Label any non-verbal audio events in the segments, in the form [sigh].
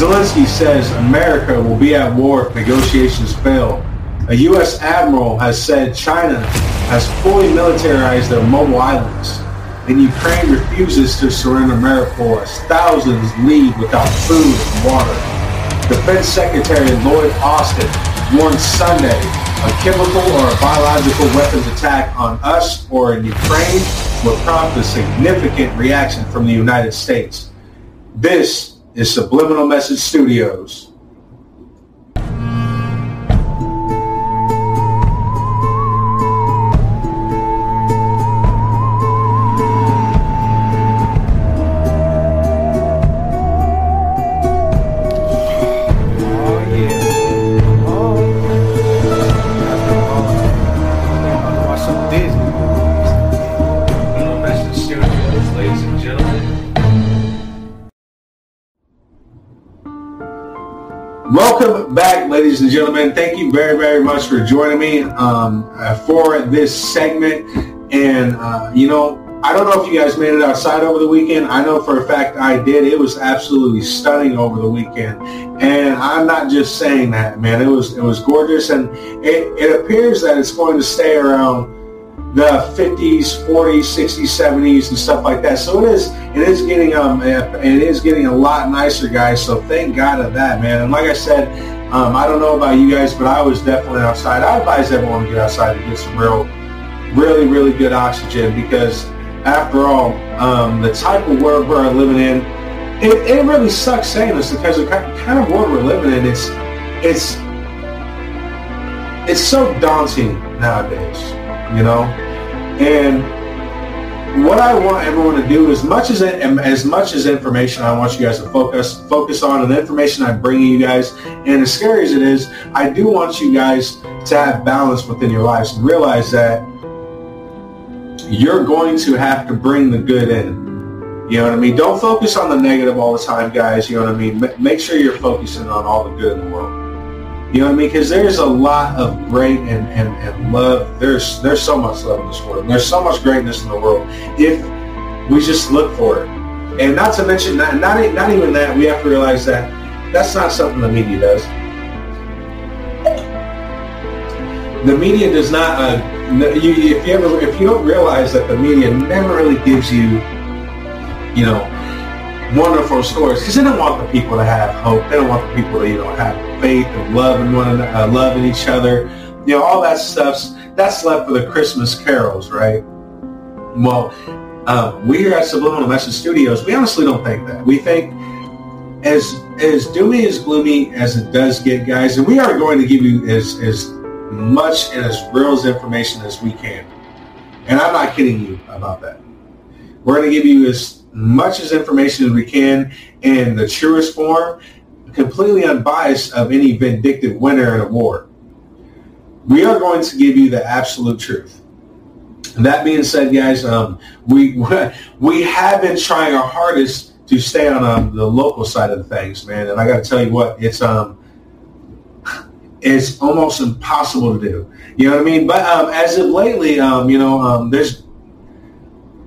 Zelensky says America will be at war if negotiations fail. A U.S. admiral has said China has fully militarized their mobile islands, and Ukraine refuses to surrender Mariupol as thousands leave without food and water. Defense Secretary Lloyd Austin warned Sunday a chemical or a biological weapons attack on us or in Ukraine would prompt a significant reaction from the United States. This is Subliminal Message Studios. And gentlemen. Thank you very, very much for joining me um, uh, for this segment. And, uh, you know, I don't know if you guys made it outside over the weekend. I know for a fact I did. It was absolutely stunning over the weekend. And I'm not just saying that, man. It was it was gorgeous. And it, it appears that it's going to stay around the 50s, 40s, 60s, 70s, and stuff like that. So it is it is getting um it is getting a lot nicer, guys. So thank God of that, man. And like I said, um, I don't know about you guys, but I was definitely outside. I advise everyone to get outside to get some real, really, really good oxygen because after all, um, the type of world we're living in, it, it really sucks saying this because the kind of world we're living in, it's it's it's so daunting nowadays you know. And what I want everyone to do, as much as as much as information I want you guys to focus focus on, and the information I'm bringing you guys, and as scary as it is, I do want you guys to have balance within your lives and realize that you're going to have to bring the good in. You know what I mean? Don't focus on the negative all the time, guys. You know what I mean? Make sure you're focusing on all the good in the world. You know what I mean? Because there's a lot of great and, and, and love. There's there's so much love in this world. There's so much greatness in the world if we just look for it. And not to mention, not, not, not even that, we have to realize that that's not something the media does. The media does not, uh, you, if you ever, if you don't realize that the media never really gives you, you know, wonderful stories because they don't want the people to have hope. They don't want the people to you know have faith and love and one uh, loving each other. You know all that stuff's that's left for the Christmas carols, right? Well, uh, we here at Subliminal Message Studios, we honestly don't think that. We think as as doomy as gloomy as it does get, guys, and we are going to give you as as much and as real as information as we can. And I'm not kidding you about that. We're going to give you as much as information as we can in the truest form, completely unbiased of any vindictive winner in a war. We are going to give you the absolute truth. That being said, guys, um, we [laughs] we have been trying our hardest to stay on um, the local side of things, man. And I got to tell you what, it's um, it's almost impossible to do. You know what I mean? But um, as of lately, um, you know, um, there's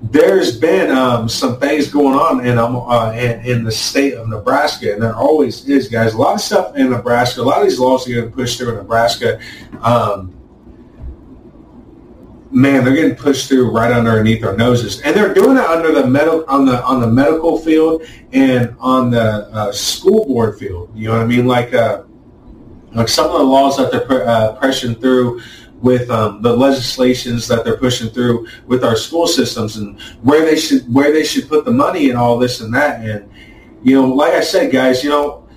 there's been um, some things going on in, um, uh, in, in the state of Nebraska, and there always is, guys. A lot of stuff in Nebraska. A lot of these laws are getting pushed through in Nebraska. Um, man, they're getting pushed through right underneath our noses, and they're doing it under the medical on the on the medical field and on the uh, school board field. You know what I mean? Like uh, like some of the laws that they're uh, pressing through with um, the legislations that they're pushing through with our school systems and where they should where they should put the money and all this and that. And you know, like I said, guys, you know,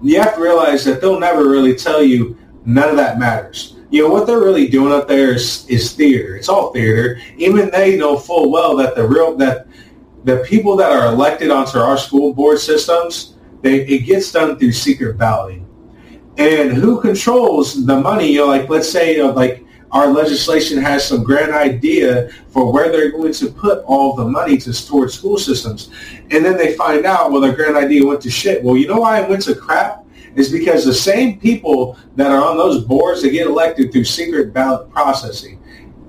you have to realize that they'll never really tell you none of that matters. You know what they're really doing up there is, is theater. It's all theater. Even they know full well that the real that the people that are elected onto our school board systems, they, it gets done through secret balloting. And who controls the money? You know, like let's say, you know, like our legislation has some grand idea for where they're going to put all the money to towards school systems. And then they find out, well, their grand idea went to shit. Well, you know why it went to crap? Is because the same people that are on those boards that get elected through secret ballot processing,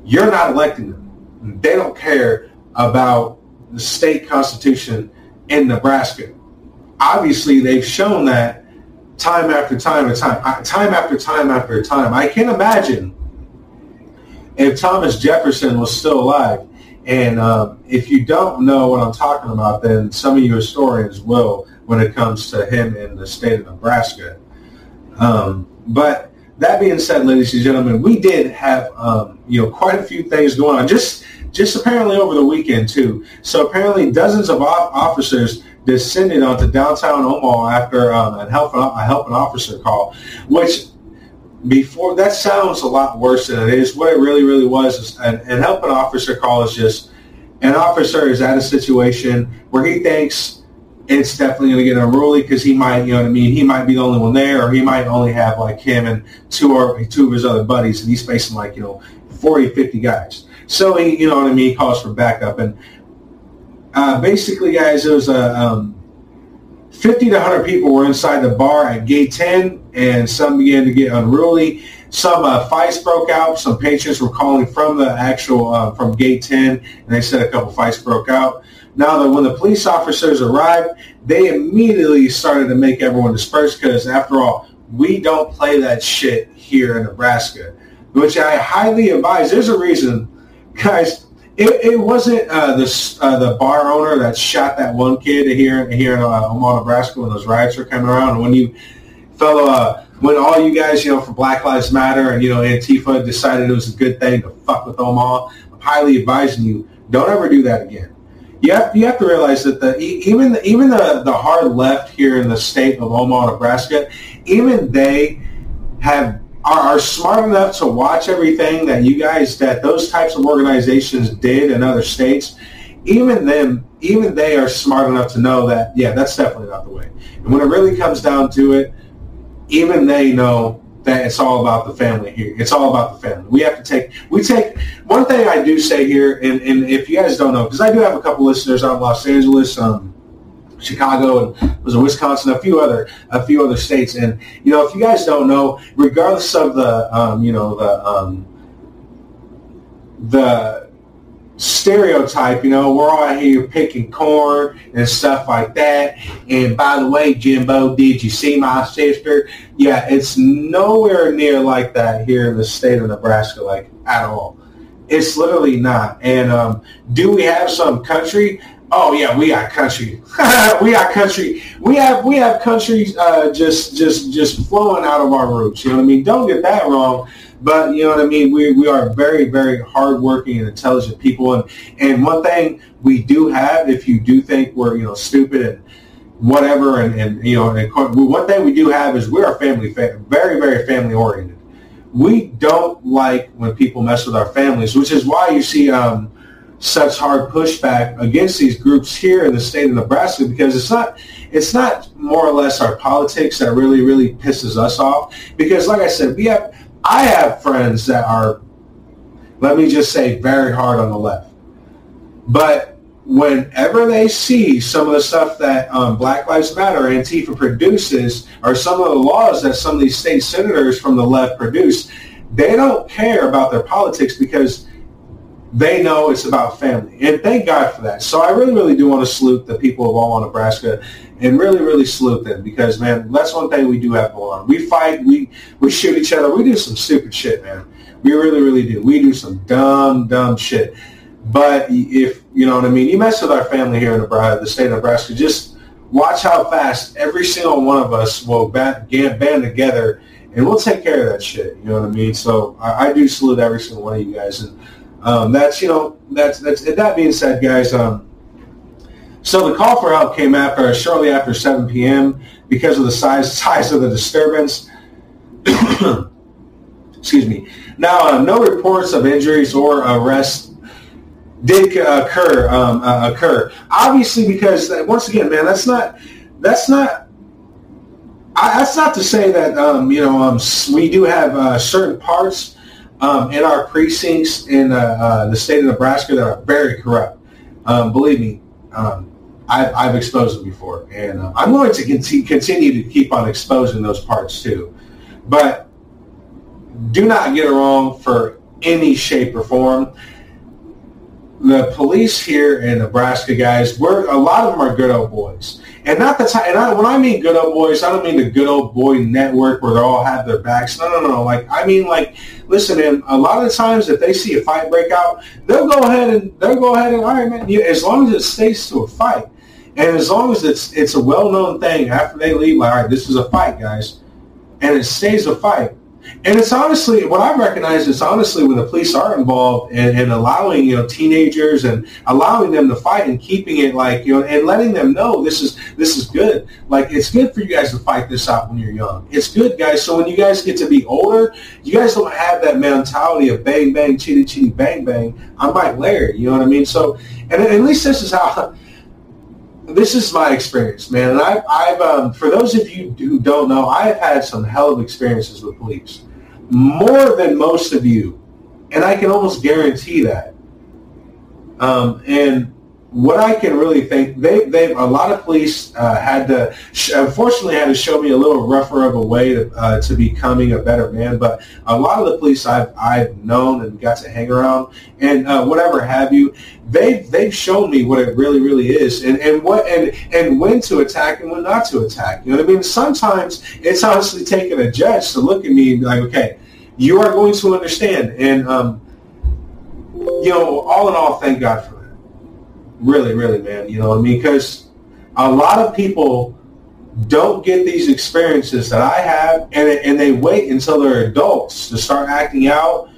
you're not electing them. They don't care about the state constitution in Nebraska. obviously they've shown that time after time and time, time after time after time. I can't imagine if Thomas Jefferson was still alive. And uh, if you don't know what I'm talking about, then some of you historians will when it comes to him in the state of Nebraska. Um, but that being said, ladies and gentlemen, we did have um, you know quite a few things going on. Just just apparently over the weekend too. So apparently dozens of officers descended onto downtown Omaha after um, a help a helping officer call, which before that sounds a lot worse than it is. What it really really was is an, an helping officer call is just an officer is at a situation where he thinks it's definitely going to get unruly because he might, you know what I mean, he might be the only one there, or he might only have like him and two or two of his other buddies, and he's facing like you know 40, 50 guys. So he, you know what I mean, he calls for backup, and uh, basically, guys, it was a um, 50 to 100 people were inside the bar at gate 10, and some began to get unruly. Some uh, fights broke out. Some patrons were calling from the actual uh, from gate 10, and they said a couple fights broke out. Now that when the police officers arrived, they immediately started to make everyone disperse because, after all, we don't play that shit here in Nebraska, which I highly advise. There's a reason, guys. It, it wasn't uh, the uh, the bar owner that shot that one kid here here in uh, Omaha, Nebraska, when those riots were coming around. When you fellow, uh, when all you guys, you know, for Black Lives Matter and you know Antifa decided it was a good thing to fuck with Omaha, I'm highly advising you don't ever do that again you have, you have to realize that the even the, even the, the hard left here in the state of Omaha, Nebraska, even they have are, are smart enough to watch everything that you guys that those types of organizations did in other states. Even them, even they are smart enough to know that yeah, that's definitely not the way. And when it really comes down to it, even they know that it's all about the family here. It's all about the family. We have to take, we take, one thing I do say here, and, and if you guys don't know, because I do have a couple listeners out of Los Angeles, um, Chicago, and was in Wisconsin, a few other, a few other states. And, you know, if you guys don't know, regardless of the, um, you know, the, um, the stereotype, you know, we're all here picking corn and stuff like that. And by the way, Jimbo, did you see my sister? Yeah, it's nowhere near like that here in the state of Nebraska, like at all. It's literally not. And um, do we have some country? Oh yeah, we got country. [laughs] we got country. We have we have country uh, just just just flowing out of our roots. You know what I mean? Don't get that wrong. But you know what I mean. We we are very very hardworking and intelligent people, and and one thing we do have, if you do think we're you know stupid and whatever, and, and you know, and one thing we do have is we are family, very very family oriented. We don't like when people mess with our families, which is why you see um, such hard pushback against these groups here in the state of Nebraska because it's not it's not more or less our politics that really really pisses us off because like I said we have I have friends that are, let me just say, very hard on the left. But whenever they see some of the stuff that um, Black Lives Matter, Antifa produces, or some of the laws that some of these state senators from the left produce, they don't care about their politics because they know it's about family. And thank God for that. So I really, really do want to salute the people of Omaha, Nebraska and really, really salute them because, man, that's one thing we do have going on. We fight, we, we shoot each other. We do some stupid shit, man. We really, really do. We do some dumb, dumb shit. But if, you know what I mean, you mess with our family here in Nebraska, the state of Nebraska, just watch how fast every single one of us will band, together and we'll take care of that shit. You know what I mean? So I, I do salute every single one of you guys. And um, that's, you know, that's, that's, that being said, guys, um, so the call for help came after shortly after 7 p.m. because of the size size of the disturbance. [coughs] Excuse me. Now, uh, no reports of injuries or arrests did occur. Um, uh, occur obviously because uh, once again, man, that's not that's not I, that's not to say that um, you know um, we do have uh, certain parts um, in our precincts in uh, uh, the state of Nebraska that are very corrupt. Um, believe me, um, I've, I've exposed them before, and uh, I'm going to continue, continue to keep on exposing those parts too. But do not get it wrong for any shape or form. The police here in Nebraska, guys, we're a lot of them are good old boys, and not the time. And I, when I mean good old boys, I don't mean the good old boy network where they all have their backs. No, no, no. Like I mean, like listen, man. A lot of times, if they see a fight break out, they'll go ahead and they'll go ahead and all right, man. You, as long as it stays to a fight, and as long as it's it's a well known thing after they leave, like all right, this is a fight, guys, and it stays a fight and it's honestly what I've recognized is honestly when the police are involved and, and, allowing you know teenagers and allowing them to fight and keeping it like you know and letting them know this is this is good. Like it's good for you guys to fight this out when you're young. It's good, guys. So when you guys get to be older, you guys don't have that mentality of bang bang chitty chitty bang bang. I'm Mike Larry. You know what I mean? So and at least this is how [laughs] this is my experience, man. And I've, I've um, for those of you who don't know, I have had some hell of experiences with police, more than most of you, and I can almost guarantee that. Um, and what I can really think, they, they, a lot of police uh, had to, unfortunately, had to show me a little rougher of a way to, uh, to becoming a better man. But a lot of the police I've, I've known and got to hang around and uh, whatever have you, they've, they've shown me what it really, really is and, and what, and, and when to attack and when not to attack. You know what I mean? Sometimes it's honestly taking a judge to look at me and be like, okay, you are going to understand. And, um, you know, all in all, thank God for Really, really, man. You know what I mean? Because a lot of people don't get these experiences that I have, and and they wait until they're adults to start acting out,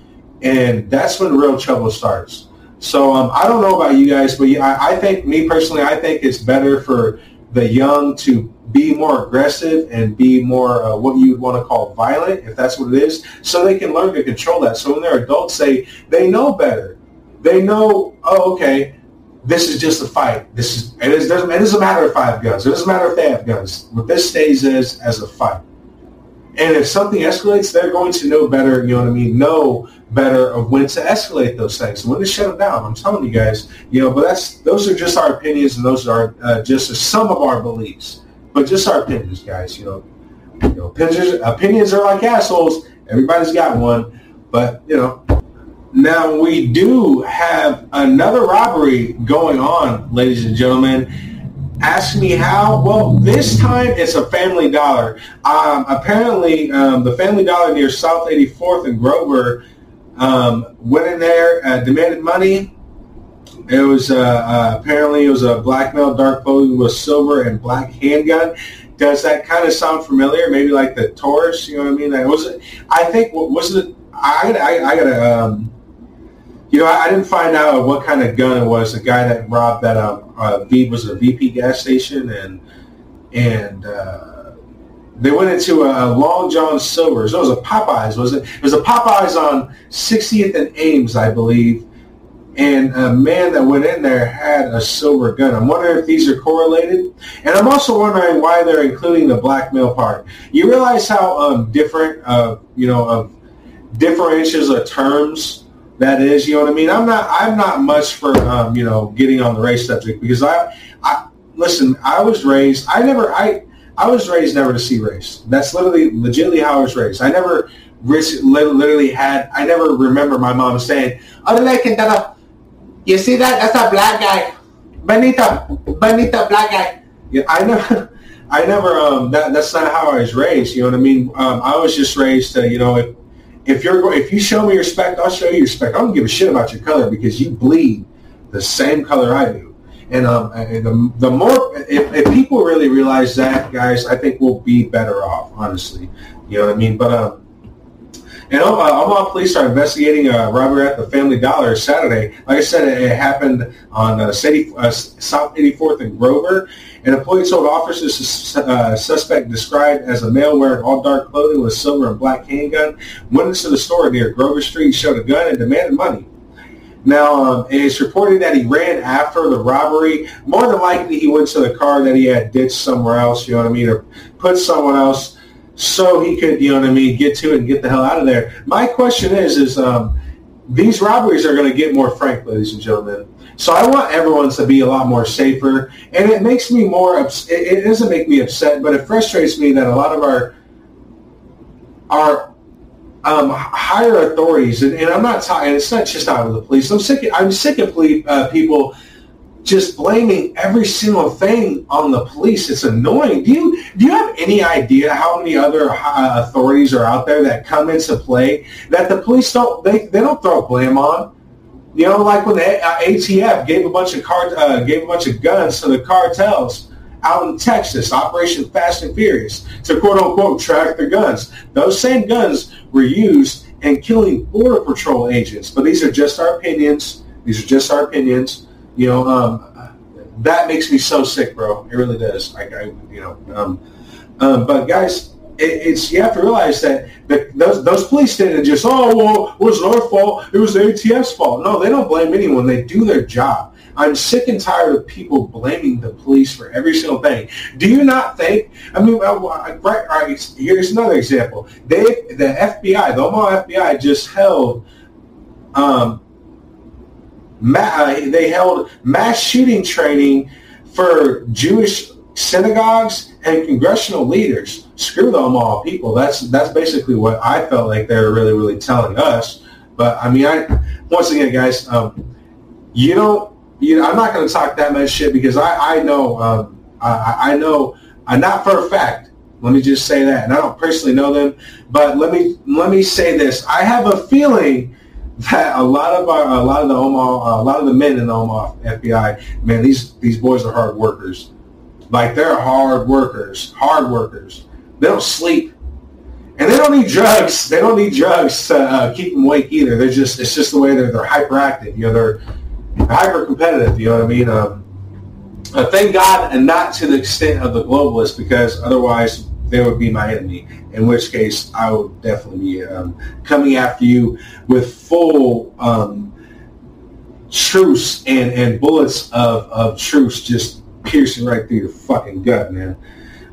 and that's when the real trouble starts. So um, I don't know about you guys, but I, I think me personally, I think it's better for the young to be more aggressive and be more uh, what you would want to call violent, if that's what it is, so they can learn to control that. So when they're adults, they they know better. They know, oh, okay, this is just a fight. This is and it doesn't it doesn't matter if have guns. It doesn't matter if they have guns. What this stays is as a fight. And if something escalates, they're going to know better, you know what I mean, know better of when to escalate those things, when to shut them down. I'm telling you guys, you know, but that's those are just our opinions and those are uh, just some of our beliefs. But just our opinions, guys, you know. You know, opinions, opinions are like assholes. Everybody's got one. But, you know, now we do have another robbery going on, ladies and gentlemen. Ask me how? Well, this time it's a Family Dollar. Um, apparently, um, the Family Dollar near South 84th and Grover um, went in there, uh, demanded money. It was uh, uh, apparently it was a black male, dark clothing with silver and black handgun. Does that kind of sound familiar? Maybe like the Taurus, you know what I mean? That was it. I think what was it? I I, I gotta um, you know, I, I, didn't find out what kind of gun it was. The guy that robbed that um, uh, V was a VP gas station, and and uh, they went into a, Long John Silver's. It was a Popeyes, was it? It was a Popeyes on 60th and Ames, I believe. And a man that went in there had a silver gun. I'm wondering if these are correlated. And I'm also wondering why they're including the blackmail part. You realize how um, different, uh, you know, of differentials of terms that is. You know what I mean? I'm not I'm not much for um, you know getting on the race subject because I I listen. I was raised. I never I I was raised never to see race. That's literally legitimately how I was raised. I never literally had. I never remember my mom saying, "Oh, like you see that? That's a black guy, Benita, Benita, black guy." Yeah, I never. [laughs] I never. Um, that that's not how I was raised. You know what I mean? Um, I was just raised to, you know, if if you're if you show me respect, I'll show you respect. I don't give a shit about your color because you bleed the same color I do. And, um, and the, the more if, if people really realize that, guys, I think we'll be better off. Honestly, you know what I mean. But um, and uh, Omaha police are investigating a robbery at the Family Dollar Saturday. Like I said, it, it happened on uh, City, uh, South 84th and Grover. An employee told officers uh, suspect described as a male wearing all dark clothing with a silver and black handgun went into the store near Grover Street, showed a gun, and demanded money. Now, um, it's reported that he ran after the robbery. More than likely, he went to the car that he had ditched somewhere else, you know what I mean, or put someone else so he could, you know what I mean, get to it and get the hell out of there. My question is, is um, these robberies are going to get more frank, ladies and gentlemen. So I want everyone to be a lot more safer, and it makes me more. Ups- it, it doesn't make me upset, but it frustrates me that a lot of our our um, higher authorities, and, and I'm not talking. It's not just out of the police. I'm sick. I'm sick of uh, people just blaming every single thing on the police. It's annoying. Do you do you have any idea how many other uh, authorities are out there that come into play that the police don't they, they don't throw blame on? You know, like when the ATF uh, gave a bunch of car uh, gave a bunch of guns to the cartels out in Texas, Operation Fast and Furious, to quote unquote track the guns. Those same guns were used in killing border patrol agents. But these are just our opinions. These are just our opinions. You know, um, that makes me so sick, bro. It really does. Like I, you know, um, um, but guys, it's you have to realize that the, those those police didn't just oh well it was our fault. It was the ATF's fault. No, they don't blame anyone. They do their job. I'm sick and tired of people blaming the police for every single thing. Do you not think? I mean, right, right here's another example. They, the FBI, the Omaha FBI, just held um, uh, they held mass shooting training for Jewish synagogues and congressional leaders. Screw the Omaha people. That's that's basically what I felt like they were really really telling us. But I mean, I once again, guys, um, you don't. You know, I'm not going to talk that much shit because I I know um, I, I know uh, not for a fact. Let me just say that, and I don't personally know them, but let me let me say this: I have a feeling that a lot of our, a lot of the Omaha, a lot of the men in the Omaha FBI, man, these these boys are hard workers. Like they're hard workers, hard workers. They don't sleep, and they don't need drugs. They don't need drugs to uh, keep them awake either. They're just it's just the way they're they're hyperactive. You know, they're, hyper competitive. You know what I mean? Um, uh, thank God, and not to the extent of the globalists, because otherwise they would be my enemy. In which case, I would definitely be um, coming after you with full um, truce and, and bullets of, of truce just piercing right through your fucking gut, man.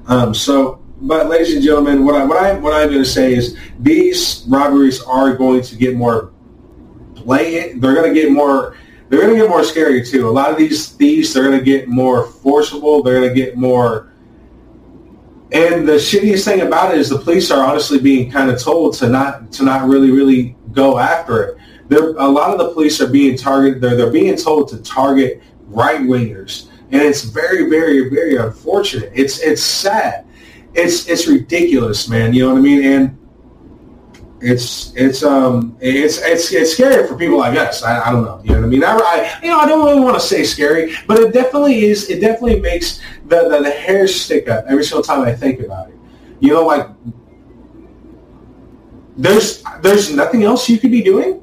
Um, so, but ladies and gentlemen, what I what I what I'm going to say is these robberies are going to get more blatant. They're going to get more. They're going to get more scary too. A lot of these thieves, they're going to get more forcible. They're going to get more and the shittiest thing about it is the police are honestly being kind of told to not to not really really go after it. They're, a lot of the police are being targeted. They're they're being told to target right wingers, and it's very very very unfortunate. It's it's sad. It's it's ridiculous, man. You know what I mean? And it's it's um it's it's it's scary for people like us. I, I don't know. You know what I mean? I, I you know I don't really want to say scary, but it definitely is. It definitely makes the, the the hairs stick up every single time I think about it. You know, like there's there's nothing else you could be doing.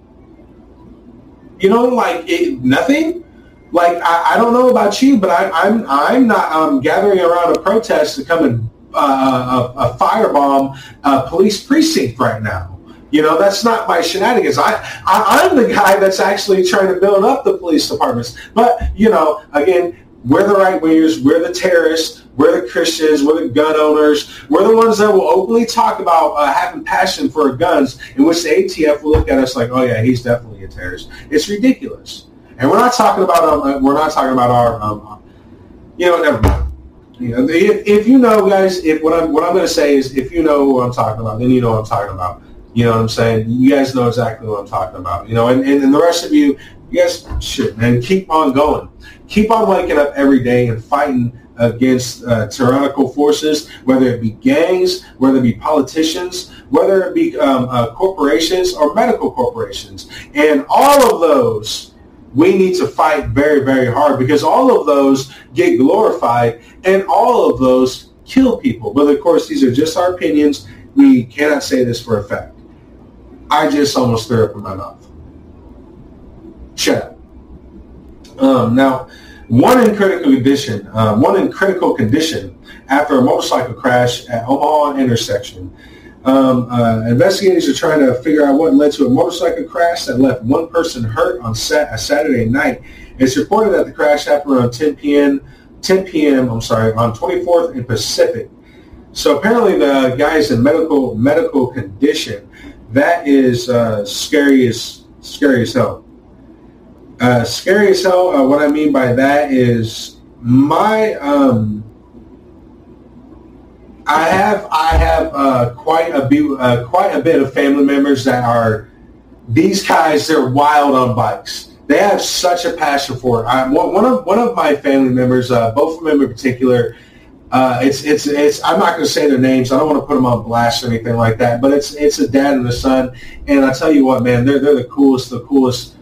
You know, like it, nothing. Like I, I don't know about you, but I, I'm I'm not um, gathering around a protest to come and uh, a, a firebomb a police precinct right now. You know, that's not my shenanigans. I, I, am the guy that's actually trying to build up the police departments. But, you know, again, we're the right wingers, we're the terrorists, we're the Christians, we're the gun owners, we're the ones that will openly talk about uh, having passion for guns, in which the ATF will look at us like, oh yeah, he's definitely a terrorist. It's ridiculous. And we're not talking about um, uh, we're not talking about our um, you know never mind. You know, if, if you know, guys, if what I'm what I'm going to say is, if you know what I'm talking about, then you know what I'm talking about. You know what I'm saying? You guys know exactly what I'm talking about. You know, and, and, and the rest of you, you guys, shit, man, keep on going. Keep on waking up every day and fighting against uh, tyrannical forces, whether it be gangs, whether it be politicians, whether it be um, uh, corporations or medical corporations. And all of those, we need to fight very, very hard because all of those get glorified and all of those kill people. But of course, these are just our opinions. We cannot say this for a fact. I just almost threw up in my mouth. Shut up. Um, now, one in critical condition, uh, one in critical condition after a motorcycle crash at Omaha intersection. Um, uh, investigators are trying to figure out what led to a motorcycle crash that left one person hurt on Saturday night. It's reported that the crash happened around 10 p.m. 10 p.m. I'm sorry, on 24th and Pacific. So apparently the guy is in medical medical condition that is uh, scary as scary as hell. Uh, scary as hell. Uh, what I mean by that is my um, I have I have uh, quite a bit uh, quite a bit of family members that are these guys. They're wild on bikes. they have such a passion for it. I, one of one of my family members, uh, both of them in particular, uh, it's it's it's. I'm not going to say their names. I don't want to put them on blast or anything like that. But it's it's a dad and a son, and I tell you what, man, they're they're the coolest, the coolest,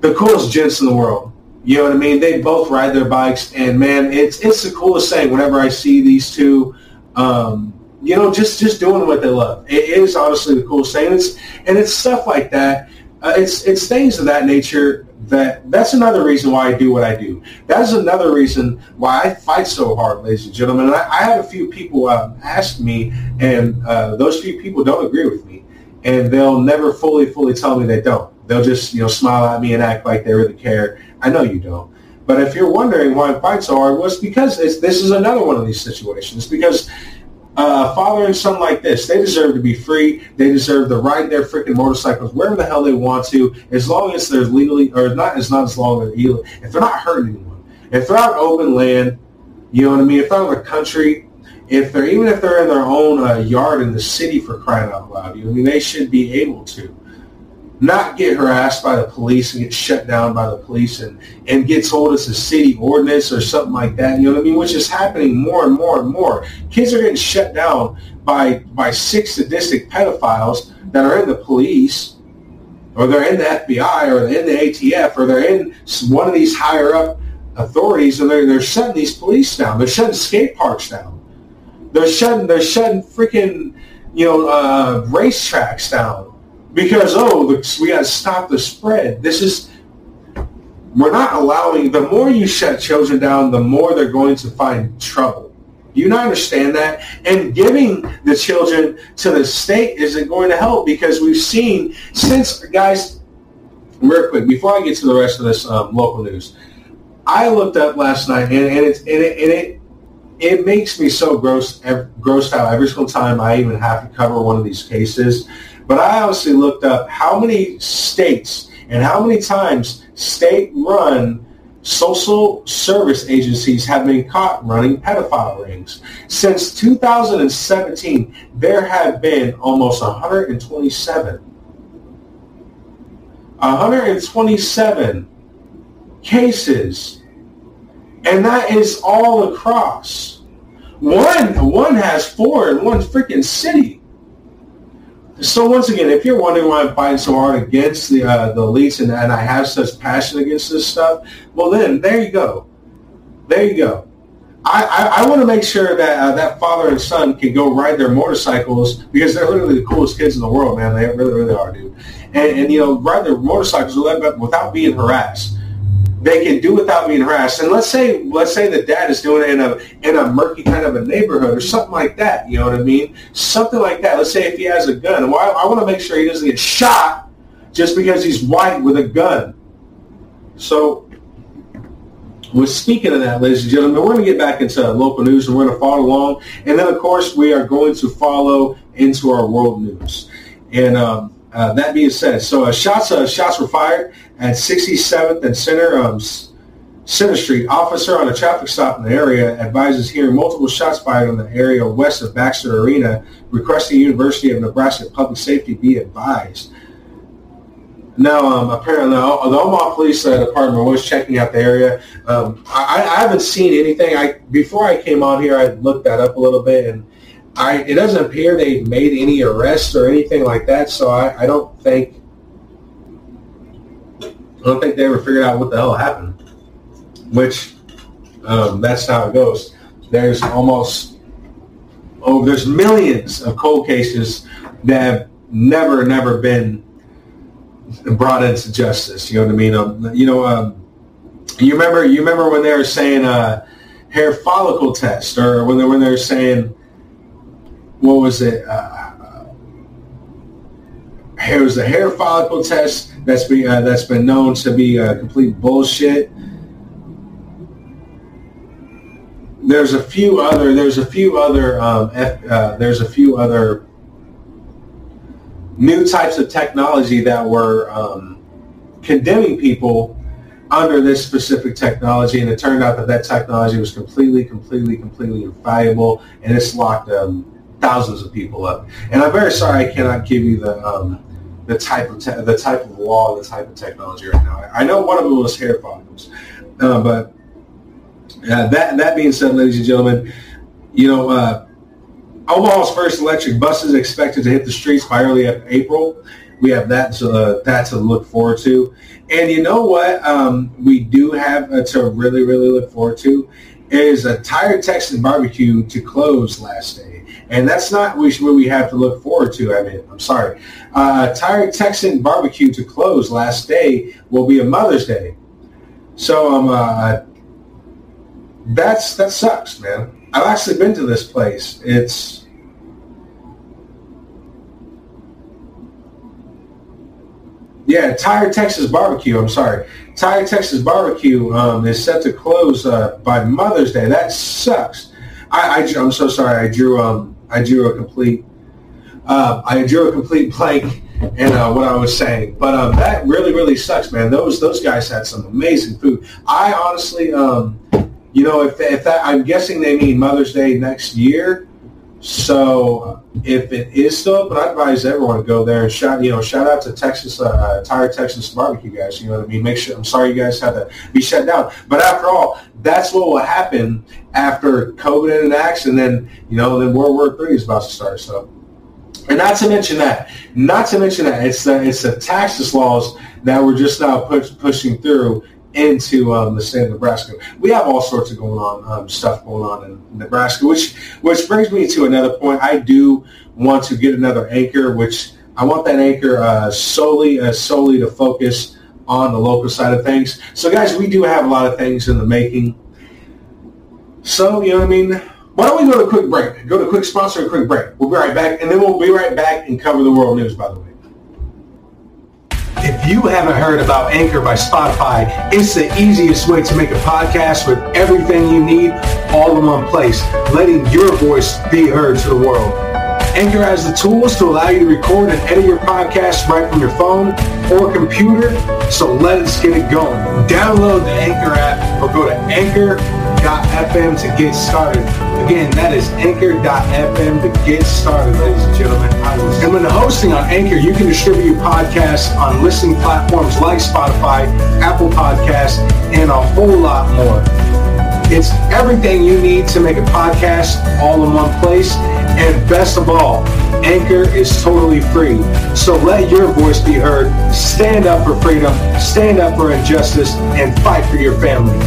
the coolest gents in the world. You know what I mean? They both ride their bikes, and man, it's it's the coolest thing. Whenever I see these two, um, you know, just just doing what they love, it is honestly the coolest thing. It's and it's stuff like that. Uh, it's it's things of that nature that that's another reason why I do what I do. That's another reason why I fight so hard, ladies and gentlemen. And I, I a few people uh, ask me, and uh, those few people don't agree with me, and they'll never fully, fully tell me they don't. They'll just you know smile at me and act like they really care. I know you don't. But if you're wondering why I fight so hard, well, it's because it's, this is another one of these situations. Because uh, father and son like this, they deserve to be free. They deserve to ride their freaking motorcycles wherever the hell they want to, as long as they're legally, or not, as not as long as they're if they're not hurting anyone. If they're on open land, you know what I mean. If they're in the country, if they're even if they're in their own uh, yard in the city for crying out loud, you know, I mean, they should be able to not get harassed by the police and get shut down by the police and, and get told it's a city ordinance or something like that. You know what I mean? Which is happening more and more and more. Kids are getting shut down by by six sadistic pedophiles that are in the police or they're in the FBI or they're in the ATF or they're in one of these higher up authorities and they're, they're shutting these police down. They're shutting skate parks down. They're shutting, they're shutting freaking, you know, uh, racetracks down because oh, we got to stop the spread. This is we're not allowing. The more you shut children down, the more they're going to find trouble. Do you not understand that? And giving the children to the state isn't going to help because we've seen since guys. Real quick, before I get to the rest of this um, local news, I looked up last night, and, and, it's, and, it, and it it makes me so gross, grossed out every single time I even have to cover one of these cases but I obviously looked up how many states and how many times state-run social service agencies have been caught running pedophile rings. Since 2017, there have been almost 127. 127 cases. And that is all across. One, one has four in one freaking city. So once again, if you're wondering why I'm fighting so hard against the uh, the elites and, and I have such passion against this stuff, well then there you go, there you go. I, I, I want to make sure that uh, that father and son can go ride their motorcycles because they're literally the coolest kids in the world, man. They really really are, dude. And, and you know, ride their motorcycles without being harassed they can do without being harassed. And let's say let's say the dad is doing it in a in a murky kind of a neighborhood or something like that. You know what I mean? Something like that. Let's say if he has a gun. Well, I, I want to make sure he doesn't get shot just because he's white with a gun. So, we're speaking of that, ladies and gentlemen, we're going to get back into local news and we're going to follow along. And then, of course, we are going to follow into our world news. And um, uh, that being said, so uh, shots uh, shots were fired at 67th and Center um, Center Street. Officer on a traffic stop in the area advises hearing multiple shots fired in the area west of Baxter Arena, requesting University of Nebraska Public Safety be advised. Now, um, apparently, the Omaha Police uh, Department was checking out the area. Um, I, I, haven't seen anything. I before I came on here, I looked that up a little bit, and I it doesn't appear they made any arrests or anything like that. So I, I don't think I don't think they ever figured out what the hell happened. Which um, that's how it goes. There's almost oh, there's millions of cold cases that have never, never been brought into justice. You know what I mean? Um, you know, um, you remember you remember when they were saying uh, hair follicle test, or when they when they were saying what was it? Uh, it was a hair follicle test that's been uh, that's been known to be uh, complete bullshit. There's a few other there's a few other um, F, uh, there's a few other new types of technology that were um, condemning people under this specific technology, and it turned out that that technology was completely, completely, completely infallible, and it's locked um, thousands of people up. And I'm very sorry I cannot give you the um, the type of te- the type of law, the type of technology right now. I know one of them was hair follicles, uh, but uh, that that being said, ladies and gentlemen, you know, uh, Omaha's first electric bus is expected to hit the streets by early April. We have that to uh, that to look forward to, and you know what? Um, we do have uh, to really really look forward to is a Tired Texan barbecue to close last day. And that's not what we have to look forward to. I mean, I'm sorry. Uh, Tired Texan barbecue to close last day will be a Mother's Day. So um, uh, that's that sucks, man. I've actually been to this place. It's yeah, Tired Texas Barbecue. I'm sorry, Tired Texas Barbecue um, is set to close uh, by Mother's Day. That sucks. I, I am so sorry. I drew um I drew a complete uh, I drew a complete blank in uh, what I was saying. But um, that really really sucks, man. Those those guys had some amazing food. I honestly um you know, if, if that, I'm guessing they mean Mother's Day next year. So if it is still open, I advise everyone to go there and shout, you know, shout out to Texas, uh, Tired Texas Barbecue guys. You know what I mean? Make sure, I'm sorry you guys had to be shut down. But after all, that's what will happen after COVID enacts and then, you know, then World War III is about to start. So, and not to mention that, not to mention that, it's the, it's the taxes laws that we're just now push, pushing through into um, the state of Nebraska. We have all sorts of going on um, stuff going on in Nebraska, which which brings me to another point. I do want to get another anchor, which I want that anchor uh, solely uh, solely to focus on the local side of things. So, guys, we do have a lot of things in the making. So, you know what I mean? Why don't we go to a quick break? Go to a quick sponsor, a quick break. We'll be right back, and then we'll be right back and cover the world news, by the way. You haven't heard about Anchor by Spotify, it's the easiest way to make a podcast with everything you need all in one place, letting your voice be heard to the world. Anchor has the tools to allow you to record and edit your podcast right from your phone or computer, so let's get it going. Download the Anchor app or go to anchor.fm to get started. Again, that is anchor.fm to get started, ladies and gentlemen. And when hosting on Anchor, you can distribute your podcasts on listening platforms like Spotify, Apple Podcasts, and a whole lot more. It's everything you need to make a podcast all in one place. And best of all, Anchor is totally free. So let your voice be heard. Stand up for freedom, stand up for injustice, and fight for your family.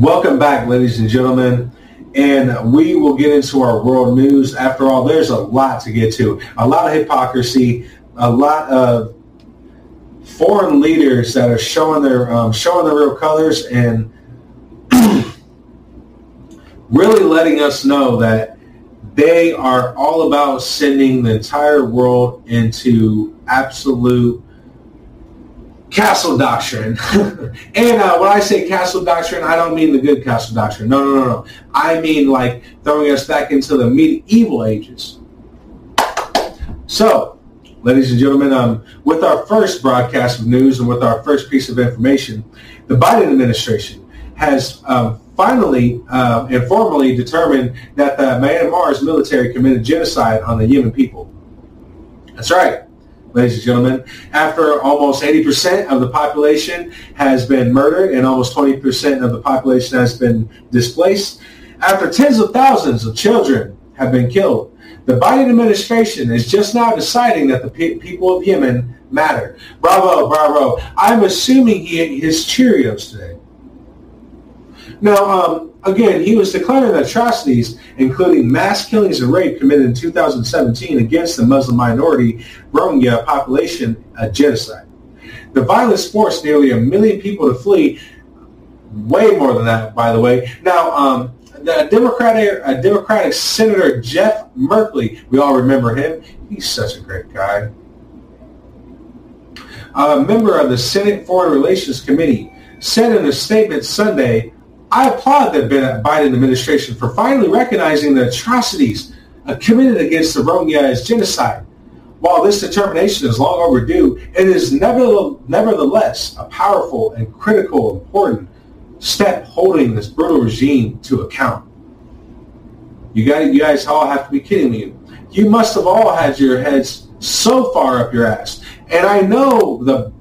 Welcome back, ladies and gentlemen. And we will get into our world news. After all, there's a lot to get to. A lot of hypocrisy, a lot of foreign leaders that are showing their um, showing their real colors and [clears throat] really letting us know that they are all about sending the entire world into absolute castle doctrine. [laughs] and uh, when I say castle doctrine, I don't mean the good castle doctrine. No, no, no, no. I mean like throwing us back into the medieval ages. So, ladies and gentlemen, um, with our first broadcast of news and with our first piece of information, the Biden administration has um, finally uh, and formally determined that the Myanmar's military committed genocide on the Yemen people. That's right ladies and gentlemen. After almost 80% of the population has been murdered and almost 20% of the population has been displaced, after tens of thousands of children have been killed, the Biden administration is just now deciding that the pe- people of Yemen matter. Bravo, bravo. I'm assuming he his Cheerios today. Now, um, again, he was declaring atrocities, including mass killings and rape committed in 2017 against the Muslim minority Rohingya population, a genocide. The violence forced nearly a million people to flee. Way more than that, by the way. Now, um, the Democratic, uh, Democratic Senator Jeff Merkley, we all remember him. He's such a great guy. A member of the Senate Foreign Relations Committee said in a statement Sunday I applaud the Biden administration for finally recognizing the atrocities uh, committed against the Rohingya as genocide. While this determination is long overdue, it is nevertheless a powerful and critical, important step holding this brutal regime to account. You guys, you guys all have to be kidding me. you must have all had your heads so far up your ass. And I know the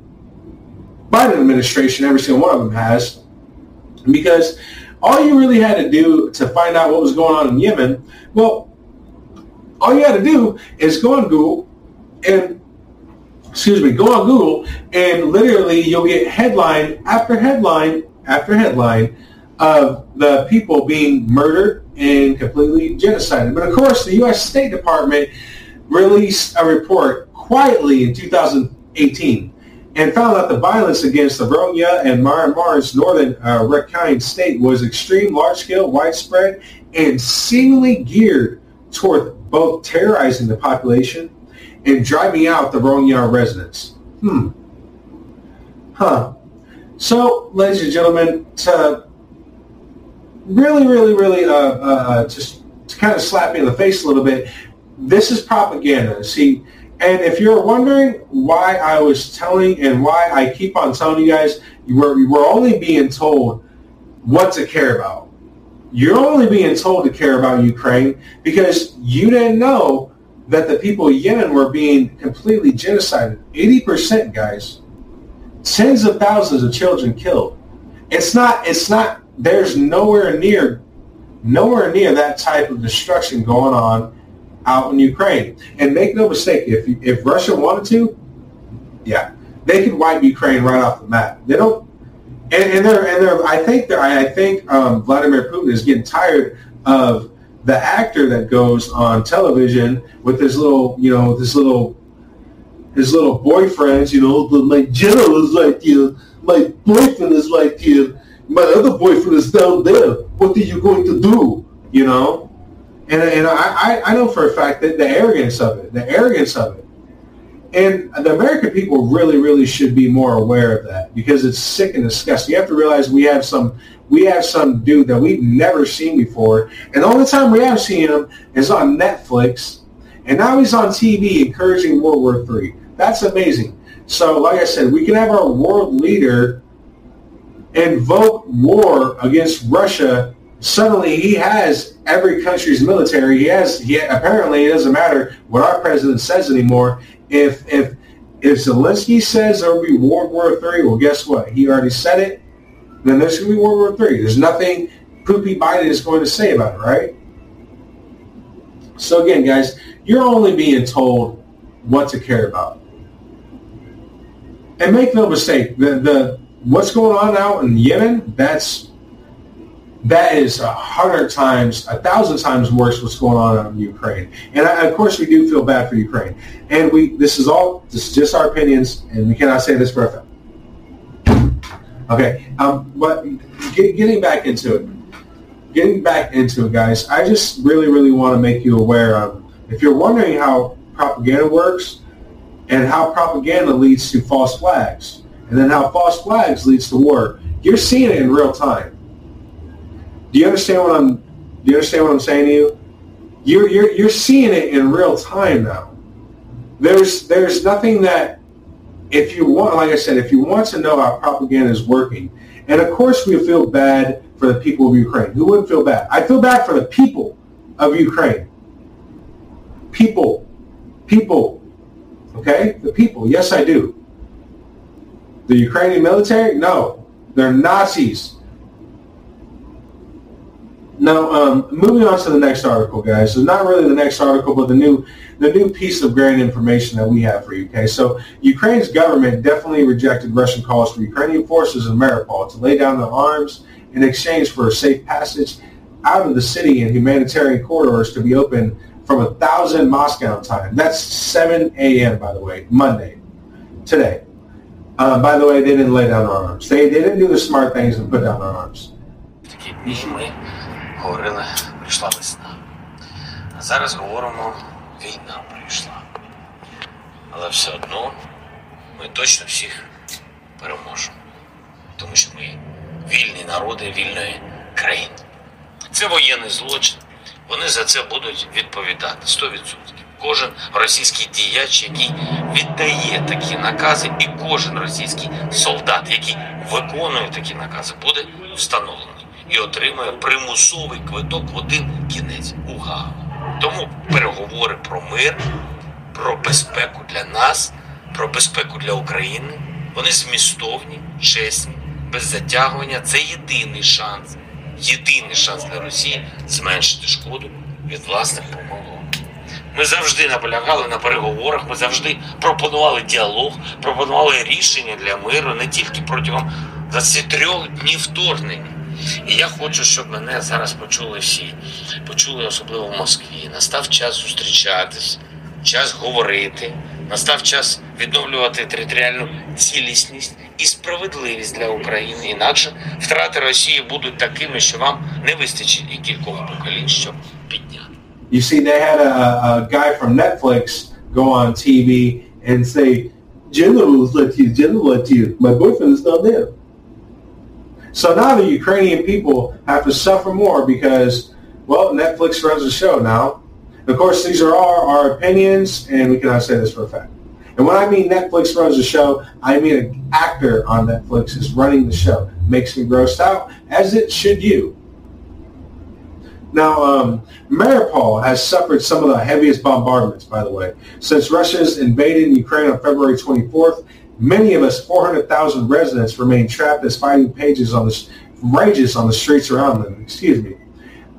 Biden administration, every single one of them has, because all you really had to do to find out what was going on in Yemen, well, all you had to do is go on Google and excuse me, go on Google and literally you'll get headline after headline after headline of the people being murdered and completely genocided. But of course, the U.S. State Department released a report quietly in 2018 and found that the violence against the Rohingya and Myanmar's northern uh, Rakhine state was extreme, large-scale, widespread, and seemingly geared toward both terrorizing the population and driving out the Rohingya residents. Hmm. Huh. So, ladies and gentlemen, to really, really, really uh, uh, just to kind of slap me in the face a little bit, this is propaganda. See, and if you're wondering why I was telling and why I keep on telling you guys, you were, only being told what to care about. You're only being told to care about Ukraine because you didn't know that the people of Yemen were being completely genocided. 80%, guys. Tens of thousands of children killed. It's not, it's not, there's nowhere near, nowhere near that type of destruction going on out in Ukraine. And make no mistake, if, if Russia wanted to, yeah, they could wipe Ukraine right off the map. They don't, and, and they're, and they're, I think they're, I think um, Vladimir Putin is getting tired of the actor that goes on television with his little, you know, this little, his little boyfriends, you know, my general is right here, my boyfriend is right here, my other boyfriend is down there. What are you going to do? You know, and and I I know for a fact that the arrogance of it, the arrogance of it, and the American people really really should be more aware of that because it's sick and disgusting. You have to realize we have some we have some dude that we've never seen before. And the only time we have seen him is on Netflix. And now he's on TV encouraging World War III. That's amazing. So like I said, we can have our world leader invoke war against Russia. Suddenly he has every country's military. He has, he, apparently it doesn't matter what our president says anymore. If, if, if Zelensky says there will be World War III, well, guess what? He already said it then there's going to be World War III. There's nothing Poopy Biden is going to say about it, right? So again, guys, you're only being told what to care about. And make no mistake, the, the what's going on out in Yemen, that's that is a hundred times, a thousand times worse what's going on in Ukraine. And I, of course, we do feel bad for Ukraine. And we, this is all, this is just our opinions, and we cannot say this for a fact. Okay, um, but get, getting back into it, getting back into it, guys. I just really, really want to make you aware of. If you're wondering how propaganda works, and how propaganda leads to false flags, and then how false flags leads to war, you're seeing it in real time. Do you understand what I'm? Do you understand what I'm saying to you? You're you're you're seeing it in real time now. There's there's nothing that if you want, like I said, if you want to know how propaganda is working, and of course we feel bad for the people of Ukraine. Who wouldn't feel bad? I feel bad for the people of Ukraine. People. People. Okay? The people. Yes, I do. The Ukrainian military? No. They're Nazis. Now, um, moving on to the next article, guys. So not really the next article, but the new the new piece of great information that we have for you. Okay, so Ukraine's government definitely rejected Russian calls for Ukrainian forces in Mariupol to lay down their arms in exchange for a safe passage out of the city and humanitarian corridors to be open from a thousand Moscow time. That's 7 a.m. by the way, Monday, today. Uh, by the way, they didn't lay down their arms. They, they didn't do the smart things and put down their arms. Говорили, прийшла весна. А зараз говоримо, війна прийшла. Але все одно ми точно всіх переможемо. Тому що ми вільні народи вільної країни. Це воєнний злочин. Вони за це будуть відповідати 100%. Кожен російський діяч, який віддає такі накази, і кожен російський солдат, який виконує такі накази, буде встановлений і отримує примусовий квиток в один кінець у Гаагу. Тому переговори про мир, про безпеку для нас, про безпеку для України. Вони змістовні, чесні, без затягування. Це єдиний шанс, єдиний шанс для Росії зменшити шкоду від власних помилок. Ми завжди наполягали на переговорах, ми завжди пропонували діалог, пропонували рішення для миру не тільки протягом 23 днів вторгнення. І я хочу, щоб мене зараз почули всі, почули особливо в Москві. Настав час зустрічатись, час говорити, настав час відновлювати територіальну цілісність і справедливість для України. Інакше втрати Росії будуть такими, що вам не вистачить і кількох поколінь, щоб підняти. You see, they had a, a guy from Netflix go on TV and say, generals let you, general let you. My boyfriend is not there. So now the Ukrainian people have to suffer more because, well, Netflix runs the show now. Of course, these are our, our opinions, and we cannot say this for a fact. And when I mean Netflix runs the show, I mean an actor on Netflix is running the show. Makes me grossed out, as it should you. Now, um, Mariupol has suffered some of the heaviest bombardments, by the way. Since Russia's invaded Ukraine on February 24th, many of us 400,000 residents remain trapped as fighting pages on the, rages on the streets around them. Excuse me.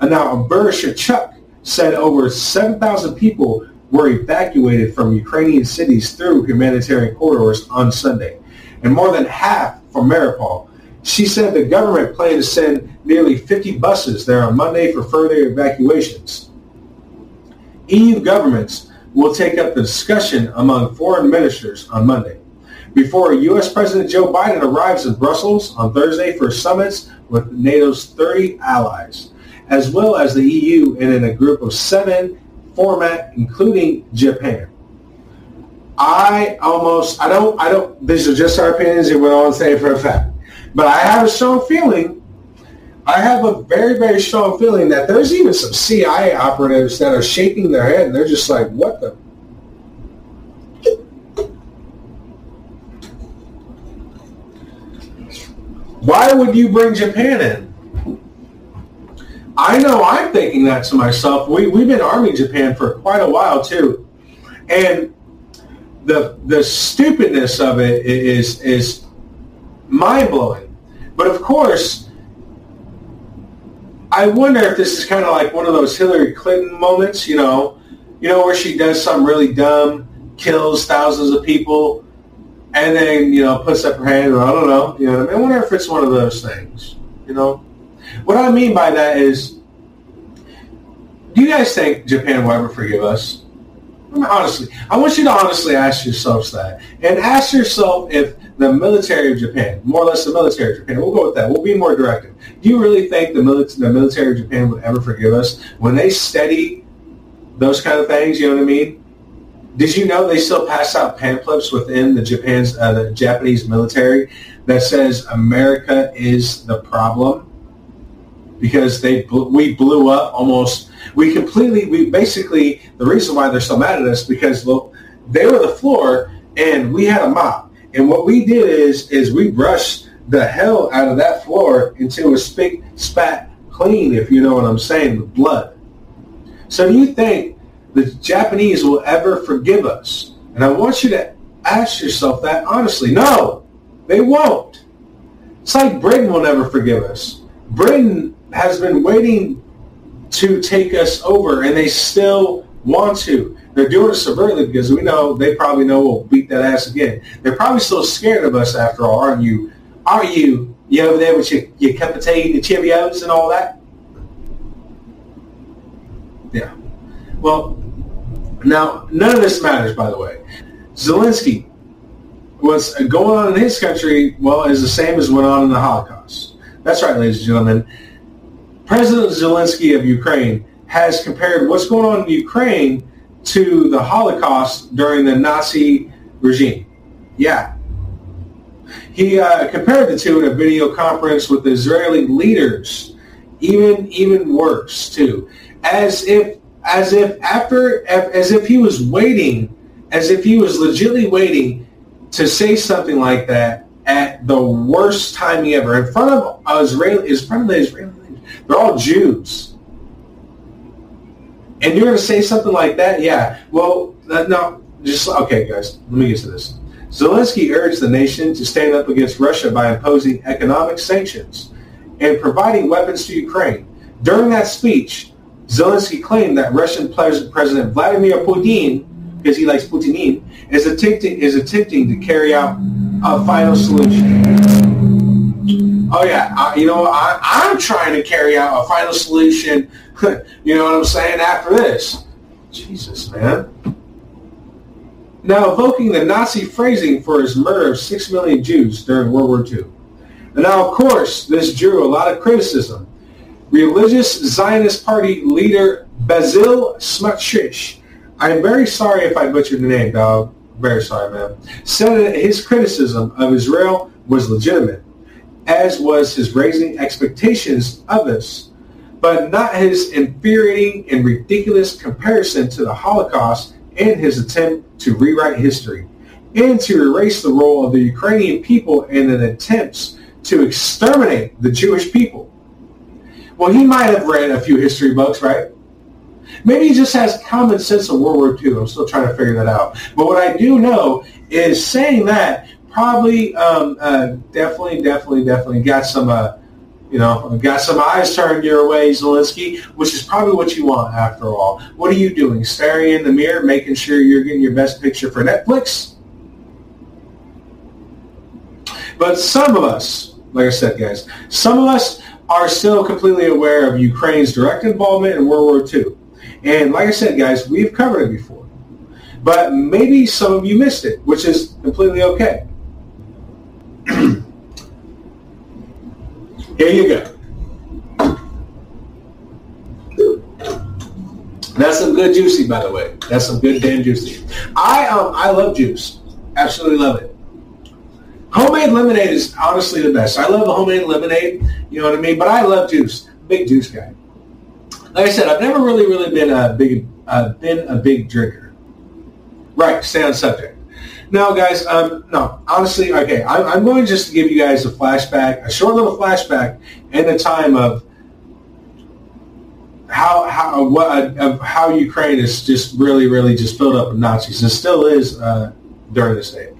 And now, Vereshchuk said over 7,000 people were evacuated from Ukrainian cities through humanitarian corridors on Sunday, and more than half from Mariupol. She said the government planned to send nearly 50 buses there on Monday for further evacuations. EU governments will take up the discussion among foreign ministers on Monday. Before U.S. President Joe Biden arrives in Brussels on Thursday for summits with NATO's 30 allies, as well as the EU and in a group of seven format, including Japan. I almost, I don't, I don't, these are just our opinions and we don't say for a fact. But I have a strong feeling, I have a very, very strong feeling that there's even some CIA operatives that are shaking their head and they're just like, what the? Why would you bring Japan in? I know I'm thinking that to myself. We, we've been arming Japan for quite a while too. And the, the stupidness of it is, is mind blowing. But of course, I wonder if this is kind of like one of those Hillary Clinton moments, you know, you know, where she does something really dumb, kills thousands of people, and then, you know, puts up her hand, or I don't know, you know, I mean? wonder if it's one of those things, you know. What I mean by that is, do you guys think Japan will ever forgive us? I mean, honestly, I want you to honestly ask yourselves that. And ask yourself if the military of Japan, more or less the military of Japan, we'll go with that. We'll be more directive. Do you really think the, the military of Japan would ever forgive us when they study those kind of things? You know what I mean? Did you know they still pass out pamphlets within the Japan's uh, the Japanese military that says America is the problem because they we blew up almost we completely we basically the reason why they're so mad at us because look they were the floor and we had a mop and what we did is is we brushed the hell out of that floor until it was spat clean if you know what I'm saying with blood. So do you think the Japanese will ever forgive us? And I want you to ask yourself that honestly. No, they won't. It's like Britain will never forgive us. Britain has been waiting to take us over, and they still want to. They're doing it subvertly because we know they probably know we'll beat that ass again. They're probably still scared of us after all, aren't you? Are you? You over there with your, your cup of tea, the Cheerios, and all that? Yeah. Well, now none of this matters, by the way. Zelensky, what's going on in his country, well, is the same as went on in the Holocaust. That's right, ladies and gentlemen. President Zelensky of Ukraine has compared what's going on in Ukraine to the Holocaust during the Nazi regime. Yeah. He uh, compared the two in a video conference with Israeli leaders. Even even worse too, as if as if after as if he was waiting, as if he was legitimately waiting to say something like that at the worst timing ever in front of Israeli, in front of the Israeli. They're all Jews. And you're going to say something like that? Yeah. Well, uh, no, just, okay, guys, let me get to this. Zelensky urged the nation to stand up against Russia by imposing economic sanctions and providing weapons to Ukraine. During that speech, Zelensky claimed that Russian President Vladimir Putin, because he likes Putin, is attempting, is attempting to carry out a final solution. Oh yeah, I, you know I, I'm trying to carry out a final solution. [laughs] you know what I'm saying? After this, Jesus, man. Now evoking the Nazi phrasing for his murder of six million Jews during World War II. And now, of course, this drew a lot of criticism. Religious Zionist Party leader Basil Smotrich, I am very sorry if I butchered the name, dog. Very sorry, man. Said that his criticism of Israel was legitimate as was his raising expectations of us, but not his infuriating and ridiculous comparison to the Holocaust and his attempt to rewrite history and to erase the role of the Ukrainian people in an attempt to exterminate the Jewish people. Well, he might have read a few history books, right? Maybe he just has common sense of World War II. I'm still trying to figure that out. But what I do know is saying that probably um, uh, definitely, definitely, definitely got some, uh, you know, got some eyes turned your way, Zelensky, which is probably what you want after all. What are you doing? Staring in the mirror, making sure you're getting your best picture for Netflix? But some of us, like I said, guys, some of us are still completely aware of Ukraine's direct involvement in World War II. And like I said, guys, we've covered it before. But maybe some of you missed it, which is completely okay. [clears throat] Here you go. That's some good juicy, by the way. That's some good damn juicy. I um I love juice. Absolutely love it. Homemade lemonade is honestly the best. I love homemade lemonade. You know what I mean? But I love juice. Big juice guy. Like I said, I've never really, really been a big, uh, been a big drinker. Right. Stay on subject. Now, guys. Um, no, honestly, okay. I'm, I'm going just to give you guys a flashback, a short little flashback in the time of how how what of how Ukraine is just really really just filled up with Nazis and still is uh, during this day.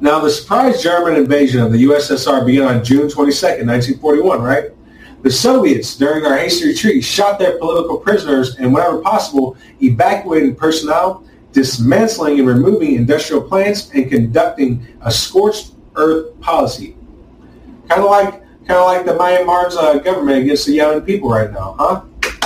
Now, the surprise German invasion of the USSR began on June 22, 1941. Right, the Soviets during their hasty retreat shot their political prisoners and, whenever possible, evacuated personnel dismantling and removing industrial plants and conducting a scorched earth policy. Kind of like kind of like the Myanmar's uh, government against the Yemen people right now, huh?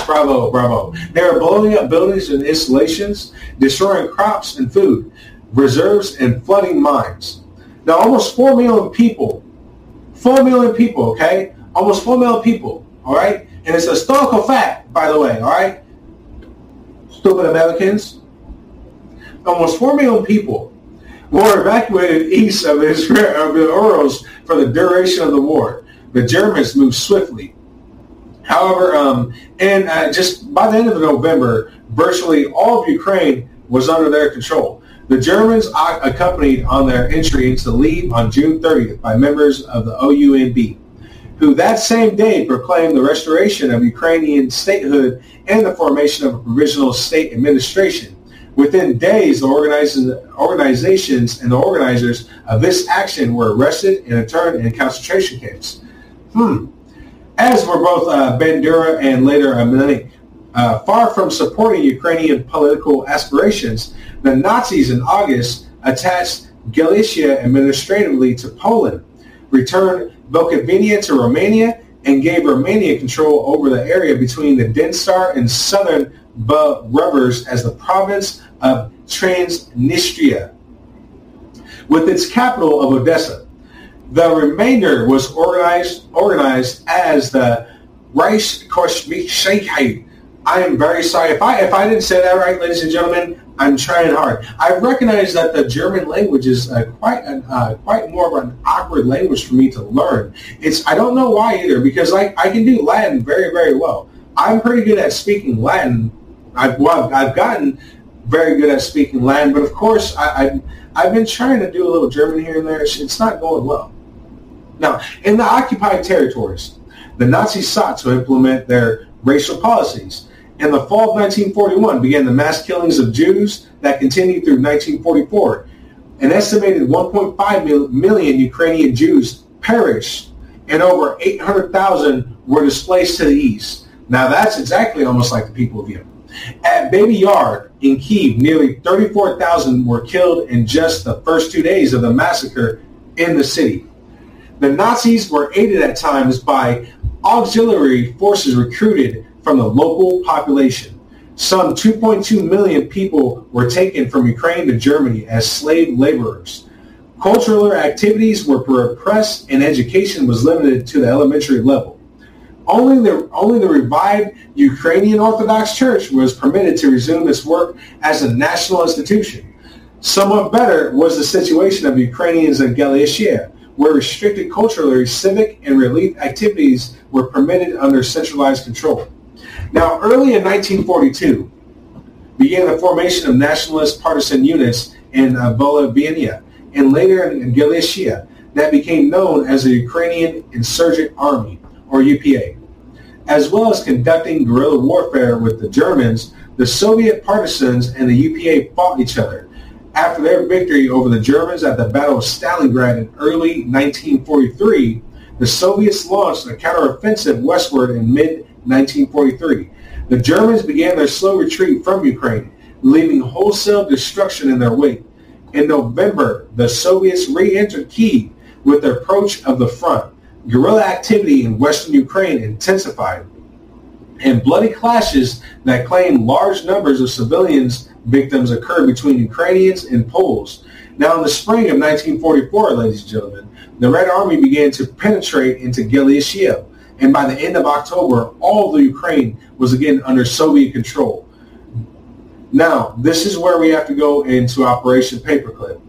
Bravo, bravo. They are blowing up buildings and installations, destroying crops and food, reserves, and flooding mines. Now, almost 4 million people, 4 million people, okay? Almost 4 million people, all right? And it's a historical fact, by the way, all right? Stupid Americans, almost 4 million people were evacuated east of, Israel, of the Urals for the duration of the war. The Germans moved swiftly. However, um, and uh, just by the end of November, virtually all of Ukraine was under their control. The Germans accompanied on their entry into Lviv on June 30th by members of the OUNB, who that same day proclaimed the restoration of Ukrainian statehood and the formation of a provisional state administration Within days, the organizations and the organizers of this action were arrested and interned in concentration camps. Hmm. As were both uh, Bandera and later Menelik. Uh, far from supporting Ukrainian political aspirations, the Nazis in August attached Galicia administratively to Poland, returned Bukovina to Romania, and gave Romania control over the area between the Dniester and southern Rubbers as the province of Transnistria, with its capital of Odessa. The remainder was organized organized as the Reichskorsvichheit. I am very sorry if I if I didn't say that right, ladies and gentlemen. I'm trying hard. I recognize that the German language is uh, quite an, uh, quite more of an awkward language for me to learn. It's I don't know why either because I, I can do Latin very very well. I'm pretty good at speaking Latin. I've well, I've gotten very good at speaking Latin, but of course I, I have been trying to do a little German here and there. It's not going well. Now, in the occupied territories, the Nazis sought to implement their racial policies In the fall of 1941 began the mass killings of Jews that continued through 1944. An estimated 1.5 million Ukrainian Jews perished and over 800,000 were displaced to the east. Now that's exactly almost like the people of Yemen. At Babi Yar in Kiev, nearly 34,000 were killed in just the first two days of the massacre in the city. The Nazis were aided at times by auxiliary forces recruited from the local population. Some 2.2 million people were taken from Ukraine to Germany as slave laborers. Cultural activities were repressed and education was limited to the elementary level. Only the, only the revived Ukrainian Orthodox Church was permitted to resume its work as a national institution. Somewhat better was the situation of Ukrainians in Galicia, where restricted culturally civic and relief activities were permitted under centralized control. Now, early in 1942, began the formation of nationalist partisan units in uh, Volhynia and later in Galicia that became known as the Ukrainian Insurgent Army, or UPA. As well as conducting guerrilla warfare with the Germans, the Soviet partisans and the UPA fought each other. After their victory over the Germans at the Battle of Stalingrad in early 1943, the Soviets launched a counteroffensive westward in mid-1943. The Germans began their slow retreat from Ukraine, leaving wholesale destruction in their wake. In November, the Soviets re-entered Kiev with the approach of the front. Guerrilla activity in western Ukraine intensified, and bloody clashes that claimed large numbers of civilians victims occurred between Ukrainians and Poles. Now, in the spring of 1944, ladies and gentlemen, the Red Army began to penetrate into Galicia, and by the end of October, all of the Ukraine was again under Soviet control. Now, this is where we have to go into Operation Paperclip,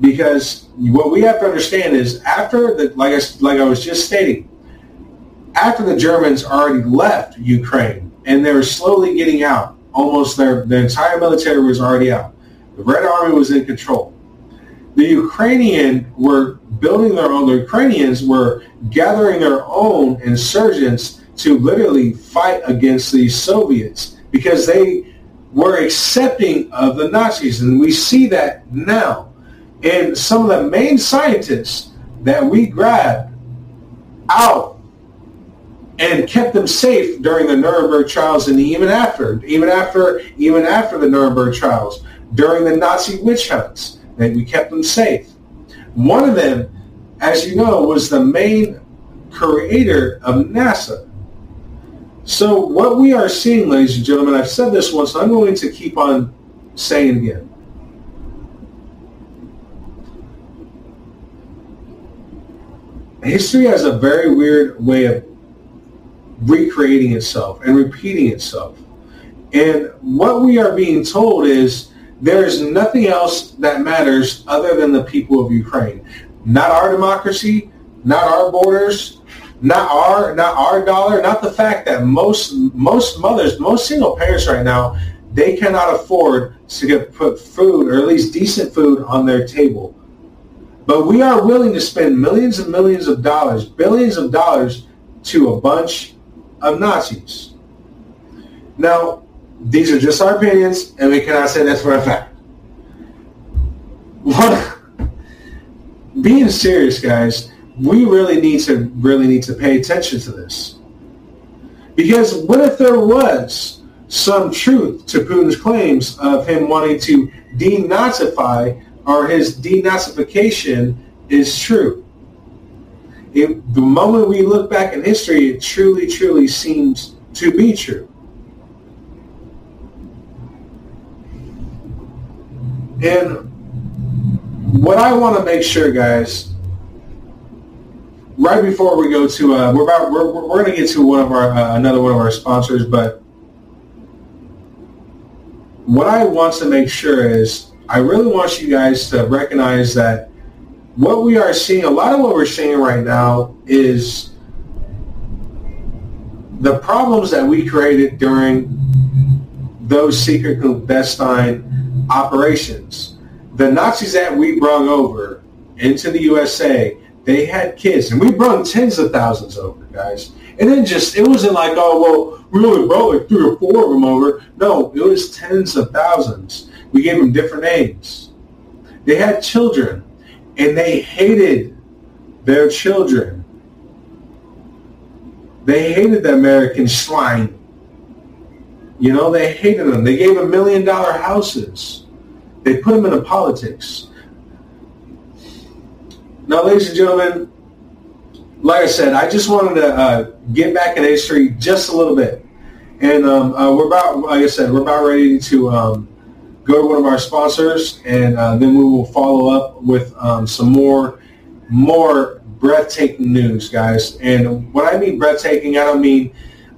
because what we have to understand is after the, like I, like I was just stating, after the Germans already left Ukraine and they were slowly getting out, almost their, their entire military was already out. The Red Army was in control the Ukrainian were building their own, the Ukrainians were gathering their own insurgents to literally fight against the Soviets because they were accepting of the Nazis. And we see that now. And some of the main scientists that we grabbed out and kept them safe during the Nuremberg trials and even after, even after, even after the Nuremberg trials, during the Nazi witch hunts and we kept them safe. One of them, as you know, was the main creator of NASA. So what we are seeing, ladies and gentlemen, I've said this once, I'm going to keep on saying again. History has a very weird way of recreating itself and repeating itself. And what we are being told is there is nothing else that matters other than the people of Ukraine. Not our democracy, not our borders, not our not our dollar, not the fact that most most mothers, most single parents right now, they cannot afford to get put food or at least decent food on their table. But we are willing to spend millions and millions of dollars, billions of dollars to a bunch of Nazis. Now, these are just our opinions, and we cannot say this for a fact. What? Being serious, guys, we really need to really need to pay attention to this. Because what if there was some truth to Putin's claims of him wanting to denazify or his denazification is true? It, the moment we look back in history, it truly, truly seems to be true. And what I want to make sure, guys, right before we go to, uh, we're about, we're, we're going to get to one of our, uh, another one of our sponsors, but what I want to make sure is I really want you guys to recognize that what we are seeing, a lot of what we're seeing right now is the problems that we created during those secret clandestine operations. The Nazis that we brought over into the USA, they had kids, and we brought tens of thousands over, guys. And then just, it wasn't like, oh, well, we only brought like three or four of them over. No, it was tens of thousands. We gave them different names. They had children, and they hated their children. They hated the American swine. You know, they hated them. They gave them million dollar houses. They put them into politics. Now, ladies and gentlemen, like I said, I just wanted to uh, get back in Street just a little bit. And um, uh, we're about, like I said, we're about ready to um, go to one of our sponsors, and uh, then we will follow up with um, some more, more breathtaking news, guys. And when I mean breathtaking, I don't mean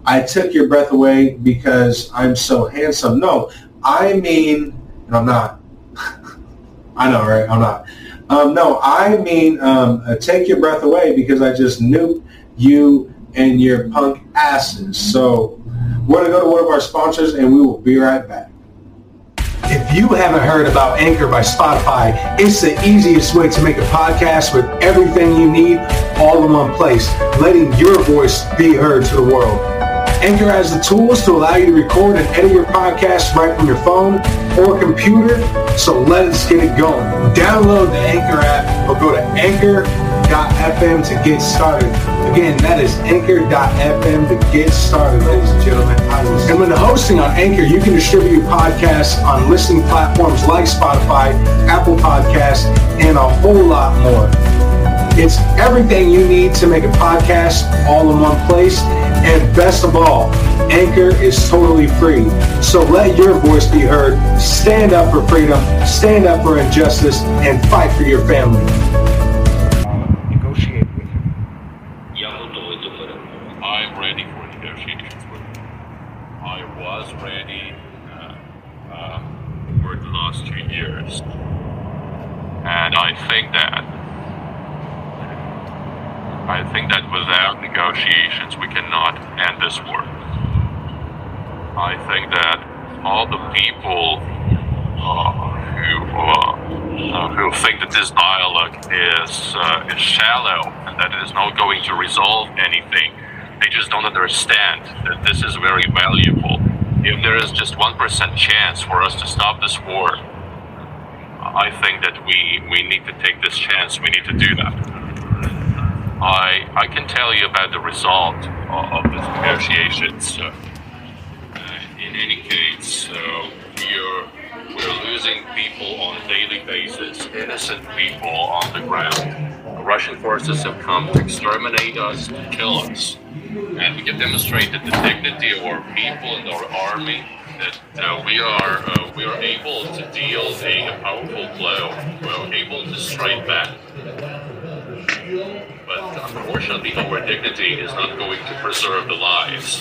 I took your breath away because I'm so handsome. No, I mean, and I'm not. [laughs] I know, right? I'm not. Um, no, I mean um, uh, take your breath away because I just nuked you and your punk asses. So we're going to go to one of our sponsors and we will be right back. If you haven't heard about Anchor by Spotify, it's the easiest way to make a podcast with everything you need all in one place, letting your voice be heard to the world. Anchor has the tools to allow you to record and edit your podcast right from your phone or computer, so let's get it going. Download the Anchor app or go to anchor.fm to get started. Again, that is anchor.fm to get started, ladies and gentlemen. And when the hosting on Anchor, you can distribute your podcasts on listening platforms like Spotify, Apple Podcasts, and a whole lot more. It's everything you need to make a podcast all in one place. And best of all, Anchor is totally free. So let your voice be heard. Stand up for freedom, stand up for injustice, and fight for your family. Negotiate with. I'm ready for negotiations with. I was ready uh, uh, for the last two years. And I think that I think that without negotiations we cannot end this war. I think that all the people uh, who uh, uh, who think that this dialogue is uh, is shallow and that it is not going to resolve anything. They just don't understand that this is very valuable. If there is just one percent chance for us to stop this war, I think that we we need to take this chance. We need to do that. I I can tell you about the result of, of these negotiations. Uh, in any case, uh, we're we're losing people on a daily basis, innocent people on the ground. Russian forces have come to exterminate us, to kill us, and we have demonstrated the dignity of our people and our army. That uh, we are uh, we are able to deal a powerful blow. We're able to strike back. But unfortunately, our dignity is not going to preserve the lives.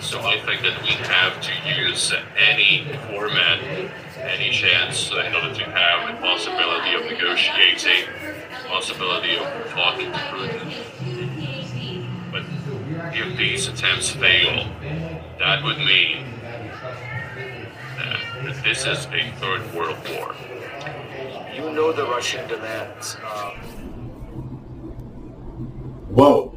So I think that we have to use any format, any chance in order to have the possibility of negotiating, possibility of talking to Putin. But if these attempts fail, that would mean that, that this is a third world war. You know the Russian demands. Um, Whoa.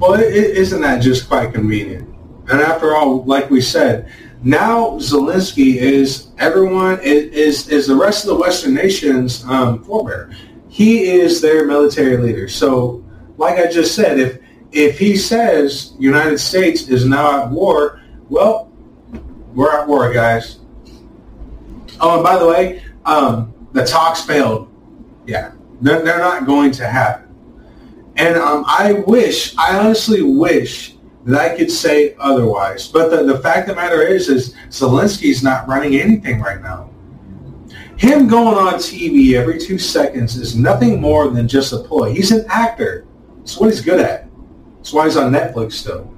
Well, is it, isn't that just quite convenient? And after all, like we said, now Zelensky is everyone is is the rest of the Western nations um, forebear. He is their military leader. So, like I just said, if if he says United States is now at war, well, we're at war, guys. Oh, and by the way, um, the talks failed. Yeah, they're, they're not going to happen. And um, I wish, I honestly wish that I could say otherwise. But the, the fact of the matter is, is Zelensky's not running anything right now. Him going on TV every two seconds is nothing more than just a ploy. He's an actor. That's what he's good at. That's why he's on Netflix still.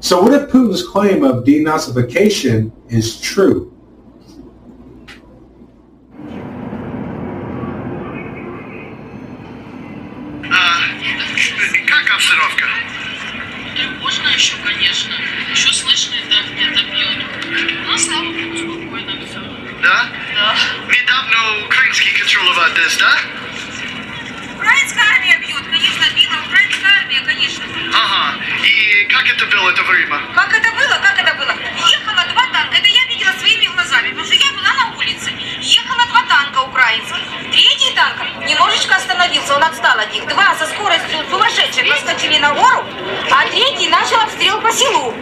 So what if Putin's claim of denazification is true? Конечно. Еще слышно, да, где-то бьют. Но, слава богу, спокойно все. Да? Да. Недавно украинский контролировал this, да? Украинская армия бьет, конечно, била украинская армия. конечно. Ага. И как это было это время? Как это было? Как это было? Ехало два танка. Это видела своими глазами, потому что я была на улице. Ехало два танка украинских. Третий танк немножечко остановился, он отстал от них. Два со скоростью сумасшедшей проскочили на гору, а третий начал обстрел по селу.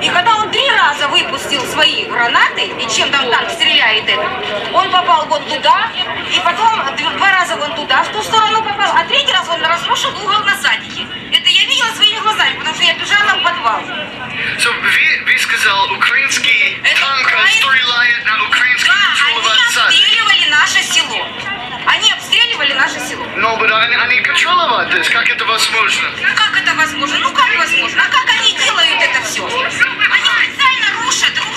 И когда он три раза выпустил свои гранаты, и чем там танк стреляет это, он попал вот туда, и потом два раза вон туда, в ту сторону попал, а третий раз он разрушил угол на садике. Видела своими глазами, потому что я бежала в подвал. So, вы, вы сказал, украинский танк украин- стреляет на украинский Да, они сад. обстреливали наше село. Они обстреливали наше село. Но but они, они контролировать это, как это возможно? Ну как это возможно? Ну как возможно? А как они делают это все? Они специально рушат, рушат.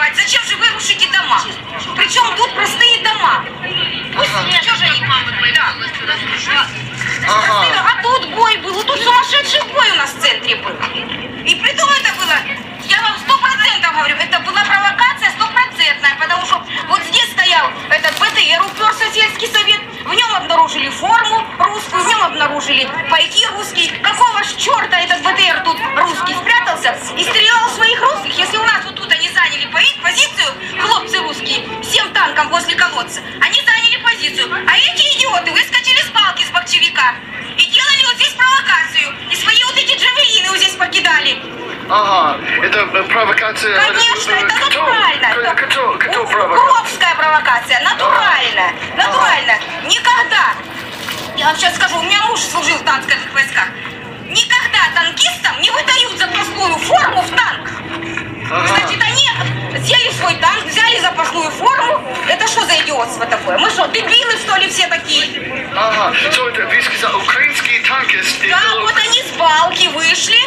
Воевать, зачем же вы рушите дома? Причем тут простые дома. Что же они? Да. Ага. А тут бой был, тут сумасшедший бой у нас в центре был. И при том это было, я вам сто процентов говорю, это была провокация стопроцентная, потому что вот здесь стоял этот БТР, уперся сельский совет, в нем обнаружили форму русскую, в нем обнаружили пайки русские. Какого ж черта этот БТР тут русский спрятался и стрелял своих русских, если у нас вот тут они заняли позицию, хлопцы русские, всем танком возле колодца, они заняли позицию, а эти идиоты выскочили с палки с бокчевика и делали вот здесь провокацию, и свои вот эти джавелины вот здесь покидали. Ага. Это э, провокация. Конечно, это натурально. Кто, кто, провокация? Провокация, натуральная, натурально. Никогда, я вам сейчас скажу, у меня муж служил в танковых войсках, никогда танкистам не выдают запасную форму в танк. Значит, они взяли свой танк, взяли запасную форму. Это что за идиотство такое? Мы что, дебилы, что ли, все такие? Ага. So, это, вы сказали, украинские танкисты. Да, вот они с балки вышли.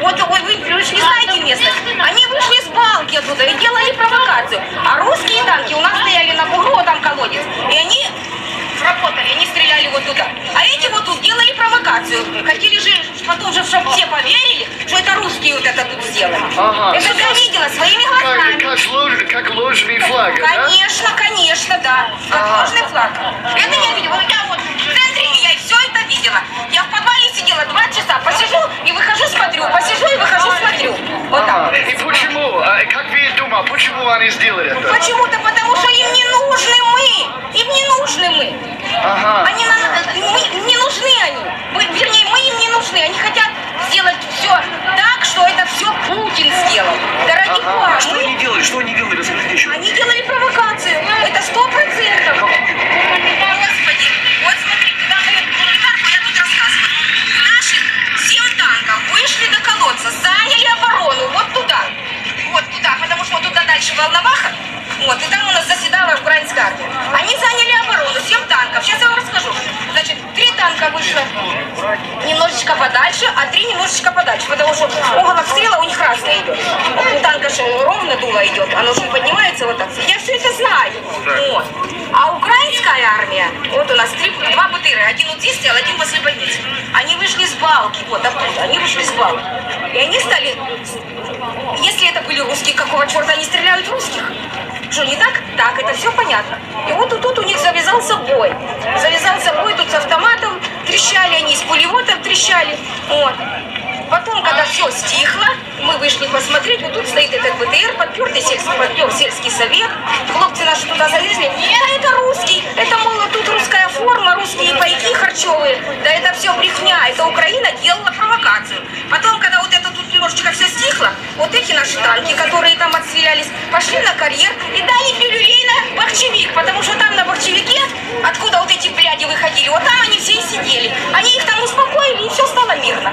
Вот ой, вы, вы же не знаете место. Они вышли с балки оттуда и делали провокацию. А русские танки у нас стояли на бугру, вот там колодец. И они сработали, они стреляли вот туда. А эти вот тут делали провокацию. Хотели же потом же, чтобы все поверили, что это русские вот это тут сделали. Ага. Это я видела своими Как, глазами. как, лож- как ложный флаг, да? Конечно, конечно, да. Как ложный флаг. Это я видела. Я вот в центре, я видела. Я в подвале сидела два часа, посижу и выхожу, смотрю, посижу и выхожу, смотрю. Вот Ага. так. И почему? А, Как вы думаете, почему они сделали это? Почему-то потому, что им не нужны мы. Им не нужны мы. Ага. Они нам, мы, не нужны они. Мы, вернее, мы им не нужны. Они хотят сделать все так, что это все Путин сделал. Да ради бога. Что они делали? Что они делали? Расскажите еще. Они делали провокацию. Это сто процентов. Господи, вот смотрите, там элементарно я тут рассказываю. Наши семь танков вышли до колодца, заняли оборону вот туда. Вот туда, потому что вот туда дальше Волноваха. Вот, и там у нас заседала украинская армия. Они заняли оборону, семь танков. Сейчас я вам расскажу. Значит, три танка вышло немножечко подальше, а три немножечко подальше, потому что угол обстрела у них разный идет. У танка же ровно дуло идет, оно же поднимается вот так. Я все это знаю. Вот. А украинская армия, вот у нас три, два БТРа, один вот здесь стоял, один возле больницы. Они вышли с балки, вот оттуда, они вышли с балки. И они стали, если это были русские, какого черта они стреляют русских? Что, не так? Так, это все понятно. И вот тут, у них завязался бой. Завязался бой тут с автоматом, трещали они, с пулеметом трещали. Вот. Потом, когда все стихло, мы вышли посмотреть, вот тут стоит этот БТР, подпертый сельский, подпер сельский совет. Хлопцы наши туда залезли. Да это русский, это, мол, тут русская форма, русские пайки харчевые. Да это все брехня, это Украина делала провокацию. Потом, когда немножечко все стихло, вот эти наши танки, которые там отстрелялись, пошли на карьер и дали пилюлей на бахчевик, потому что там на бахчевике, откуда вот эти бляди выходили, вот там они все и сидели. Они их там успокоили, и все стало мирно.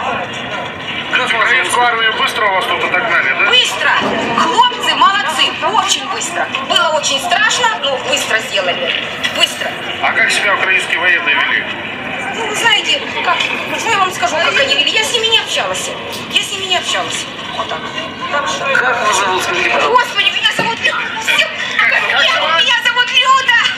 Украинскую армию быстро у вас тут отогнали, да? Быстро! Хлопцы молодцы, очень быстро. Было очень страшно, но быстро сделали. Быстро. А как себя украинские военные вели? Ну, вы знаете, как, что я вам скажу, как они вели? Я с ними не общалась. Я с ними не общалась. Вот так. Как вас зовут, скажите, пожалуйста? Господи, меня зовут меня зовут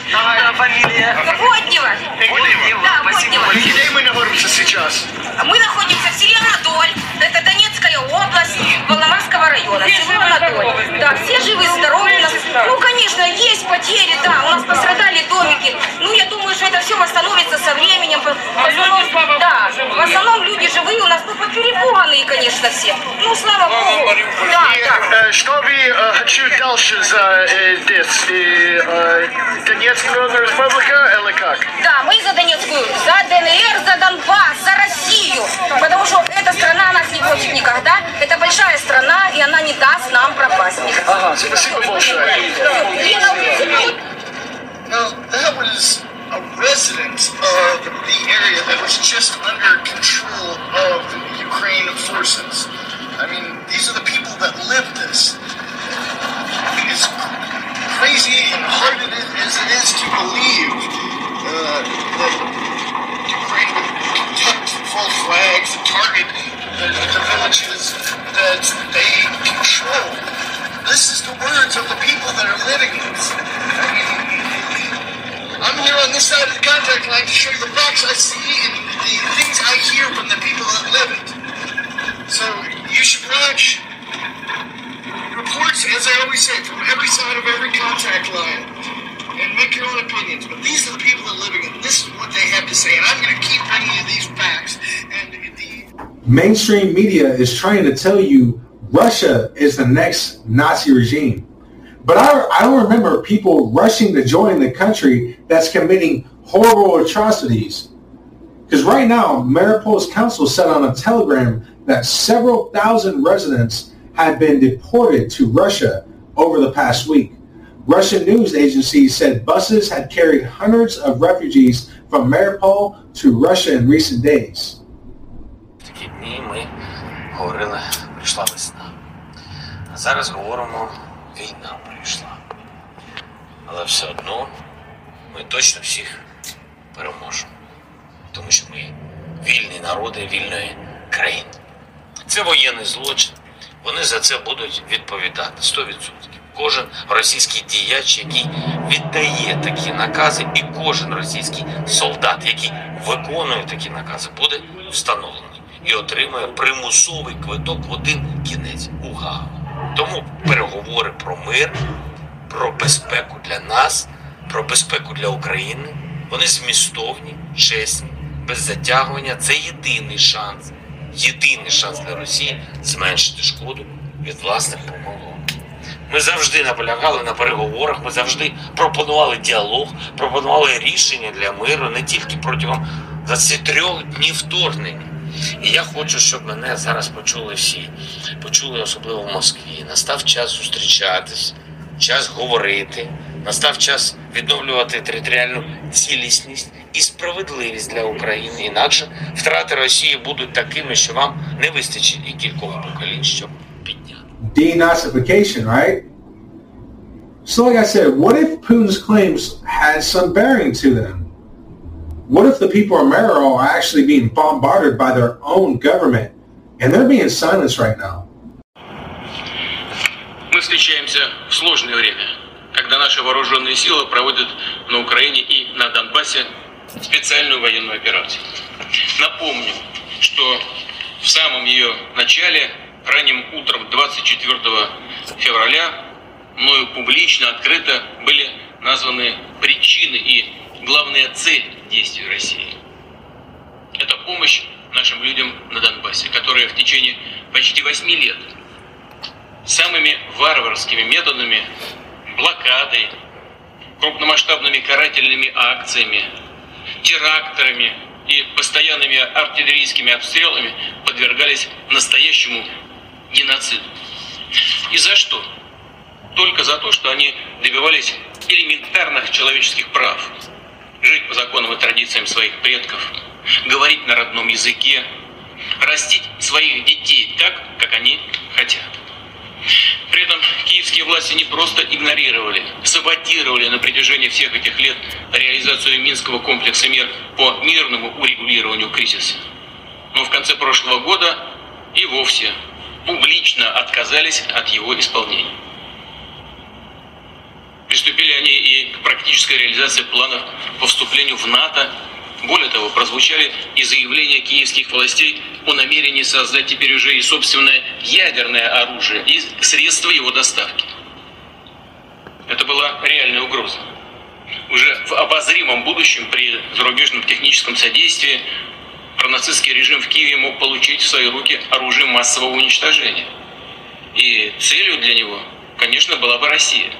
Люда! А фамилия? Воднева. Воднева, Да, спасибо Воднева. И где мы находимся сейчас? Мы находимся в селе Анатоль. Это Донецкая область, Волноварского района. Село Анатоль. Да, все живы, здоровы у нас. Ну, конечно, есть потери, да. У нас пострадали домики. Ну, я думаю, что это все восстановится со временем. В основном, да, в основном конечно, все. Ну, слава богу. Да, И да. э, что вы э, хочу дальше за э, this? И, э, Донецкая Народная Республика или как? Да, мы за Донецкую, за ДНР, за Донбасс, за Россию. Потому что эта страна нас не бросит никогда. Это большая страна, и она не даст нам пропасть. Ага, спасибо большое. Now, that was a resident of the area that was just under control of Ukraine forces. I mean, these are the people that live this. As crazy and hard it is, as it is to believe uh, that Ukraine would conduct false flags and target the, the villages that they control. This is the words of the people that are living this. I'm here on this side of the contact line to show you the facts I see and the things I hear from the people that live it. So you should watch reports, as I always say, from every side of every contact line and make your own opinions. But these are the people that are living it. This is what they have to say. And I'm going to keep bringing you these facts. And the Mainstream media is trying to tell you Russia is the next Nazi regime. But I, I don't remember people rushing to join the country that's committing horrible atrocities. Because right now, Mariupol's council said on a telegram that several thousand residents had been deported to Russia over the past week. Russian news agencies said buses had carried hundreds of refugees from Mariupol to Russia in recent days. такі дні ми говорили, прийшла весна. А зараз говоримо, війна прийшла. Але все одно ми точно всіх переможемо. Тому що ми вільні народи вільної країни. Це воєнний злочин. Вони за це будуть відповідати 100%. Кожен російський діяч, який віддає такі накази, і кожен російський солдат, який виконує такі накази, буде встановлений і отримує примусовий квиток в один кінець у Гаагу. Тому переговори про мир, про безпеку для нас, про безпеку для України, вони змістовні, чесні, без затягування. Це єдиний шанс, єдиний шанс для Росії зменшити шкоду від власних помилок. Ми завжди наполягали на переговорах, ми завжди пропонували діалог, пропонували рішення для миру не тільки протягом 23 днів вторгнення. І я хочу, щоб мене зараз почули всі, почули особливо в Москві. Настав час зустрічатись, час говорити, настав час відновлювати територіальну цілісність і справедливість для України. Інакше втрати Росії будуть такими, що вам не вистачить і кількох поколінь, щоб підняти. denazification, right? So like I said, what if Putin's claims had some bearing to them? What if the people of Mariupol are actually being bombarded by their own government and they're being silenced right now? Мы встречаемся в сложное время, когда наши вооруженные силы проводят на Украине и на Донбассе специальную военную операцию. Напомню, что в самом ее начале, ранним утром 24 февраля, мною публично, открыто были названы причины и главная цель действий России. Это помощь нашим людям на Донбассе, которые в течение почти 8 лет самыми варварскими методами, блокадой, крупномасштабными карательными акциями, теракторами и постоянными артиллерийскими обстрелами подвергались настоящему геноциду. И за что? Только за то, что они добивались элементарных человеческих прав. Жить по законам и традициям своих предков, говорить на родном языке, растить своих детей так, как они хотят. При этом киевские власти не просто игнорировали, саботировали на протяжении всех этих лет реализацию Минского комплекса мер по мирному урегулированию кризиса. Но в конце прошлого года и вовсе публично отказались от его исполнения. Приступили они и к практической реализации планов по вступлению в НАТО. Более того, прозвучали и заявления киевских властей о намерении создать теперь уже и собственное ядерное оружие и средства его доставки. Это была реальная угроза. Уже в обозримом будущем при зарубежном техническом содействии пронацистский режим в Киеве мог получить в свои руки оружие массового уничтожения. И целью для него, конечно, была бы Россия.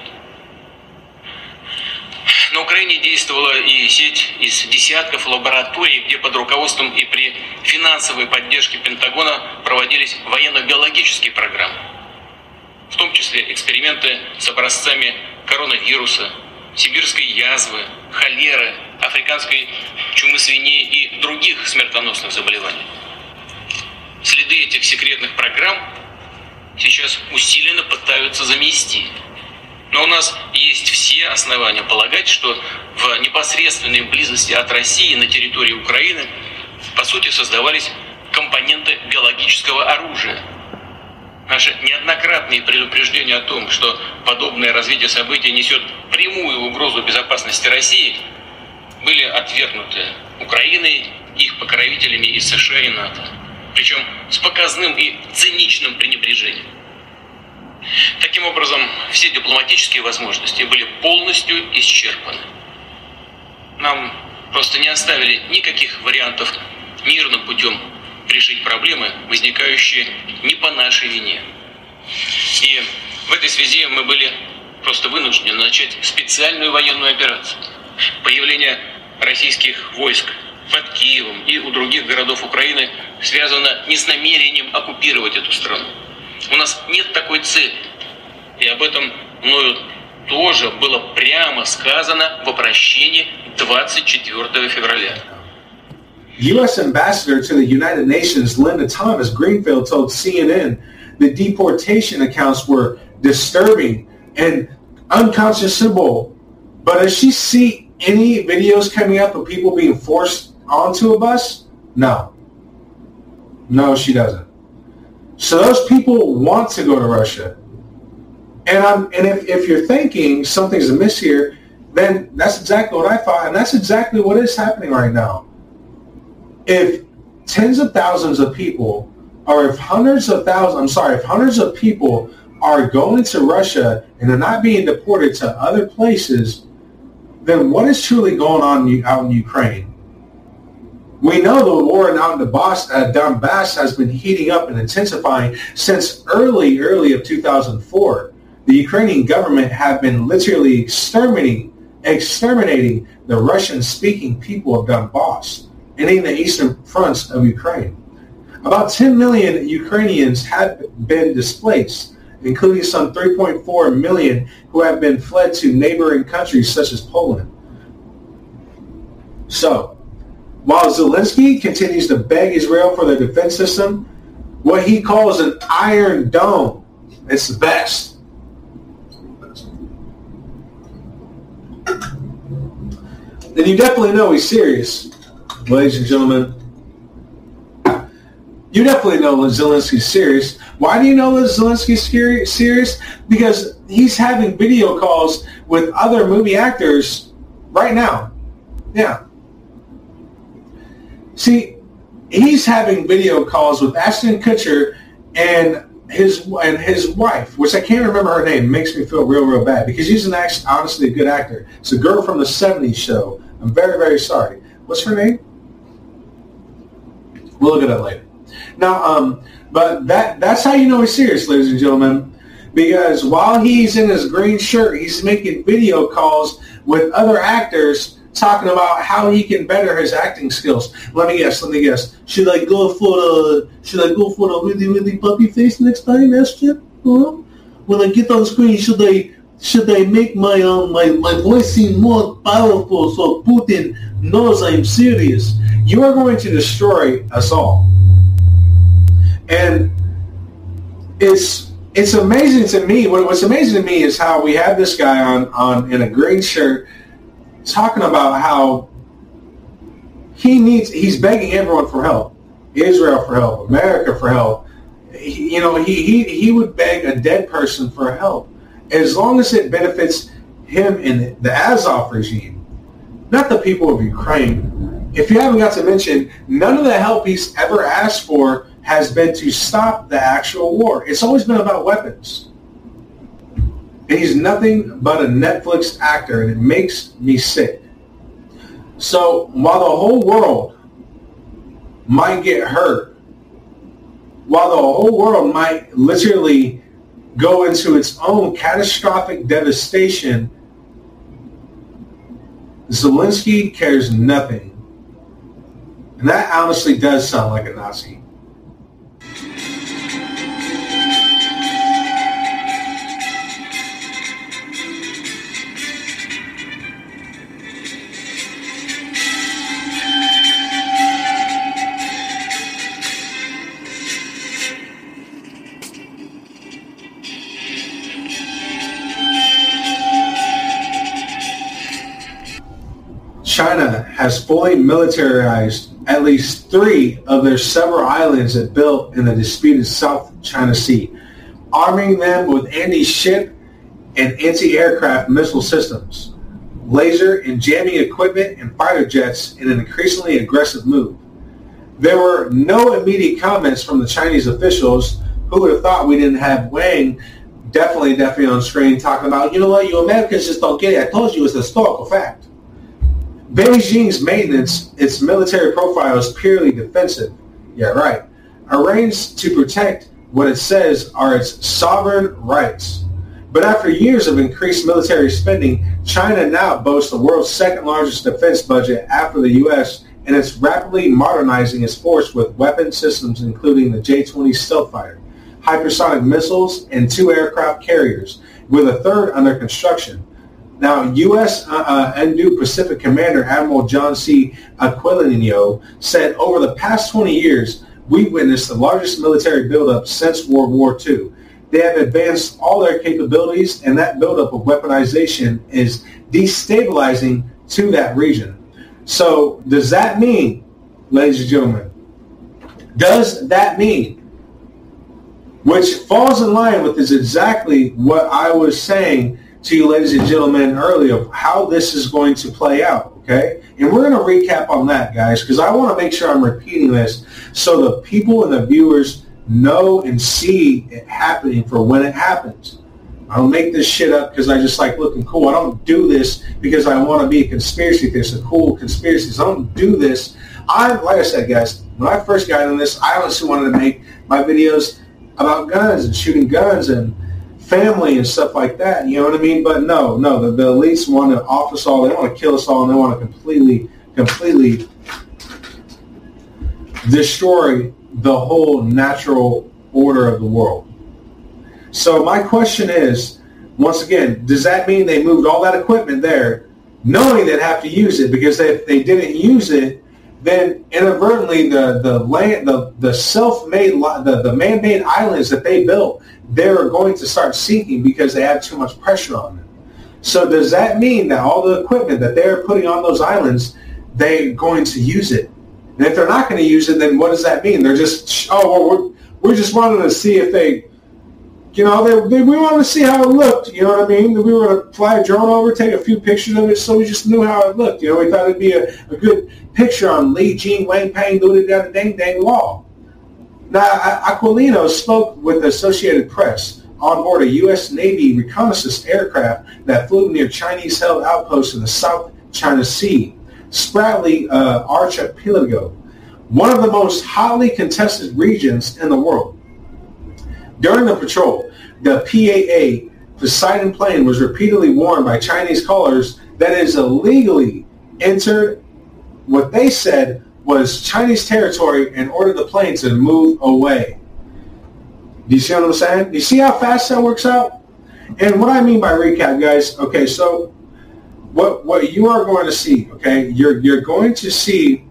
На Украине действовала и сеть из десятков лабораторий, где под руководством и при финансовой поддержке Пентагона проводились военно-биологические программы. В том числе эксперименты с образцами коронавируса, сибирской язвы, холеры, африканской чумы свиней и других смертоносных заболеваний. Следы этих секретных программ сейчас усиленно пытаются замести – но у нас есть все основания полагать, что в непосредственной близости от России на территории Украины по сути создавались компоненты биологического оружия. Наши неоднократные предупреждения о том, что подобное развитие событий несет прямую угрозу безопасности России, были отвергнуты Украиной, их покровителями из США и НАТО. Причем с показным и циничным пренебрежением. Таким образом, все дипломатические возможности были полностью исчерпаны. Нам просто не оставили никаких вариантов мирным путем решить проблемы, возникающие не по нашей вине. И в этой связи мы были просто вынуждены начать специальную военную операцию. Появление российских войск под Киевом и у других городов Украины связано не с намерением оккупировать эту страну, у нас нет такой цели. И об этом мною тоже было прямо сказано в обращении 24 февраля. U.S. Ambassador to the United Nations Linda Thomas Greenfield told CNN the deportation accounts were disturbing and unconscionable. But does she see any videos coming up of people being forced onto a bus? No. No, she doesn't. So those people want to go to Russia. And I'm and if, if you're thinking something's amiss here, then that's exactly what I thought, and that's exactly what is happening right now. If tens of thousands of people, or if hundreds of thousands, I'm sorry, if hundreds of people are going to Russia and they're not being deported to other places, then what is truly going on out in Ukraine? We know the war out in the Bos- uh, Donbass has been heating up and intensifying since early, early of 2004. The Ukrainian government have been literally exterminating, exterminating the Russian-speaking people of Donbass and in the eastern fronts of Ukraine. About 10 million Ukrainians have been displaced, including some 3.4 million who have been fled to neighboring countries such as Poland. So, while Zelensky continues to beg Israel for their defense system, what he calls an iron dome, it's the best. And you definitely know he's serious, ladies and gentlemen. You definitely know Zelensky's serious. Why do you know that Zelensky's serious? Because he's having video calls with other movie actors right now. Yeah. See, he's having video calls with Ashton Kutcher and his and his wife, which I can't remember her name, makes me feel real, real bad because she's an act, honestly a good actor. It's a girl from the '70s show. I'm very, very sorry. What's her name? We'll look at that later. Now, um, but that that's how you know he's serious, ladies and gentlemen, because while he's in his green shirt, he's making video calls with other actors talking about how he can better his acting skills. Let me guess. Let me guess. Should I go for the Should I go for the really really puppy face next time, Esther? Huh? When I get on screen, should I should I make my uh, my my voice seem more powerful so Putin knows I'm serious? You are going to destroy us all, and it's it's amazing to me. What, what's amazing to me is how we have this guy on on in a green shirt talking about how he needs, he's begging everyone for help. Israel for help, America for help. He, you know, he, he, he would beg a dead person for help as long as it benefits him and the Azov regime, not the people of Ukraine. If you haven't got to mention, none of the help he's ever asked for has been to stop the actual war. It's always been about weapons. And he's nothing but a Netflix actor, and it makes me sick. So while the whole world might get hurt, while the whole world might literally go into its own catastrophic devastation, Zelensky cares nothing. And that honestly does sound like a Nazi. Has fully militarized at least three of their several islands it built in the disputed South China Sea, arming them with anti-ship and anti-aircraft missile systems, laser and jamming equipment, and fighter jets in an increasingly aggressive move. There were no immediate comments from the Chinese officials who would have thought we didn't have Wang definitely, definitely on screen talking about, you know what, you Americans just don't get it. I told you it's a historical fact. Beijing's maintenance, its military profile is purely defensive. Yeah, right. Arranged to protect what it says are its sovereign rights. But after years of increased military spending, China now boasts the world's second largest defense budget after the U.S., and it's rapidly modernizing its force with weapon systems including the J-20 stealth fighter, hypersonic missiles, and two aircraft carriers, with a third under construction. Now, U.S. Uh, uh, Indo-Pacific Commander Admiral John C. Aquilino said, over the past 20 years, we've witnessed the largest military buildup since World War II. They have advanced all their capabilities, and that buildup of weaponization is destabilizing to that region. So does that mean, ladies and gentlemen, does that mean, which falls in line with is exactly what I was saying to you, ladies and gentlemen, earlier, of how this is going to play out, okay? And we're going to recap on that, guys, because I want to make sure I'm repeating this so the people and the viewers know and see it happening for when it happens. I don't make this shit up because I just like looking cool. I don't do this because I want to be a conspiracy theorist, a cool conspiracy. I don't do this. I, like I said, guys, when I first got into this, I honestly wanted to make my videos about guns and shooting guns and family and stuff like that. You know what I mean? But no, no, the, the elites want to off us all. They want to kill us all, and they want to completely, completely destroy the whole natural order of the world. So my question is, once again, does that mean they moved all that equipment there, knowing they'd have to use it? Because if they didn't use it, then inadvertently the the land the the self-made the, the man-made islands that they built they're going to start sinking because they have too much pressure on them. So does that mean that all the equipment that they're putting on those islands, they're going to use it? And if they're not going to use it, then what does that mean? They're just, oh, well, we're, we're just wanting to see if they, you know, they, they, we wanted to see how it looked. You know what I mean? We were going to fly a drone over, take a few pictures of it, so we just knew how it looked. You know, we thought it'd be a, a good picture on Li Jing Wang Pang doing it down dang dang wall. Now, Aquilino spoke with the Associated Press on board a U.S. Navy reconnaissance aircraft that flew near Chinese-held outposts in the South China Sea, Spratly uh, Archipelago, one of the most hotly contested regions in the world. During the patrol, the P-8A Poseidon plane was repeatedly warned by Chinese callers that it is illegally entered what they said was Chinese territory and ordered the plane to move away. Do you see what I'm saying? Do you see how fast that works out? And what I mean by recap, guys, okay, so what what you are going to see, okay, you're you're going to see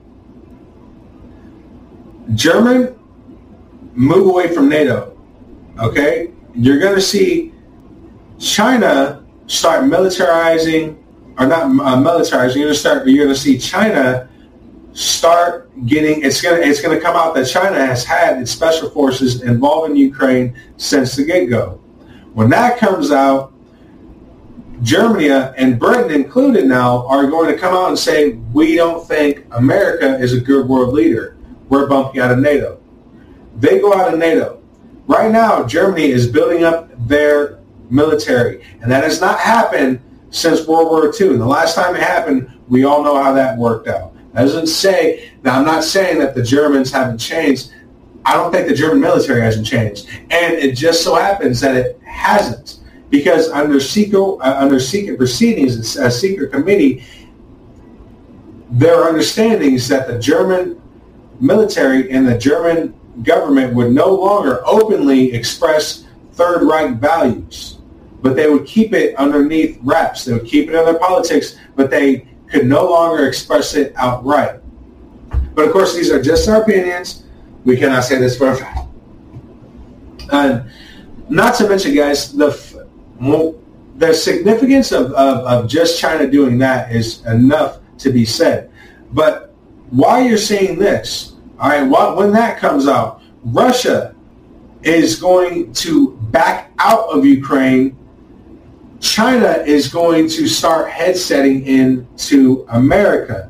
German move away from NATO. Okay? You're going to see China start militarizing or not uh, militarizing. You're to start you're going to see China start getting it's gonna it's gonna come out that China has had its special forces involved in Ukraine since the get-go. When that comes out, Germany uh, and Britain included now are going to come out and say we don't think America is a good world leader. We're bumping out of NATO. They go out of NATO. Right now, Germany is building up their military, and that has not happened since World War II. And the last time it happened, we all know how that worked out. Doesn't say, now I'm not saying that the Germans haven't changed. I don't think the German military hasn't changed. And it just so happens that it hasn't. Because under secret, uh, under secret proceedings, a secret committee, their understanding is that the German military and the German government would no longer openly express Third Reich values, but they would keep it underneath wraps. They would keep it in their politics, but they could no longer express it outright. But of course, these are just our opinions. We cannot say this for a fact. And not to mention, guys, the the significance of, of, of just China doing that is enough to be said. But while you're seeing this, all right, when that comes out, Russia is going to back out of Ukraine. China is going to start headsetting into America.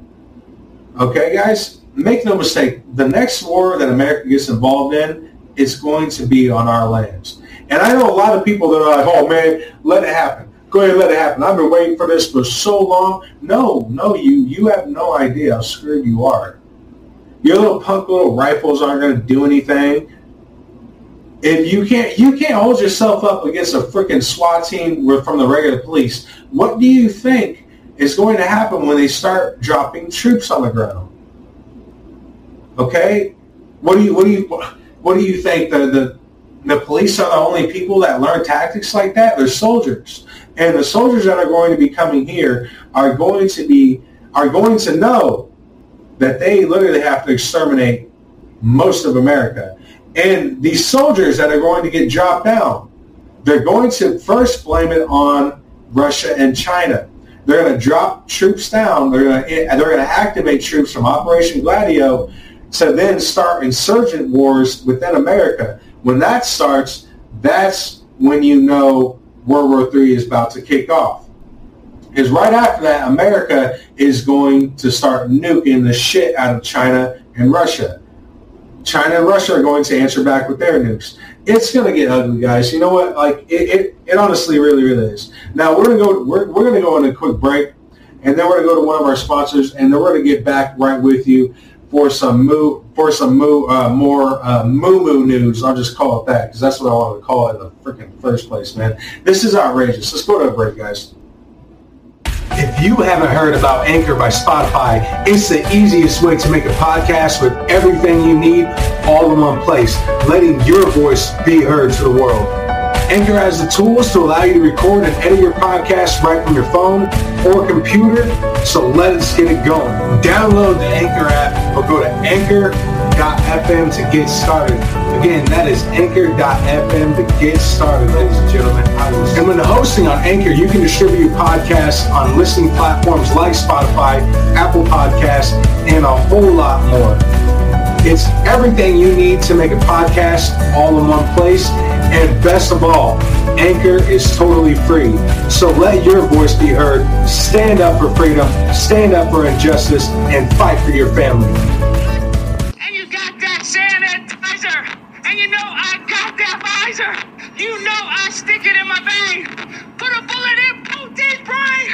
Okay, guys, make no mistake. The next war that America gets involved in is going to be on our lands. And I know a lot of people that are like, oh man, let it happen. Go ahead let it happen. I've been waiting for this for so long. No, no, you you have no idea how screwed you are. Your little punk little rifles aren't going to do anything. If you can't you can't hold yourself up against a freaking SWAT team from the regular police, what do you think is going to happen when they start dropping troops on the ground? Okay, what do you what do you what do you think the the the police are the only people that learn tactics like that. They're soldiers. And the soldiers that are going to be coming here are going to be are going to know that they literally have to exterminate most of America. And these soldiers that are going to get dropped down, they're going to first blame it on Russia and China. They're going to drop troops down. They're going to they're going to activate troops from Operation Gladio to then start insurgent wars within America. When that starts, that's when you know World War III is about to kick off. Because right after that, America is going to start nuking the shit out of China and Russia. China and Russia are going to answer back with their nukes. It's going to get ugly, guys. You know what? Like it, it, it honestly really, really is. Now we're going to go. We're, we're going to go on a quick break, and then we're going to go to one of our sponsors, and then we're going to get back right with you for some moo for some moo uh, more uh, moo moo news. I'll just call it that because that's what I want to call it in the freaking first place, man. This is outrageous. Let's go to a break, guys. If you haven't heard about Anchor by Spotify, it's the easiest way to make a podcast with everything you need all in one place, letting your voice be heard to the world. Anchor has the tools to allow you to record and edit your podcast right from your phone or computer, so let's get it going. Download the Anchor app or go to anchor.fm to get started. Again, that is anchor.fm to get started, ladies and gentlemen. And when hosting on Anchor, you can distribute your podcast on listening platforms like Spotify, Apple Podcasts, and a whole lot more. It's everything you need to make a podcast all in one place. And best of all, Anchor is totally free. So let your voice be heard. Stand up for freedom, stand up for injustice, and fight for your family. And you got that sanitizer. And you know I got that Pfizer. You know I stick it in my vein. Put a bullet in Putin's brain.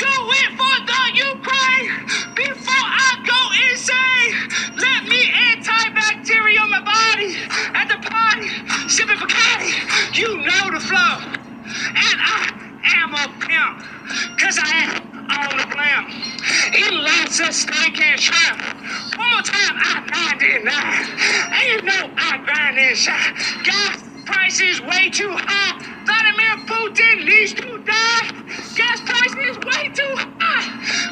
Do it for the Ukraine. Before I go insane, let me antibacterial my body at the party. Sipping Bacardi. You know the flow. And I am a pimp. Cause I am on the. Eating lots of steak and shrimp. One more time, I 99. And you know I grind and shine. Gas price is way too high. Vladimir Putin needs to die. Gas price is way too high.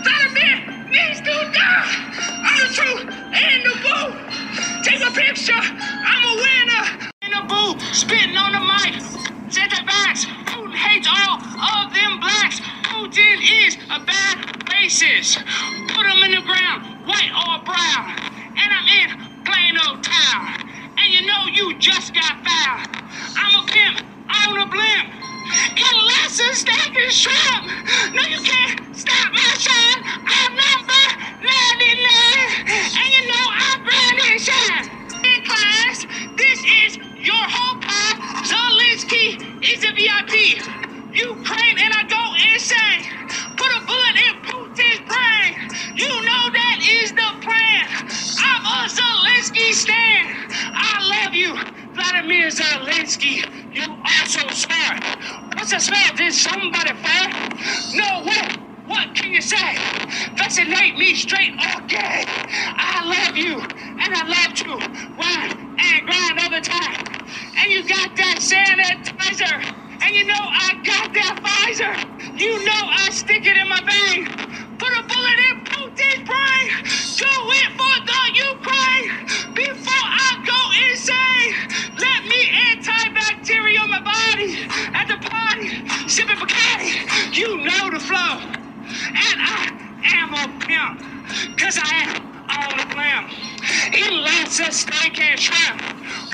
Vladimir needs to die. I'm the truth in the booth. Take a picture. I'm a winner. In the booth, spitting on the mic. Set the backs. Putin hates all of them blacks. Putin is a bad racist. Put him in the ground, white or brown. And I'm in plain old town. And you know you just got fouled. I'm a pimp on a blimp. Unless a steak and shrimp. No, you can't stop my shine. I'm number 99. And you know I'm brand and shine. In class, this is your whole pie. Zelensky is a VIP. Ukraine, and I go insane. Put a bullet in Putin's brain. You know that is the plan. I'm a Zelensky stand. I love you, Vladimir Zelensky. You are so smart. What's the smell? Did somebody fart? No way. What can you say? Fascinate me straight all day. I love you, and I love to grind and grind all the time. And you got that sanitizer and you know I got that Pfizer. You know I stick it in my vein. Put a bullet in Putin's brain. Do it for the Ukraine. Before I go insane, let me antibacterial my body at the party. Sipping Bacardi, you know the flow. And I am a pimp, cause I am on the. Eating lots of steak and shrimp.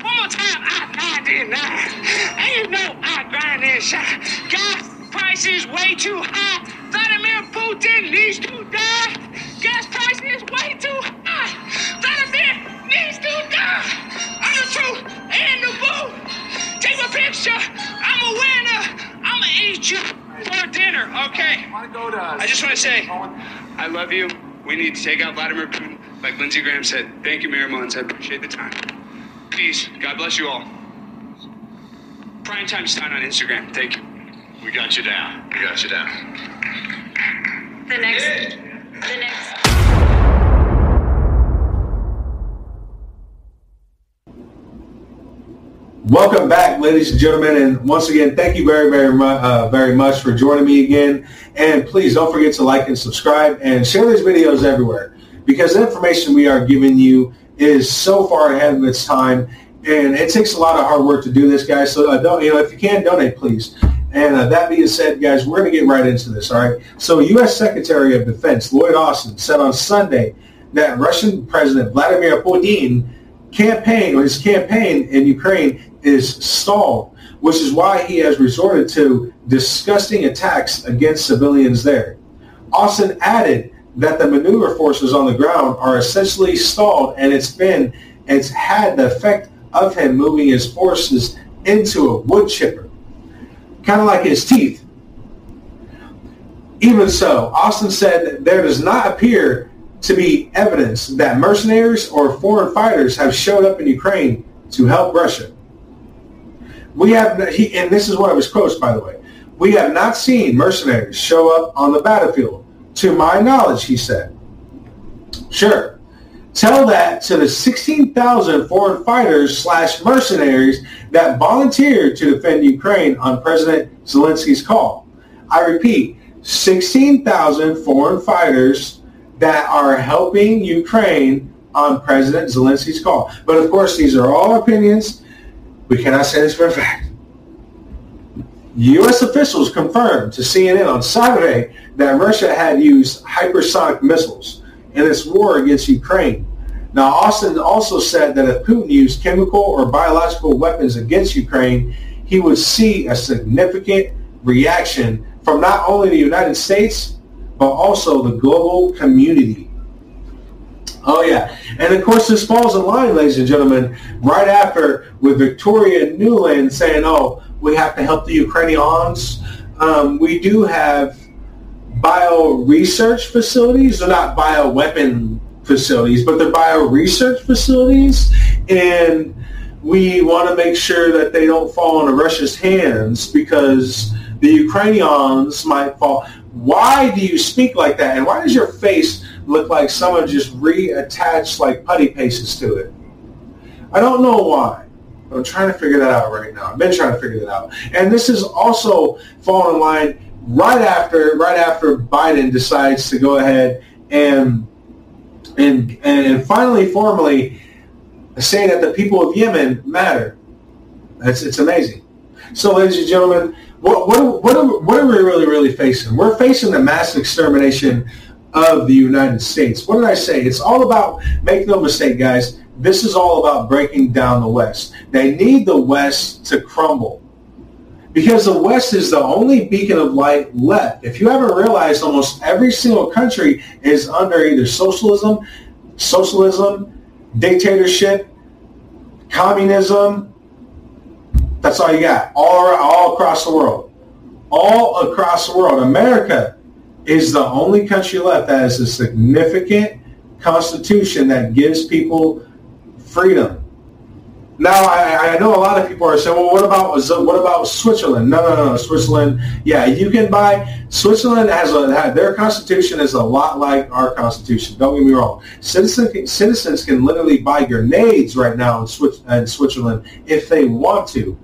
One more time, I 99. And you know I grind and shine. Gas price is way too high. Vladimir Putin needs to die. Gas price is way too high. Vladimir needs to die. I'm the truth and the boo. Take a picture. I'm a winner. I'ma eat you for dinner. Okay. I just want to say, I love you. We need to take out Vladimir Putin, like Lindsey Graham said. Thank you, Mayor Mullins. I appreciate the time. Peace. God bless you all. Prime Time Stein on Instagram. Thank you. We got you down. We got you down. The next, the next. Welcome back, ladies and gentlemen, and once again, thank you very, very uh, very much for joining me again. And please don't forget to like and subscribe and share these videos everywhere because the information we are giving you is so far ahead of its time, and it takes a lot of hard work to do this, guys. So uh, don't, you know, if you can donate, please. And uh, that being said, guys, we're going to get right into this. All right. So, U.S. Secretary of Defense Lloyd Austin said on Sunday that Russian President Vladimir Putin campaign or his campaign in Ukraine is stalled, which is why he has resorted to disgusting attacks against civilians there. Austin added that the maneuver forces on the ground are essentially stalled and it's been it's had the effect of him moving his forces into a wood chipper. Kind of like his teeth. Even so, Austin said there does not appear to be evidence that mercenaries or foreign fighters have showed up in Ukraine to help Russia. We have, he, and this is one of his quotes, by the way. We have not seen mercenaries show up on the battlefield, to my knowledge, he said. Sure. Tell that to the 16,000 foreign fighters slash mercenaries that volunteered to defend Ukraine on President Zelensky's call. I repeat, 16,000 foreign fighters that are helping Ukraine on President Zelensky's call. But of course, these are all opinions. We cannot say this for a fact. U.S. officials confirmed to CNN on Saturday that Russia had used hypersonic missiles in its war against Ukraine. Now, Austin also said that if Putin used chemical or biological weapons against Ukraine, he would see a significant reaction from not only the United States, but also the global community. Oh yeah, and of course this falls in line, ladies and gentlemen, right after with Victoria Nuland saying, "Oh, we have to help the Ukrainians." Um, we do have bio research facilities. They're not bio weapon facilities, but they're bio research facilities, and we want to make sure that they don't fall into Russia's hands because the Ukrainians might fall. Why do you speak like that? And why does your face look like someone just reattached like putty paces to it? I don't know why. But I'm trying to figure that out right now. I've been trying to figure that out. And this is also falling in line right after right after Biden decides to go ahead and and and finally formally say that the people of Yemen matter. It's it's amazing. So, ladies and gentlemen, what what what are, what are we really really facing? We're facing the mass extermination of the United States. What did I say? It's all about. Make no mistake, guys. This is all about breaking down the West. They need the West to crumble because the West is the only beacon of light left. If you haven't realized, almost every single country is under either socialism, socialism, dictatorship, communism. That's all you got, all, all across the world. All across the world. America is the only country left that has a significant constitution that gives people freedom. Now, I, I know a lot of people are saying, well, what about what about Switzerland? No, no, no, Switzerland. Yeah, you can buy. Switzerland has a their constitution is a lot like our constitution. Don't get me wrong. Citizens citizens can literally buy grenades right now in, Swiss, in Switzerland if they want to.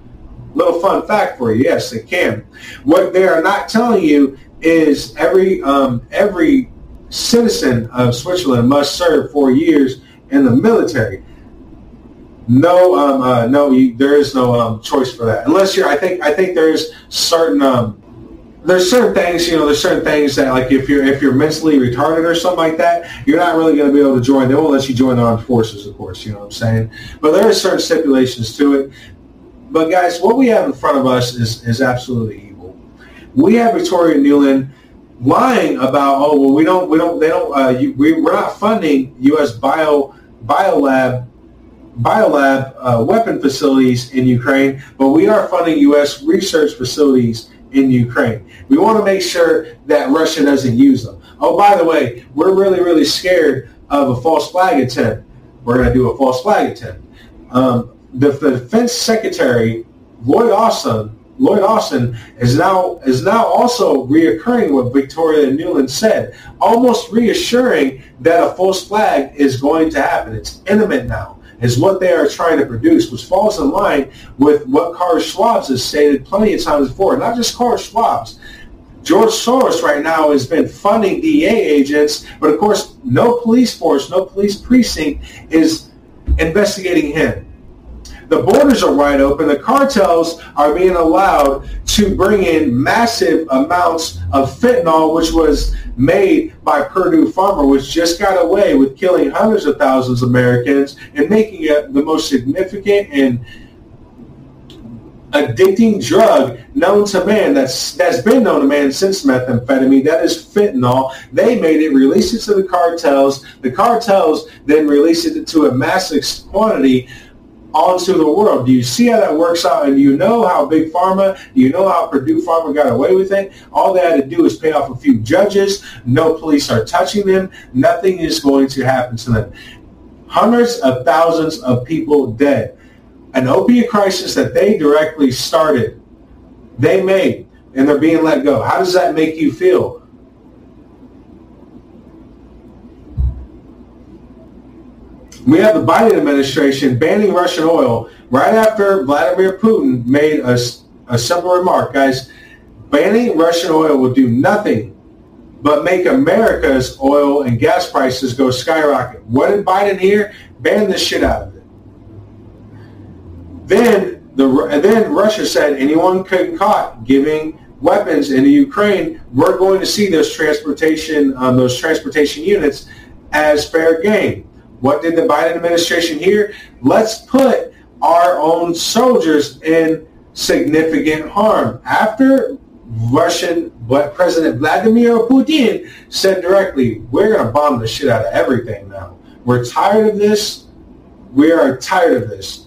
Little fun fact for you. Yes, they can. What they are not telling you is every um, every citizen of Switzerland must serve four years in the military. No, um, uh, no, you, there is no um, choice for that. Unless you're, I think, I think there's certain, um, there's certain things, you know, there's certain things that, like, if you're if you're mentally retarded or something like that, you're not really going to be able to join. They won't let you join the armed forces, of course. You know what I'm saying? But there are certain stipulations to it. But guys, what we have in front of us is is absolutely. We have Victoria Nuland lying about, oh well, we don't, we don't, they don't, uh, you, we, we're not funding U.S. bio biolab biolab uh, weapon facilities in Ukraine, but we are funding U.S. research facilities in Ukraine. We want to make sure that Russia doesn't use them. Oh, by the way, we're really, really scared of a false flag attempt. We're going to do a false flag attempt. Um, the, the defense secretary, Lloyd Austin, Lloyd Austin is now is now also reoccurring what Victoria Nuland said, almost reassuring that a false flag is going to happen. It's imminent now is what they are trying to produce, which falls in line with what Carl Schwab's has stated plenty of times before. Not just Carl Schwab's. George Soros right now has been funding DEA agents, but of course, no police force, no police precinct is investigating him. The borders are wide open. The cartels are being allowed to bring in massive amounts of fentanyl, which was made by Purdue Pharma, which just got away with killing hundreds of thousands of Americans and making it the most significant and addicting drug known to man that's that's been known to man since methamphetamine. That is fentanyl. They made it release it to the cartels. The cartels then released it to a massive quantity onto the world. Do you see how that works out? And do you know how Big Pharma, do you know how Purdue Pharma got away with it? All they had to do is pay off a few judges. No police are touching them. Nothing is going to happen to them. Hundreds of thousands of people dead. An opiate crisis that they directly started, they made, and they're being let go. How does that make you feel? We have the Biden administration banning Russian oil right after Vladimir Putin made a, a simple remark. Guys, banning Russian oil will do nothing but make America's oil and gas prices go skyrocket. What did Biden hear? Ban the shit out of it. Then the then Russia said anyone caught giving weapons into Ukraine, we're going to see those transportation um, those transportation units as fair game. What did the Biden administration hear? Let's put our own soldiers in significant harm. After Russian President Vladimir Putin said directly, we're going to bomb the shit out of everything now. We're tired of this. We are tired of this.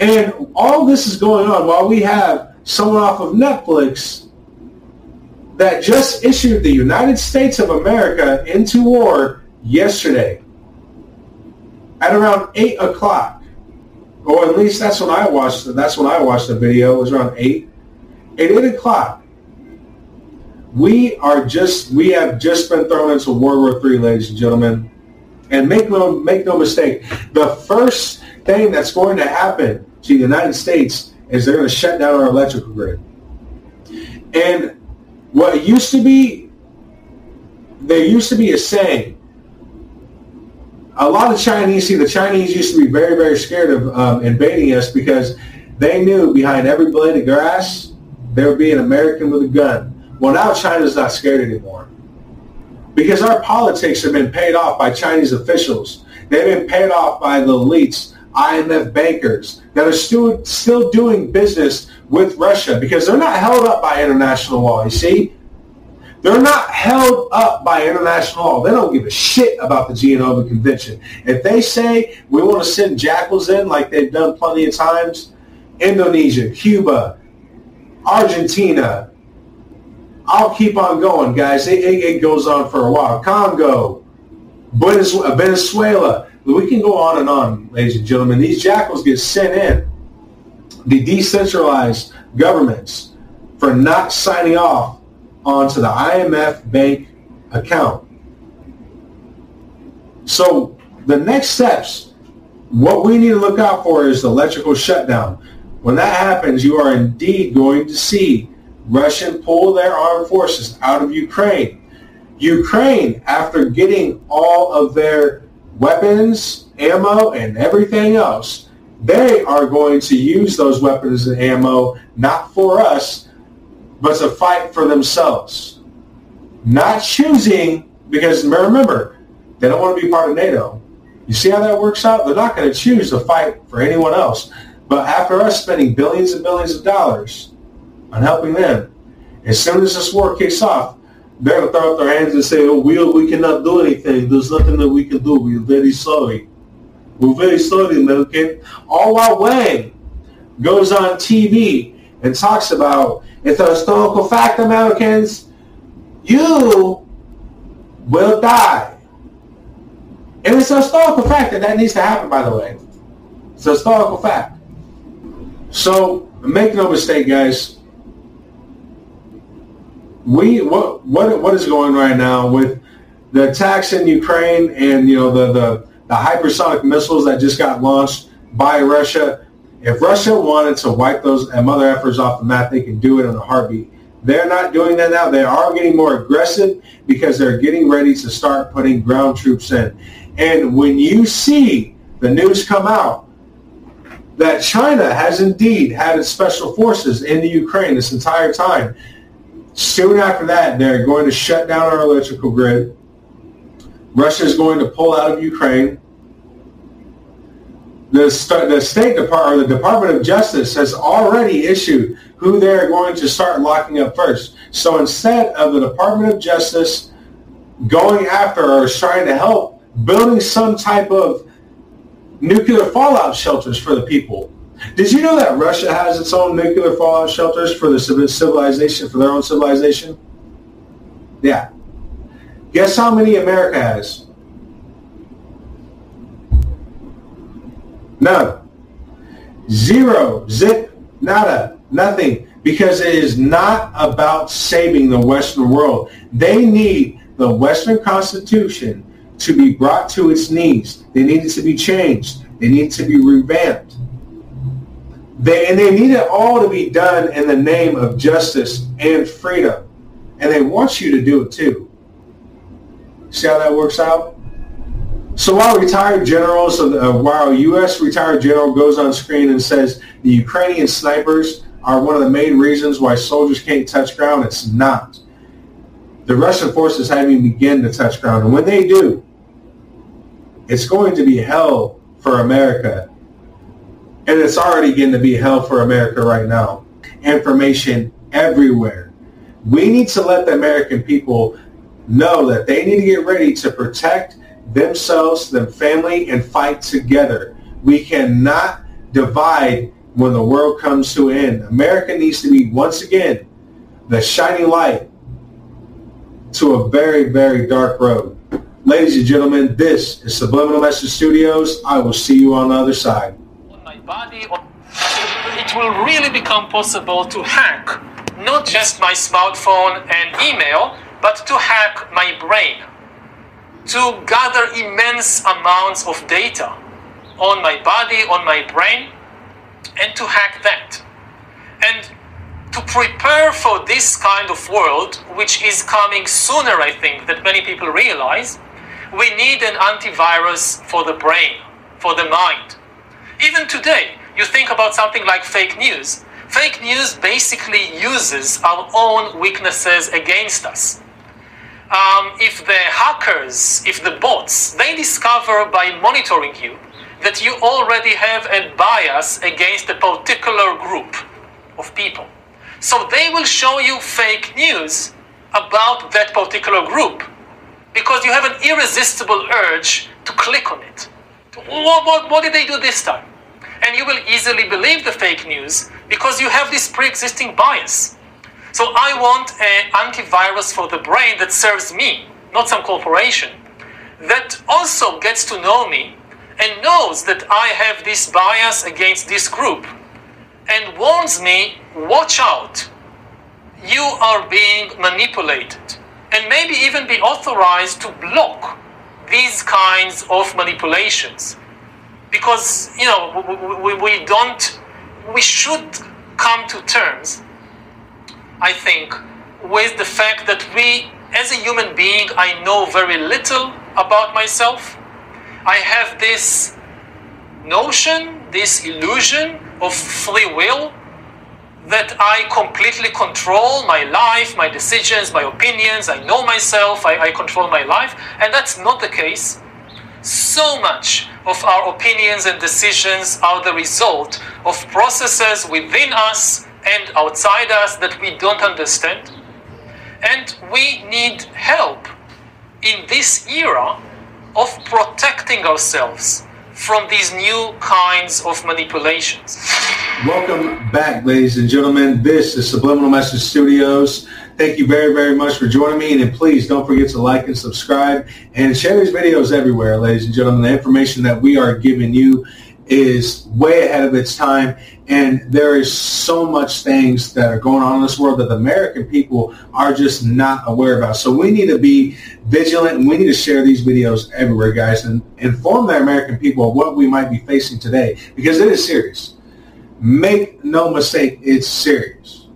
And all this is going on while we have someone off of Netflix that just issued the United States of America into war yesterday at around eight o'clock, or at least that's when I watched. That's when I watched the video. It was around eight. At eight o'clock, we are just we have just been thrown into World War Three, ladies and gentlemen. And make no make no mistake, the first thing that's going to happen to the United States is they're going to shut down our electrical grid. And what used to be, there used to be a saying a lot of Chinese, see, the Chinese used to be very, very scared of um, invading us because they knew behind every blade of grass there would be an American with a gun. Well, now China's not scared anymore because our politics have been paid off by Chinese officials. They've been paid off by the elites, IMF bankers that are still still doing business with Russia because they're not held up by international law. You see, they're not held up by international law. They don't give a shit about the Geneva Convention. If they say we want to send jackals in like they've done plenty of times, Indonesia, Cuba, Argentina, I'll keep on going, guys. It, it, it goes on for a while. Congo, uh, Venezuela, we can go on and on, ladies and gentlemen. These jackals get sent in, the decentralized governments, for not signing off onto the IMF bank account. So the next steps, what we need to look out for is the electrical shutdown. When that happens, you are indeed going to see Russian pull their armed forces out of Ukraine. Ukraine, after getting all of their weapons, ammo, and everything else, they are going to use those weapons and ammo not for us, but to fight for themselves. Not choosing, because remember, they don't want to be part of NATO. You see how that works out? They're not going to choose to fight for anyone else. But after us spending billions and billions of dollars on helping them, as soon as this war kicks off, they're going to throw up their hands and say, oh, we, we cannot do anything. There's nothing that we can do. We're very sorry. We're very sorry, American. All while Wang goes on TV and talks about it's a historical fact, Americans. You will die. And it's a historical fact that that needs to happen, by the way. It's a historical fact. So make no mistake, guys. We what what what is going right now with the attacks in Ukraine and you know the the, the hypersonic missiles that just got launched by Russia. If Russia wanted to wipe those mother efforts off the map, they can do it in a heartbeat. They're not doing that now. They are getting more aggressive because they're getting ready to start putting ground troops in. And when you see the news come out that China has indeed had its special forces in the Ukraine this entire time, soon after that, they're going to shut down our electrical grid. Russia is going to pull out of Ukraine the, the State Department, or the Department of Justice has already issued who they're going to start locking up first. So instead of the Department of Justice going after or trying to help building some type of nuclear fallout shelters for the people. Did you know that Russia has its own nuclear fallout shelters for the civilization, for their own civilization? Yeah. Guess how many America has? None. Zero. Zip. Nada. Nothing. Because it is not about saving the Western world. They need the Western Constitution to be brought to its knees. They need it to be changed. They need it to be revamped. They, and they need it all to be done in the name of justice and freedom. And they want you to do it too. See how that works out? So while retired generals, uh, while a U.S. retired general goes on screen and says the Ukrainian snipers are one of the main reasons why soldiers can't touch ground, it's not. The Russian forces haven't even begun to touch ground. And when they do, it's going to be hell for America. And it's already getting to be hell for America right now. Information everywhere. We need to let the American people know that they need to get ready to protect themselves, their family, and fight together. We cannot divide when the world comes to an end. America needs to be, once again, the shining light to a very, very dark road. Ladies and gentlemen, this is Subliminal Message Studios. I will see you on the other side. On my body, it will really become possible to hack not just my smartphone and email, but to hack my brain to gather immense amounts of data on my body, on my brain, and to hack that. And to prepare for this kind of world, which is coming sooner, I think, than many people realize, we need an antivirus for the brain, for the mind. Even today, you think about something like fake news. Fake news basically uses our own weaknesses against us um, if the hackers, if the bots, they discover by monitoring you that you already have a bias against a particular group of people. So they will show you fake news about that particular group because you have an irresistible urge to click on it. What, what, what did they do this time? And you will easily believe the fake news because you have this pre existing bias. So I want an antivirus for the brain that serves me, not some corporation, that also gets to know me and knows that I have this bias against this group and warns me, watch out, you are being manipulated, and maybe even be authorized to block these kinds of manipulations. Because, you know, we, we, we don't, we should come to terms, I think, with the fact that we, as a human being, I know very little about myself. I have this notion, this illusion of free will that I completely control my life, my decisions, my opinions. I know myself, I, I, control my life, and that's not the case. So much of our opinions and decisions are the result of processes within us and outside us that we don't understand. And we need help in this era of protecting ourselves from these new kinds of manipulations. Welcome back, ladies and gentlemen. This is Subliminal Message Studios. Thank you very, very much for joining me. And please don't forget to like and subscribe and share these videos everywhere, ladies and gentlemen. The information that we are giving you is way ahead of its time. And there is so much things that are going on in this world that the American people are just not aware about. So we need to be vigilant and we need to share these videos everywhere, guys, and inform the American people of what we might be facing today because it is serious. Make no mistake, it's serious.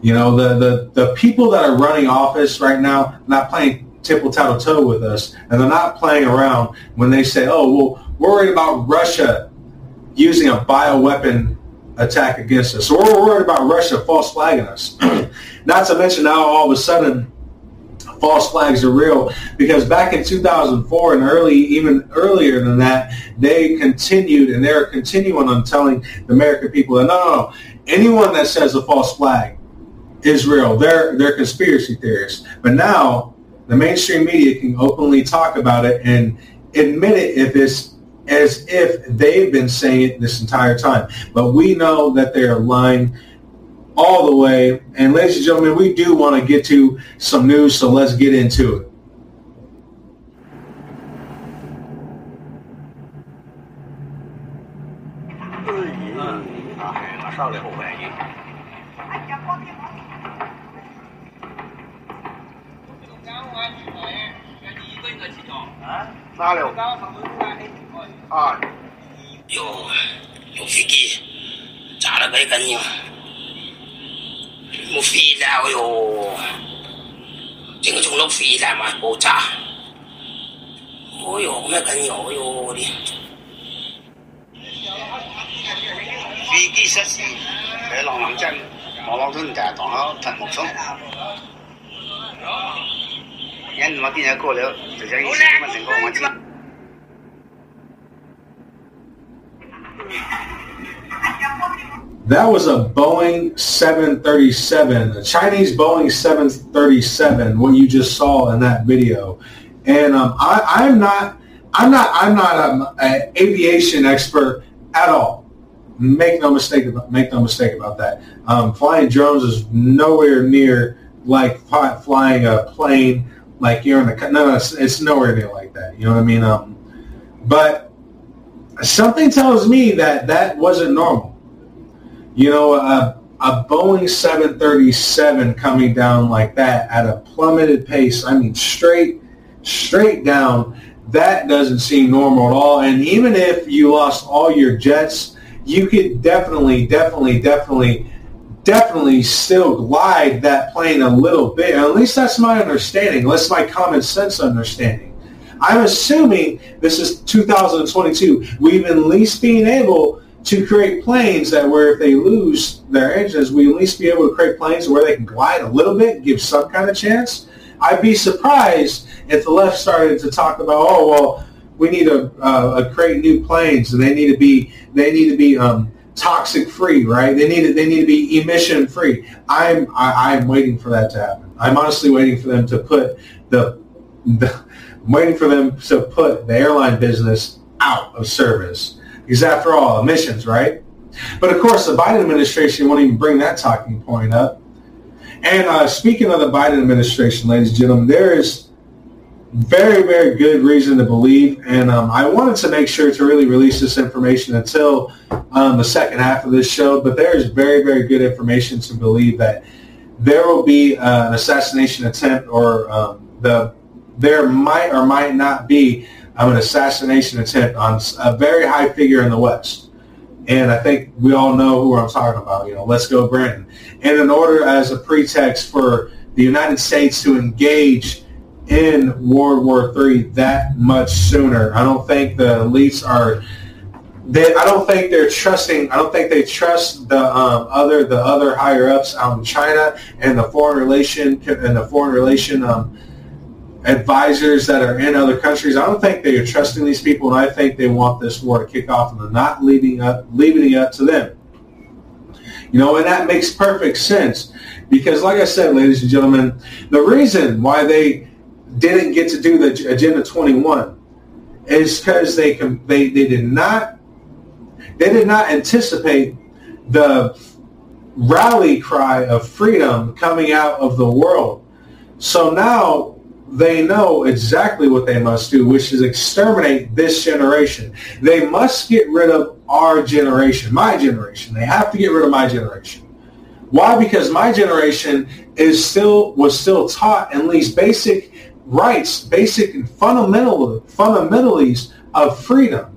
You know, the, the, the people that are running office right now, not playing tipple tattle toe with us, and they're not playing around when they say, oh, well, worried about Russia using a bioweapon attack against us. So we're worried about Russia false flagging us. [clears throat] Not to mention now all of a sudden false flags are real because back in 2004 and early, even earlier than that, they continued and they're continuing on telling the American people that no, no, no, anyone that says a false flag is real. They're they're conspiracy theorists. But now the mainstream media can openly talk about it and admit it if it's as if they've been saying it this entire time. But we know that they are lying all the way. And ladies and gentlemen, we do want to get to some news, so let's get into it. ಮುಫಿಗೆ ಸಾಲಬೇಕು ನೀವು ಮುಫಿ ದಾವಯೋ chính chúng lúc phi ra mà bố chả, ôi ôi mấy cái nhỏ ôi ôi đi. Phi kỹ sát sĩ để lòng lòng chân mà lòng thân đã tỏ nó thật một số. Nhân mà kia có liệu. Thì sẽ nghĩ mà thành công mà chứ. That was a Boeing 737, a Chinese Boeing 737. What you just saw in that video, and um, I, am not, I'm not, I'm not an aviation expert at all. Make no mistake about, make no mistake about that. Um, flying drones is nowhere near like flying a plane. Like you're in the no, no it's, it's nowhere near like that. You know what I mean? Um, but something tells me that that wasn't normal you know, a, a Boeing 737 coming down like that at a plummeted pace, I mean, straight, straight down, that doesn't seem normal at all. And even if you lost all your jets, you could definitely, definitely, definitely, definitely still glide that plane a little bit. At least that's my understanding. That's my common sense understanding. I'm assuming this is 2022. We've at least been able to create planes that where if they lose their engines, we at least be able to create planes where they can glide a little bit, give some kind of chance. I'd be surprised if the left started to talk about, oh well, we need to uh, create new planes and they need to be they need to be um, toxic free, right? They need to they need to be emission free. I'm I, am i am waiting for that to happen. I'm honestly waiting for them to put the, the waiting for them to put the airline business out of service because after all, emissions, right? But of course, the Biden administration won't even bring that talking point up. And uh, speaking of the Biden administration, ladies and gentlemen, there is very, very good reason to believe. And um, I wanted to make sure to really release this information until um, the second half of this show. But there is very, very good information to believe that there will be uh, an assassination attempt or um, the there might or might not be um, an assassination attempt on a very high figure in the West. And I think we all know who I'm talking about. You know, let's go Brandon. And in order as a pretext for the United States to engage in World War III that much sooner. I don't think the elites are. They, I don't think they're trusting. I don't think they trust the um, other the other higher ups out in China and the foreign relation and the foreign relation um, advisors that are in other countries. I don't think they are trusting these people, and I think they want this war to kick off, and they're not leaving up leaving it up to them. You know, and that makes perfect sense because, like I said, ladies and gentlemen, the reason why they didn't get to do the Agenda 21 is because they they they did not they did not anticipate the rally cry of freedom coming out of the world. So now they know exactly what they must do, which is exterminate this generation. They must get rid of our generation, my generation. They have to get rid of my generation. Why? Because my generation is still was still taught at least basic rights, basic fundamental fundamentalities of freedom,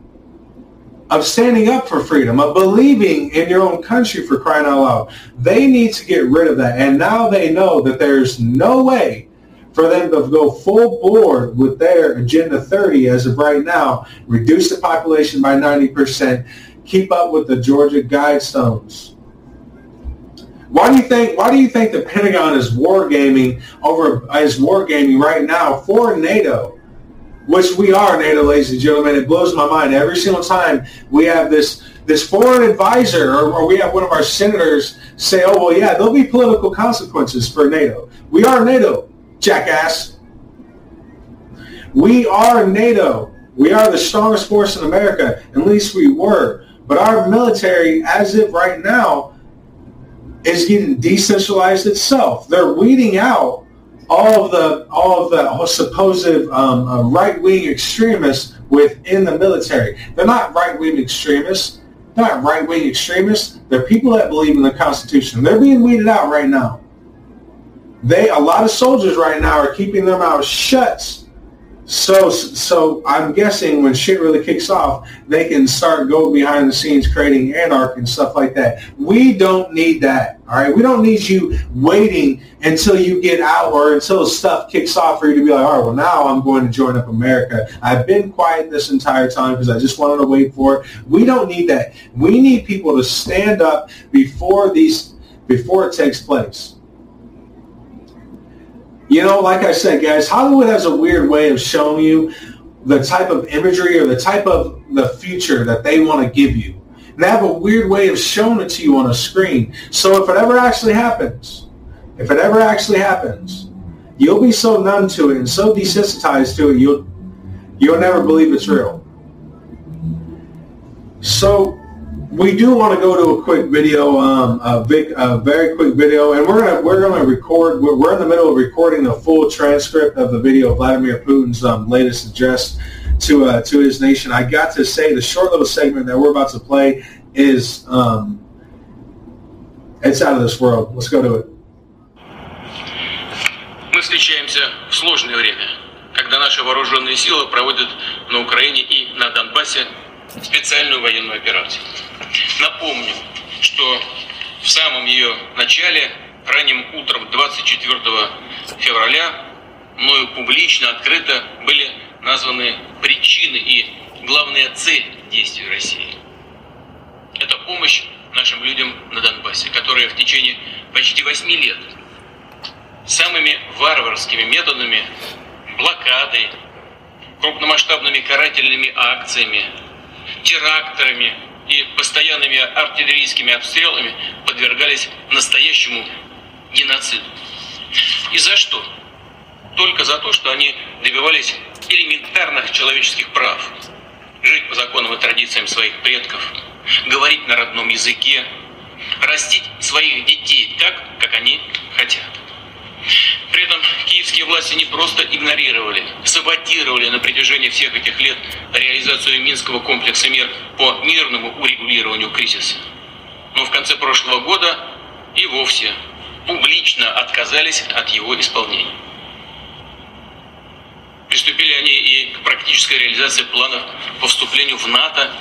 of standing up for freedom, of believing in your own country for crying out loud. They need to get rid of that. And now they know that there's no way for them to go full board with their Agenda 30 as of right now, reduce the population by 90%, keep up with the Georgia Guidestones. Why do you think? Why do you think the Pentagon is wargaming over is wargaming right now for NATO, which we are NATO, ladies and gentlemen? It blows my mind every single time we have this this foreign advisor or, or we have one of our senators say, "Oh well, yeah, there'll be political consequences for NATO. We are NATO, jackass. We are NATO. We are the strongest force in America. At least we were. But our military, as of right now, is getting decentralized itself. They're weeding out all of the all of the supposed um, uh, right wing extremists within the military. They're not right wing extremists. They're not right wing extremists. They're people that believe in the Constitution. They're being weeded out right now. They a lot of soldiers right now are keeping their mouths shut so, so I'm guessing when shit really kicks off, they can start going behind the scenes creating anarchy and stuff like that. We don't need that. All right. We don't need you waiting until you get out or until stuff kicks off for you to be like, all right, well, now I'm going to join up America. I've been quiet this entire time because I just wanted to wait for it. We don't need that. We need people to stand up before these, before it takes place. You know, like I said, guys, Hollywood has a weird way of showing you the type of imagery or the type of the future that they want to give you. And they have a weird way of showing it to you on a screen. So if it ever actually happens, if it ever actually happens, you'll be so numb to it and so desensitized to it, you'll you'll never believe it's real. So we do want to go to a quick video, um, a, Vic, a very quick video, and we're gonna we're gonna record. We're, we're in the middle of recording the full transcript of the video of Vladimir Putin's um, latest address to uh, to his nation. I got to say the short little segment that we're about to play is um, it's out of this world. Let's go to it. Мы встречаемся в сложное время, когда наши вооруженные силы проводят на Украине и на Донбассе специальную военную операцию. Напомню, что в самом ее начале, ранним утром 24 февраля, мною публично, открыто были названы причины и главная цель действий России. Это помощь нашим людям на Донбассе, которые в течение почти 8 лет самыми варварскими методами, блокадой, крупномасштабными карательными акциями, теракторами и постоянными артиллерийскими обстрелами подвергались настоящему геноциду. И за что? Только за то, что они добивались элементарных человеческих прав. Жить по законам и традициям своих предков, говорить на родном языке, растить своих детей так, как они хотят. При этом киевские власти не просто игнорировали, саботировали на протяжении всех этих лет реализацию Минского комплекса мер по мирному урегулированию кризиса. Но в конце прошлого года и вовсе публично отказались от его исполнения. Приступили они и к практической реализации планов по вступлению в НАТО.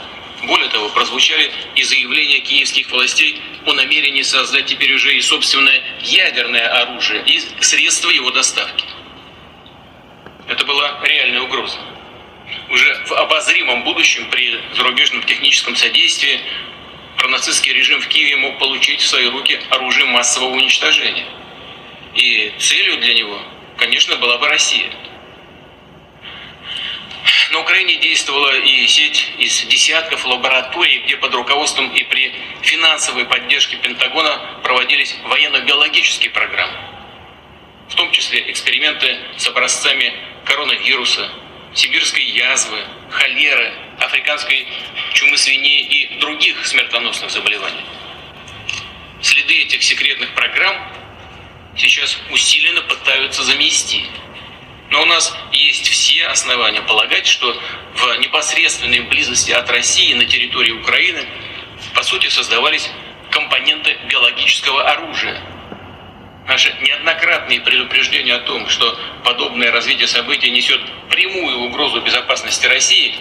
Более того, прозвучали и заявления киевских властей о намерении создать теперь уже и собственное ядерное оружие и средства его доставки. Это была реальная угроза. Уже в обозримом будущем при зарубежном техническом содействии пронацистский режим в Киеве мог получить в свои руки оружие массового уничтожения. И целью для него, конечно, была бы Россия. На Украине действовала и сеть из десятков лабораторий, где под руководством и при финансовой поддержке Пентагона проводились военно-биологические программы. В том числе эксперименты с образцами коронавируса, сибирской язвы, холеры, африканской чумы свиней и других смертоносных заболеваний. Следы этих секретных программ сейчас усиленно пытаются замести. Но у нас есть все основания полагать, что в непосредственной близости от России на территории Украины по сути создавались компоненты биологического оружия. Наши неоднократные предупреждения о том, что подобное развитие событий несет прямую угрозу безопасности России,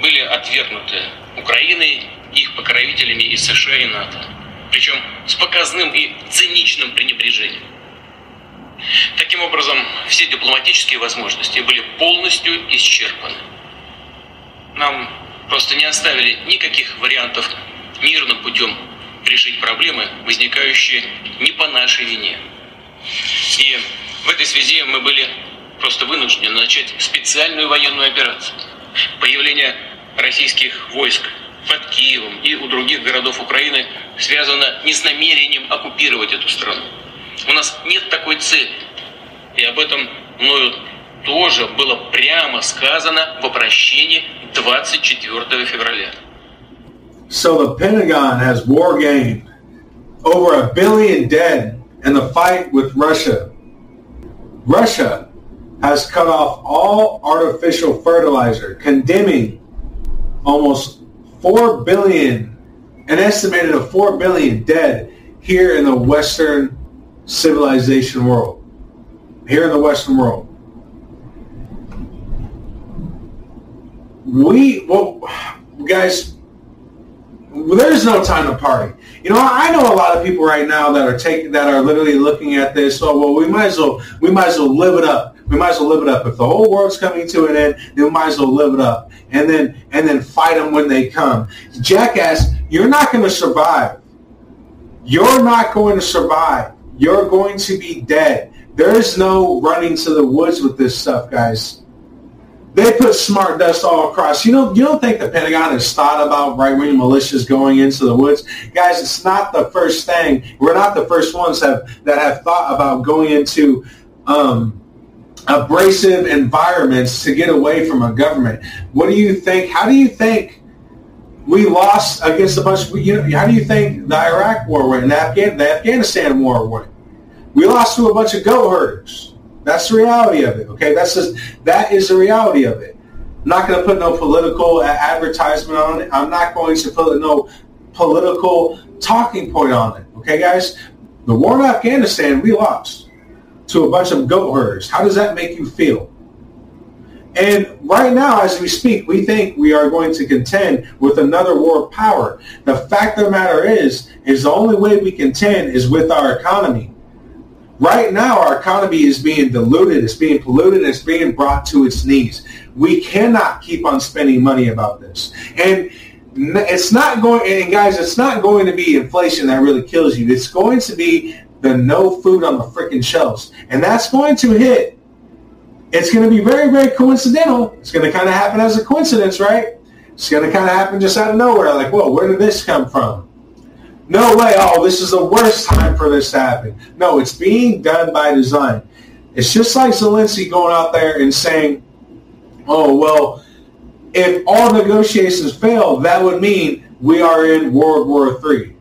были отвергнуты Украиной, их покровителями из США и НАТО. Причем с показным и циничным пренебрежением. Таким образом, все дипломатические возможности были полностью исчерпаны. Нам просто не оставили никаких вариантов мирным путем решить проблемы, возникающие не по нашей вине. И в этой связи мы были просто вынуждены начать специальную военную операцию. Появление российских войск под Киевом и у других городов Украины связано не с намерением оккупировать эту страну. У нас нет такой цели. И об этом мною тоже было прямо сказано в обращении 24 февраля. So the Pentagon has war gained over a billion dead in the fight with Russia. Russia has cut off all artificial fertilizer, condemning almost 4 billion, an estimated of 4 billion dead here in the Western civilization world. Here in the Western world. We, well, guys, there's no time to party. You know, I know a lot of people right now that are taking that are literally looking at this. So, well, we might as well we might as well live it up. We might as well live it up. If the whole world's coming to an end, then we might as well live it up, and then and then fight them when they come. Jackass, you're not going to survive. You're not going to survive. You're going to be dead. There's no running to the woods with this stuff, guys. They put smart dust all across. You know, you don't think the Pentagon has thought about right-wing militias going into the woods, guys? It's not the first thing. We're not the first ones have that have thought about going into um, abrasive environments to get away from a government. What do you think? How do you think we lost against a bunch? Of, you know, how do you think the Iraq war went and the, Afghan, the Afghanistan war went? We lost to a bunch of goat herders. That's the reality of it. Okay, that's just that is the reality of it. I'm not going to put no political advertisement on it. I'm not going to put no political talking point on it. Okay, guys, the war in Afghanistan we lost to a bunch of goat herders. How does that make you feel? And right now, as we speak, we think we are going to contend with another war power. The fact of the matter is, is the only way we contend is with our economy. Right now, our economy is being diluted, it's being polluted, it's being brought to its knees. We cannot keep on spending money about this. And it's not going, and guys, it's not going to be inflation that really kills you. It's going to be the no food on the freaking shelves. And that's going to hit. It's going to be very, very coincidental. It's going to kind of happen as a coincidence, right? It's going to kind of happen just out of nowhere. Like, whoa, where did this come from? No way, oh, this is the worst time for this to happen. No, it's being done by design. It's just like Zelensky going out there and saying, oh, well, if all negotiations fail, that would mean we are in World War III.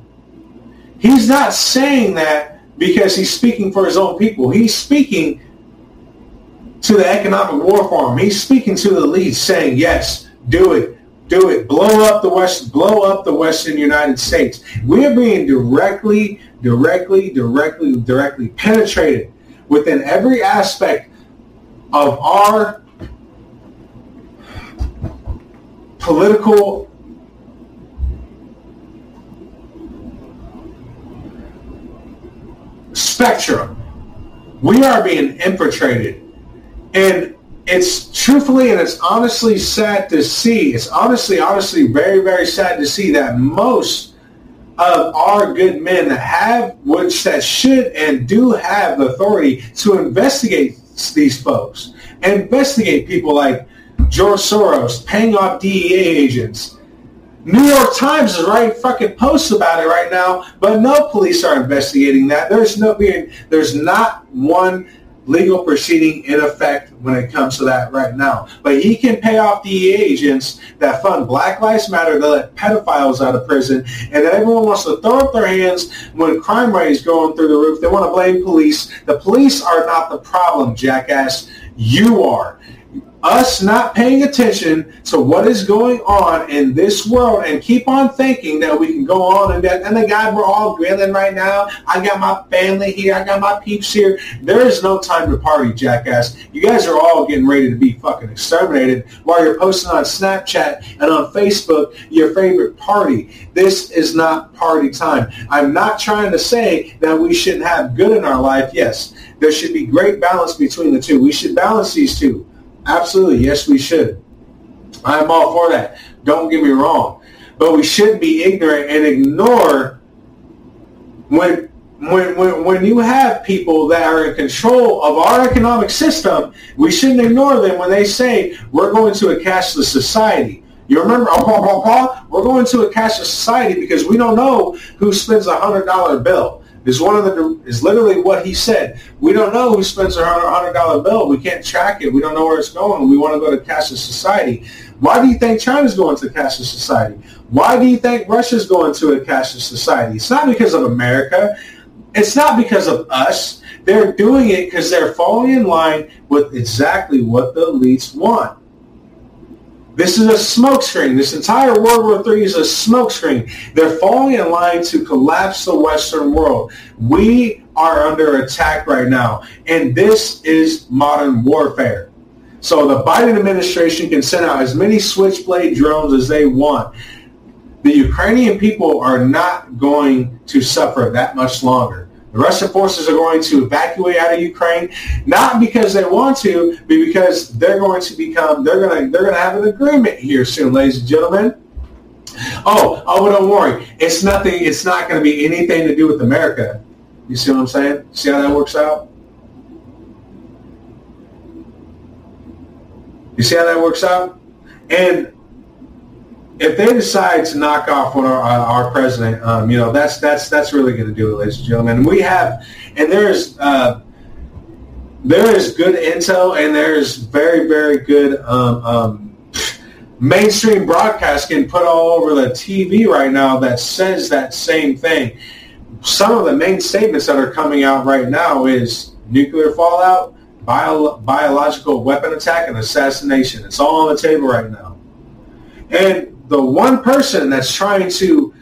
He's not saying that because he's speaking for his own people. He's speaking to the economic war forum. He's speaking to the elites saying, yes, do it. Do it. Blow up the West. Blow up the Western United States. We are being directly, directly, directly, directly penetrated within every aspect of our political spectrum. We are being infiltrated. And it's truthfully and it's honestly sad to see. It's honestly, honestly very, very sad to see that most of our good men that have, which that should and do have authority to investigate these folks, investigate people like George Soros paying off DEA agents, New York Times is writing fucking posts about it right now, but no police are investigating that. There's no being, there's not one legal proceeding in effect when it comes to that right now. But he can pay off the agents that fund Black Lives Matter that let pedophiles out of prison, and everyone wants to throw up their hands when crime rate is going through the roof. They want to blame police. The police are not the problem, jackass. You are us not paying attention to what is going on in this world and keep on thinking that we can go on and that, and the God, we're all grilling right now. I got my family here. I got my peeps here. There is no time to party, jackass. You guys are all getting ready to be fucking exterminated while you're posting on Snapchat and on Facebook your favorite party. This is not party time. I'm not trying to say that we shouldn't have good in our life. Yes, there should be great balance between the two. We should balance these two. Absolutely. Yes, we should. I'm all for that. Don't get me wrong. But we shouldn't be ignorant and ignore when when, when, when you have people that are in control of our economic system, we shouldn't ignore them when they say we're going to a cashless society. You remember, [laughs] we're going to a cashless society because we don't know who spends a hundred dollar bill is one of the is literally what he said. We don't know who spends a hundred dollar bill. We can't track it. We don't know where it's going. We want to go to cashless society. Why do you think China's going to cashless society? Why do you think Russia's going to a cashless society? It's not because of America. It's not because of us. They're doing it because they're falling in line with exactly what the elites want. This is a smokescreen. This entire World War III is a smokescreen. They're falling in line to collapse the Western world. We are under attack right now, and this is modern warfare. So the Biden administration can send out as many switchblade drones as they want. The Ukrainian people are not going to suffer that much longer. The Russian forces are going to evacuate out of Ukraine, not because they want to, but because they're going to become, they're going to, they're going to have an agreement here soon, ladies and gentlemen. Oh, oh, but don't worry. It's nothing, it's not going to be anything to do with America. You see what I'm saying? See how that works out? You see how that works out? And if they decide to knock off our, our president, um, you know, that's that's that's really going to do it, ladies and gentlemen. And we have, and there's uh, there is good intel, and there's very very good um, um, mainstream broadcast getting put all over the TV right now that says that same thing. Some of the main statements that are coming out right now is nuclear fallout, bio, biological weapon attack, and assassination. It's all on the table right now. And the one person that's trying to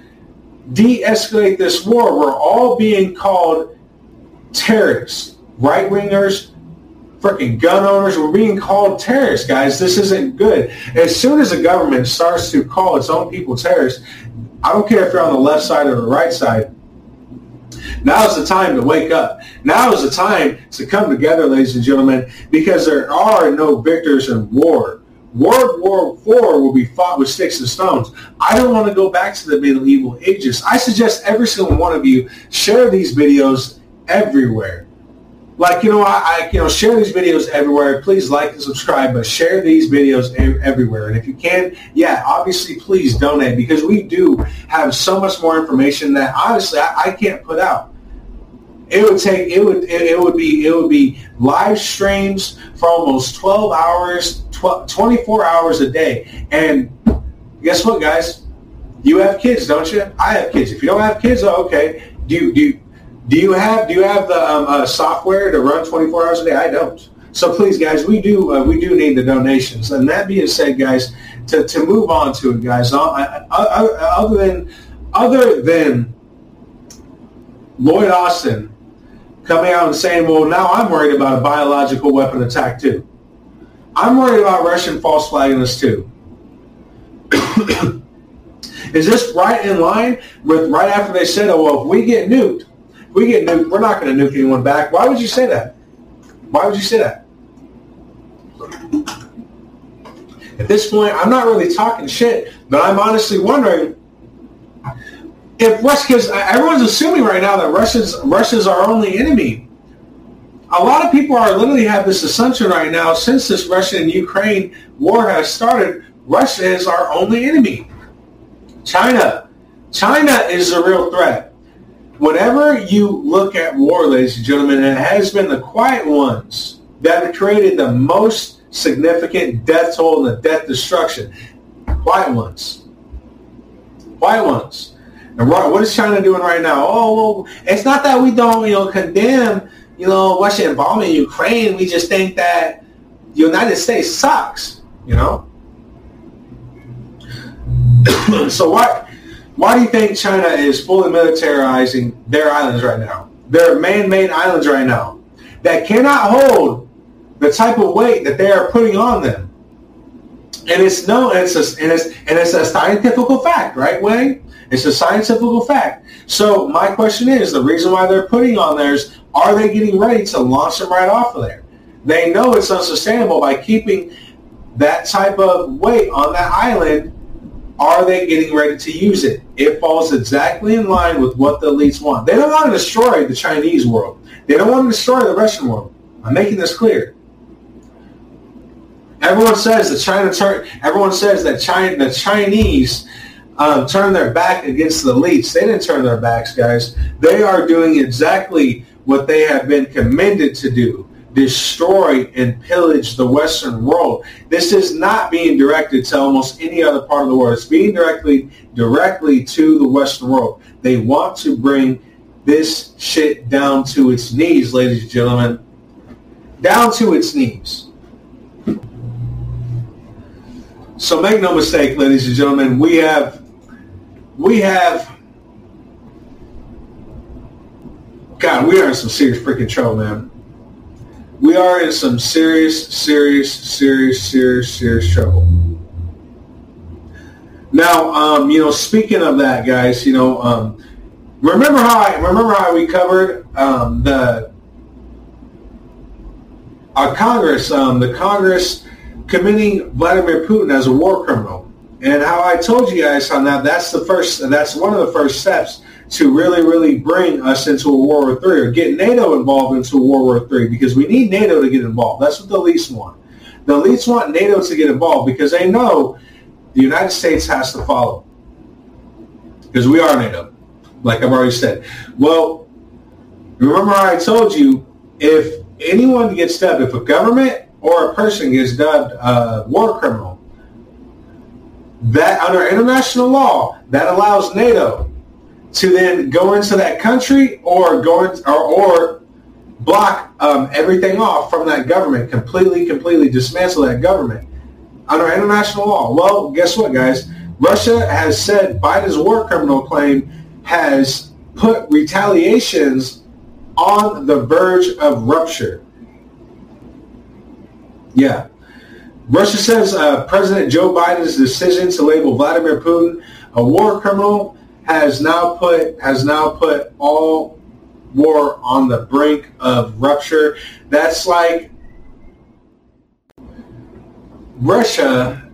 de-escalate this war, we're all being called terrorists, right-wingers, freaking gun owners. We're being called terrorists, guys. This isn't good. As soon as the government starts to call its own people terrorists, I don't care if you're on the left side or the right side, now is the time to wake up. Now is the time to come together, ladies and gentlemen, because there are no victors in war. World War IV will be fought with sticks and stones. I don't want to go back to the medieval ages. I suggest every single one of you share these videos everywhere. Like, you know, I, I you know, share these videos everywhere. Please like and subscribe, but share these videos everywhere. And if you can, yeah, obviously, please donate because we do have so much more information that honestly I, I can't put out it would take it would it, it, would be it would be live streams for almost 12 hours 12, 24 hours a day and guess what guys you have kids don't you i have kids if you don't have kids oh, okay do you do you, Do you have do you have the um, uh, software to run 24 hours a day? I don't. So please, guys, we do uh, we do need the donations. And that being said, guys, to, to move on to it, guys. uh, I, I, I, other than other than Lloyd Austin coming out and saying, "Well, now I'm worried about a biological weapon attack too." I'm worried about Russian false flagging us too. [coughs] Is this right in line with right after they said, "Oh, well, if we get nuked, we get nuked, we're not going to nuke anyone back"? Why would you say that? Why would you say that? At this point, I'm not really talking shit, but I'm honestly wondering if Russia, because uh, everyone's assuming right now that Russia's Russia's our only enemy. A lot of people are literally have this assumption right now since this Russia and Ukraine war has started. Russia is our only enemy. China, China is a real threat. Whenever you look at war, ladies and gentlemen, it has been the quiet ones that have created the most significant death toll and the death destruction. Quiet ones. Quiet ones. And what is China doing right now? Oh, well, it's not that we don't, you know, condemn, you know, Russia involvement in Ukraine. We just think that the United States sucks, you know? [coughs] so why, why do you think China is fully militarizing their islands right now? Their man-made islands right now that cannot hold the type of weight that they are putting on them. And it's no, it's a, and it's and it's a scientific fact, right, Wayne? It's a scientific fact. So my question is, the reason why they're putting on theirs, are they getting ready to launch them right off of there? They know it's unsustainable by keeping that type of weight on that island. Are they getting ready to use it? It falls exactly in line with what the elites want. They don't want to destroy the Chinese world. They don't want to destroy the Russian world. I'm making this clear. Everyone says that China. Everyone says that China, the Chinese um, turn their back against the elites. They didn't turn their backs, guys. They are doing exactly what they have been commended to do destroy and pillage the Western world. This is not being directed to almost any other part of the world. It's being directly directly to the Western world. They want to bring this shit down to its knees, ladies and gentlemen. Down to its knees. So make no mistake, ladies and gentlemen, we have we have God, we are in some serious freaking trouble, man. We are in some serious, serious, serious, serious, serious trouble. Now, um, you know, speaking of that, guys, you know, um, remember how I remember how we covered um, the our Congress, um, the Congress committing Vladimir Putin as a war criminal, and how I told you guys on that. That's the first. That's one of the first steps to really, really bring us into a World War Three or get NATO involved into a World War Three because we need NATO to get involved. That's what the elites want. The elites want NATO to get involved because they know the United States has to follow because we are NATO, like I've already said. Well, remember I told you if anyone gets dubbed, if a government or a person gets dubbed a war criminal, that under international law that allows NATO to then go into that country or go in, or, or block um, everything off from that government, completely, completely dismantle that government under international law. Well, guess what, guys? Russia has said Biden's war criminal claim has put retaliations on the verge of rupture. Yeah. Russia says uh, President Joe Biden's decision to label Vladimir Putin a war criminal has now put has now put all war on the brink of rupture. That's like Russia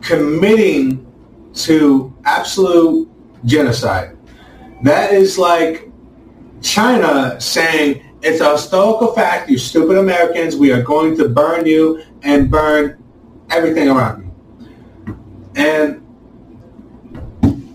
committing to absolute genocide. That is like China saying it's a historical fact, you stupid Americans, we are going to burn you and burn everything around you. And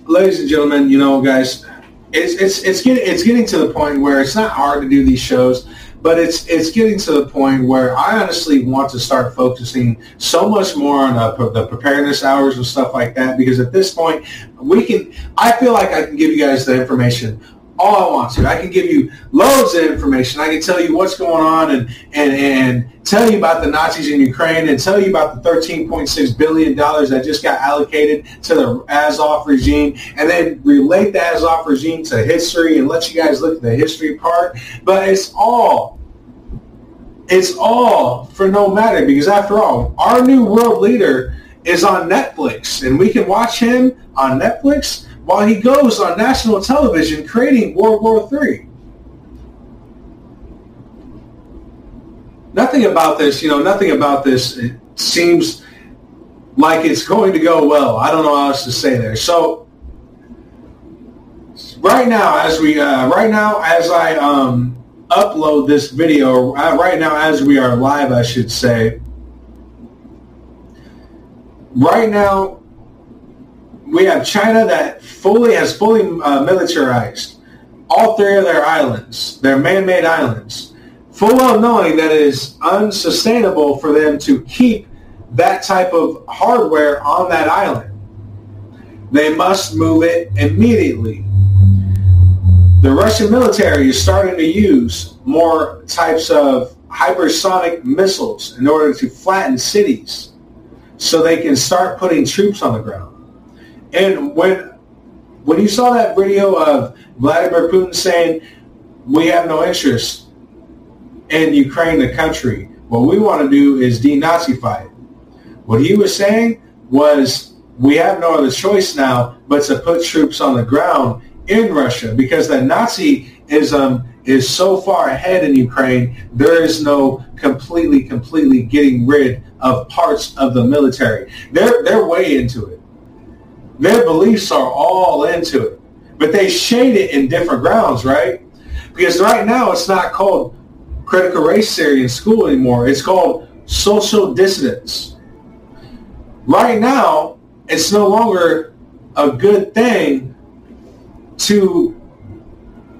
ladies and gentlemen, you know, guys, it's it's it's getting it's getting to the point where it's not hard to do these shows, but it's it's getting to the point where I honestly want to start focusing so much more on uh, the preparedness hours and stuff like that because at this point we can I feel like I can give you guys the information all I want to. I can give you loads of information. I can tell you what's going on and, and, and tell you about the Nazis in Ukraine and tell you about the $13.6 billion that just got allocated to the Azov regime and then relate the Azov regime to history and let you guys look at the history part. But it's all, it's all for no matter because after all, our new world leader is on Netflix and we can watch him on Netflix while he goes on national television creating World War III. Nothing about this, you know, nothing about this it seems like it's going to go well. I don't know how else to say there. So right now, as we, uh, right now, as I um, upload this video, uh, right now as we are live, I should say, right now we have China that fully has fully uh, militarized all three of their islands, their man-made islands, full well knowing that it is unsustainable for them to keep that type of hardware on that island. They must move it immediately. The Russian military is starting to use more types of hypersonic missiles in order to flatten cities so they can start putting troops on the ground. And when when you saw that video of Vladimir Putin saying we have no interest in Ukraine, the country, what we want to do is denazify it. What he was saying was we have no other choice now but to put troops on the ground in Russia because the Nazism is so far ahead in Ukraine, there is no completely, completely getting rid of parts of the military. They're, they're way into it. Their beliefs are all into it. But they shade it in different grounds, right? Because right now it's not called critical race theory in school anymore. It's called social dissonance. Right now, it's no longer a good thing to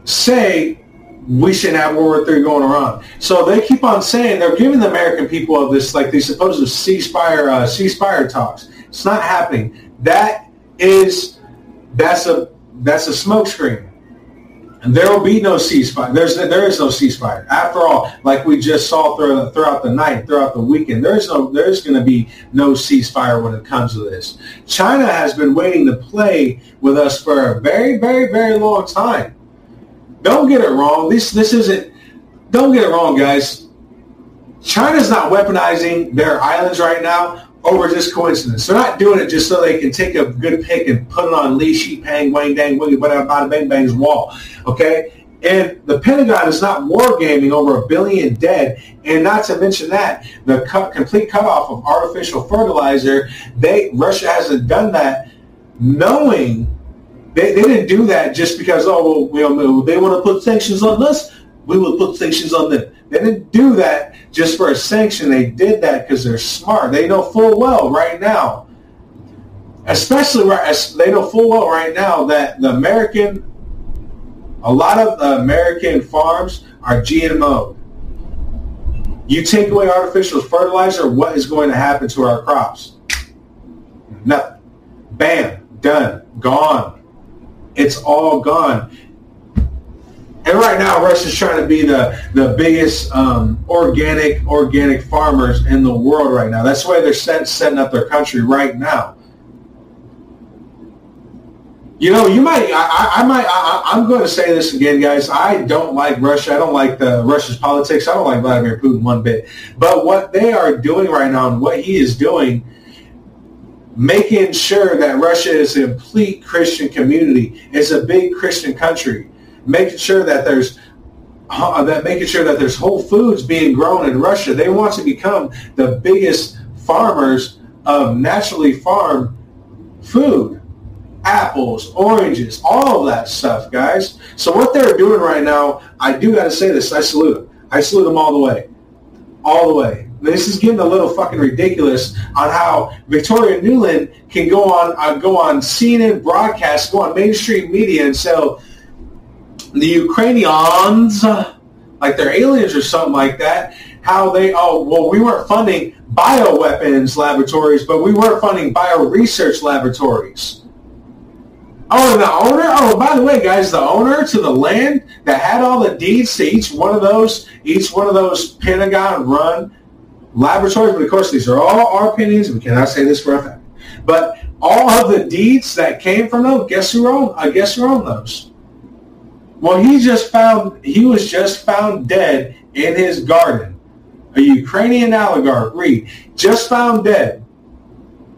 say we shouldn't have World War III going around. So they keep on saying they're giving the American people of this like these supposed ceasefire uh, ceasefire talks. It's not happening. That is that's a that's a smokescreen. And there will be no ceasefire. There's there is no ceasefire. After all, like we just saw throughout, throughout the night, throughout the weekend, there's no there's going to be no ceasefire when it comes to this. China has been waiting to play with us for a very very very long time. Don't get it wrong. This this isn't. Don't get it wrong, guys. China's not weaponizing their islands right now over just coincidence. They're not doing it just so they can take a good pick and put it on Li Shi Pang, Wang Dang, Wiggy, whatever, Bada Bang Bang's wall. Okay? And the Pentagon is not wargaming over a billion dead. And not to mention that, the cut, complete cutoff of artificial fertilizer, they Russia hasn't done that knowing they, they didn't do that just because, oh, well, they want to put sanctions on us. We will put sanctions on them. They didn't do that just for a sanction. They did that because they're smart. They know full well right now, especially right, they know full well right now that the American, a lot of the American farms are GMO. You take away artificial fertilizer, what is going to happen to our crops? Nothing. Bam, done, gone. It's all gone. And right now, Russia's trying to be the, the biggest um, organic organic farmers in the world right now. That's why they're set, setting up their country right now. You know, you might, I, I might, I, am going to say this again, guys. I don't like Russia. I don't like the Russia's politics. I don't like Vladimir Putin one bit. But what they are doing right now and what he is doing, making sure that Russia is a complete Christian community, is a big Christian country making sure that there's uh, that making sure that there's whole foods being grown in Russia. They want to become the biggest farmers of naturally farmed food. Apples, oranges, all of that stuff, guys. So what they're doing right now, I do got to say this. I salute them. I salute them all the way. All the way. This is getting a little fucking ridiculous on how Victoria Nuland can go on uh, go on CNN broadcast, go on mainstream media and sell the Ukrainians, like they're aliens or something like that, how they, oh, well, we weren't funding bioweapons laboratories, but we were funding bio research laboratories. Oh, the owner. Oh, by the way, guys, the owner to the land that had all the deeds to each one of those, each one of those Pentagon-run laboratories. But of course, these are all our opinions. We cannot say this for a fact. But all of the deeds that came from them, guess who owned? I uh, guess who owned those? Well, he just found he was just found dead in his garden. A Ukrainian oligarch, Reed, just found dead.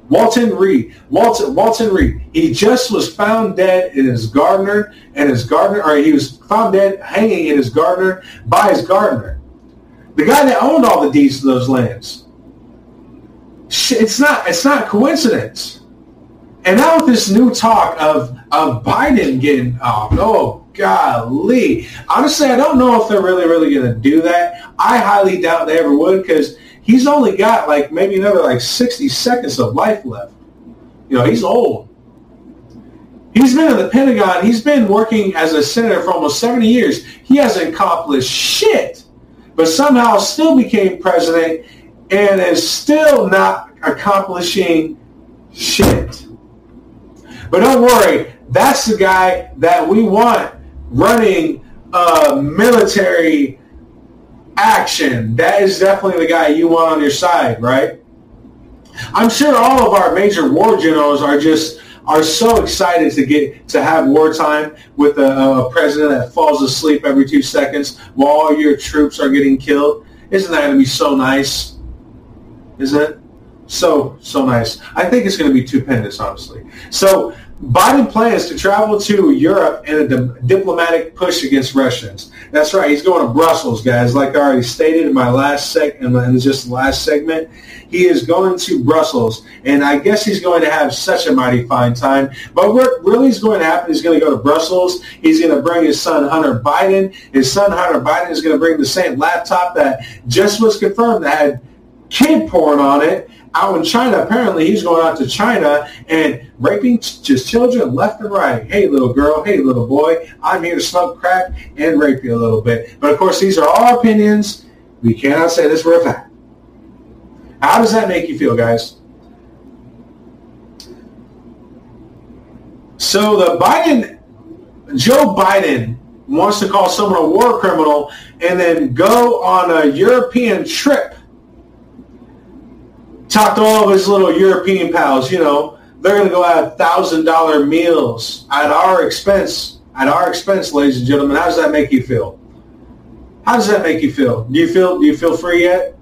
Walton Reed, Walton, Walton Reed. He just was found dead in his gardener, and his gardener, or he was found dead hanging in his gardener by his gardener. The guy that owned all the deeds to those lands. It's not. It's not coincidence. And now with this new talk of of Biden getting oh oh golly. Honestly, I don't know if they're really, really going to do that. I highly doubt they ever would because he's only got like maybe another like 60 seconds of life left. You know, he's old. He's been in the Pentagon. He's been working as a senator for almost 70 years. He hasn't accomplished shit, but somehow still became president and is still not accomplishing shit. But don't worry, that's the guy that we want running a military action. That is definitely the guy you want on your side, right? I'm sure all of our major war generals are just are so excited to get to have wartime with a, a president that falls asleep every two seconds while all your troops are getting killed. Isn't that going to be so nice? Isn't it? So, so nice. I think it's going to be stupendous, honestly. So Biden plans to travel to Europe in a di- diplomatic push against Russians. That's right. He's going to Brussels, guys. Like I already stated in my last seg, in just the last segment, he is going to Brussels, and I guess he's going to have such a mighty fine time. But what really is going to happen? He's going to go to Brussels. He's going to bring his son Hunter Biden. His son Hunter Biden is going to bring the same laptop that just was confirmed that had kid porn on it out in China. Apparently, he's going out to China and raping just children left and right. Hey, little girl. Hey, little boy. I'm here to smoke crack and rape you a little bit. But of course, these are all opinions. We cannot say this for a fact. How does that make you feel, guys? So the Biden, Joe Biden wants to call someone a war criminal and then go on a European trip talk to all of his little European pals, you know, they're going to go have thousand dollar meals at our expense, at our expense, ladies and gentlemen. How does that make you feel? How does that make you feel? Do you feel, do you feel free yet?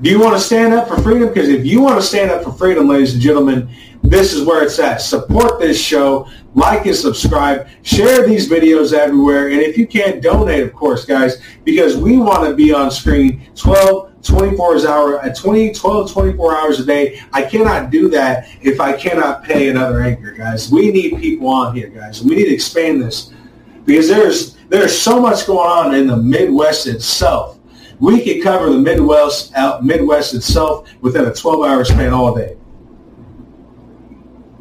Do you want to stand up for freedom? Because if you want to stand up for freedom, ladies and gentlemen, this is where it's at. Support this show. Like and subscribe. Share these videos everywhere. And if you can't donate, of course, guys, because we want to be on screen 12 24 hours at 20, 12, 24 hours a day. I cannot do that if I cannot pay another anchor, guys. We need people on here, guys. We need to expand this because there's there's so much going on in the Midwest itself. We could cover the Midwest out Midwest itself within a 12-hour span all day.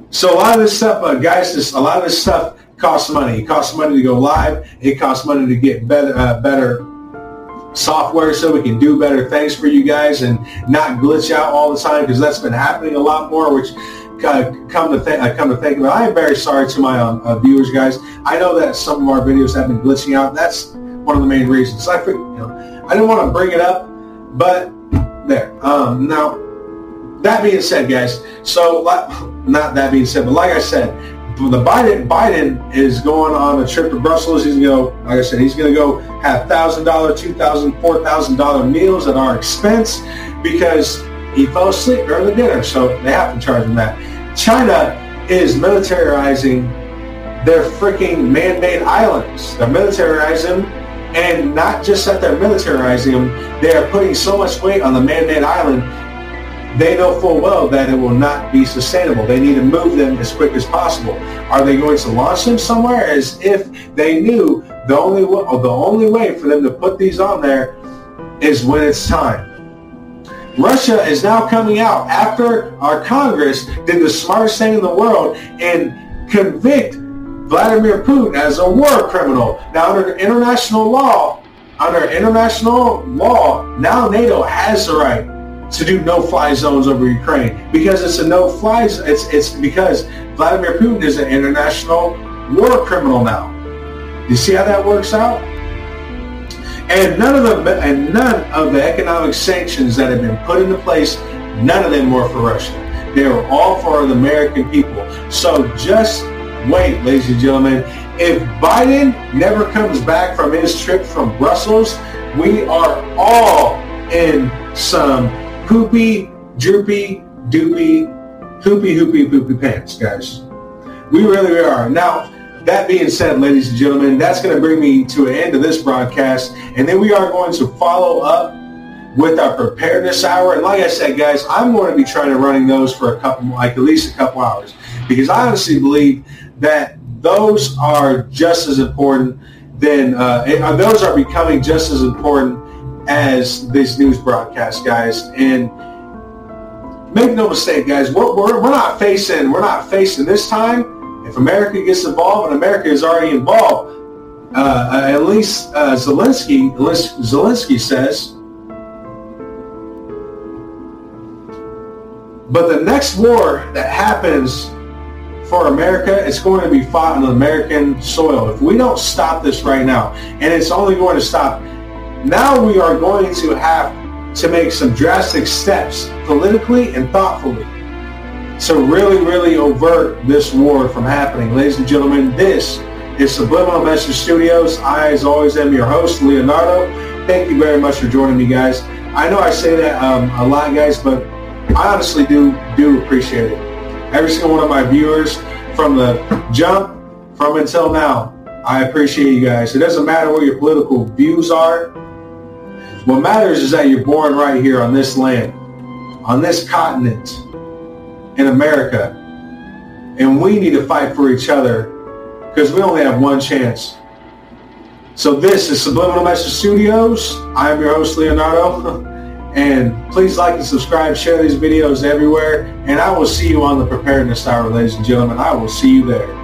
So a lot of this stuff, uh, guys, this, a lot of this stuff costs money. It costs money to go live. It costs money to get better, uh, better software so we can do better things for you guys and not glitch out all the time because that's been happening a lot more, which uh, come to think, uh, come to think it, I am very sorry to my um, uh, viewers, guys. I know that some of our videos have been glitching out. That's one of the main reasons. I, you know, I didn't want to bring it up, but there. Um, now, that being said, guys, so [laughs] not that being said, but like I said, the Biden Biden is going on a trip to Brussels. He's to go, like I said, he's to go have thousand dollar, two thousand, four thousand dollar meals at our expense because he fell asleep during the dinner. So they have to charge him that. China is militarizing their freaking man-made islands. They're militarizing them, and not just that they're militarizing them, they are putting so much weight on the man-made island they know full well that it will not be sustainable. They need to move them as quick as possible. Are they going to launch them somewhere? As if they knew the only way, the only way for them to put these on there is when it's time. Russia is now coming out after our Congress did the smartest thing in the world and convict Vladimir Putin as a war criminal. Now under international law, under international law, now NATO has the right to do no-fly zones over Ukraine because it's a no-fly. It's it's because Vladimir Putin is an international war criminal now. You see how that works out? And none of the and none of the economic sanctions that have been put into place, none of them were for Russia. They were all for the American people. So just wait, ladies and gentlemen. If Biden never comes back from his trip from Brussels, we are all in some poopy, droopy, doopy, hoopy, hoopy, poopy pants, guys. We really are. Now, that being said, ladies and gentlemen, that's going to bring me to an end of this broadcast. And then we are going to follow up with our preparedness hour. And like I said, guys, I'm going to be trying to running those for a couple, like at least a couple hours, because I honestly believe that those are just as important than, uh, uh those are becoming just as important as this news broadcast, guys. And make no mistake, guys, we're, we're, we're not facing, we're not facing this time. If America gets involved, and America is already involved, uh, at least uh, Zelensky, Zelensky says, but the next war that happens for America, it's going to be fought on American soil. If we don't stop this right now, and it's only going to stop now we are going to have to make some drastic steps politically and thoughtfully to really, really avert this war from happening. Ladies and gentlemen, this is Subliminal Message Studios. I, as always, am your host, Leonardo. Thank you very much for joining me, guys. I know I say that um, a lot, guys, but I honestly do do appreciate it. Every single one of my viewers from the jump, from until now, I appreciate you guys. It doesn't matter what your political views are. What matters is that you're born right here on this land, on this continent, in America. And we need to fight for each other because we only have one chance. So this is Subliminal Message Studios. I am your host, Leonardo. [laughs] And please like and subscribe, share these videos everywhere. And I will see you on the Preparedness Hour, ladies and gentlemen. I will see you there.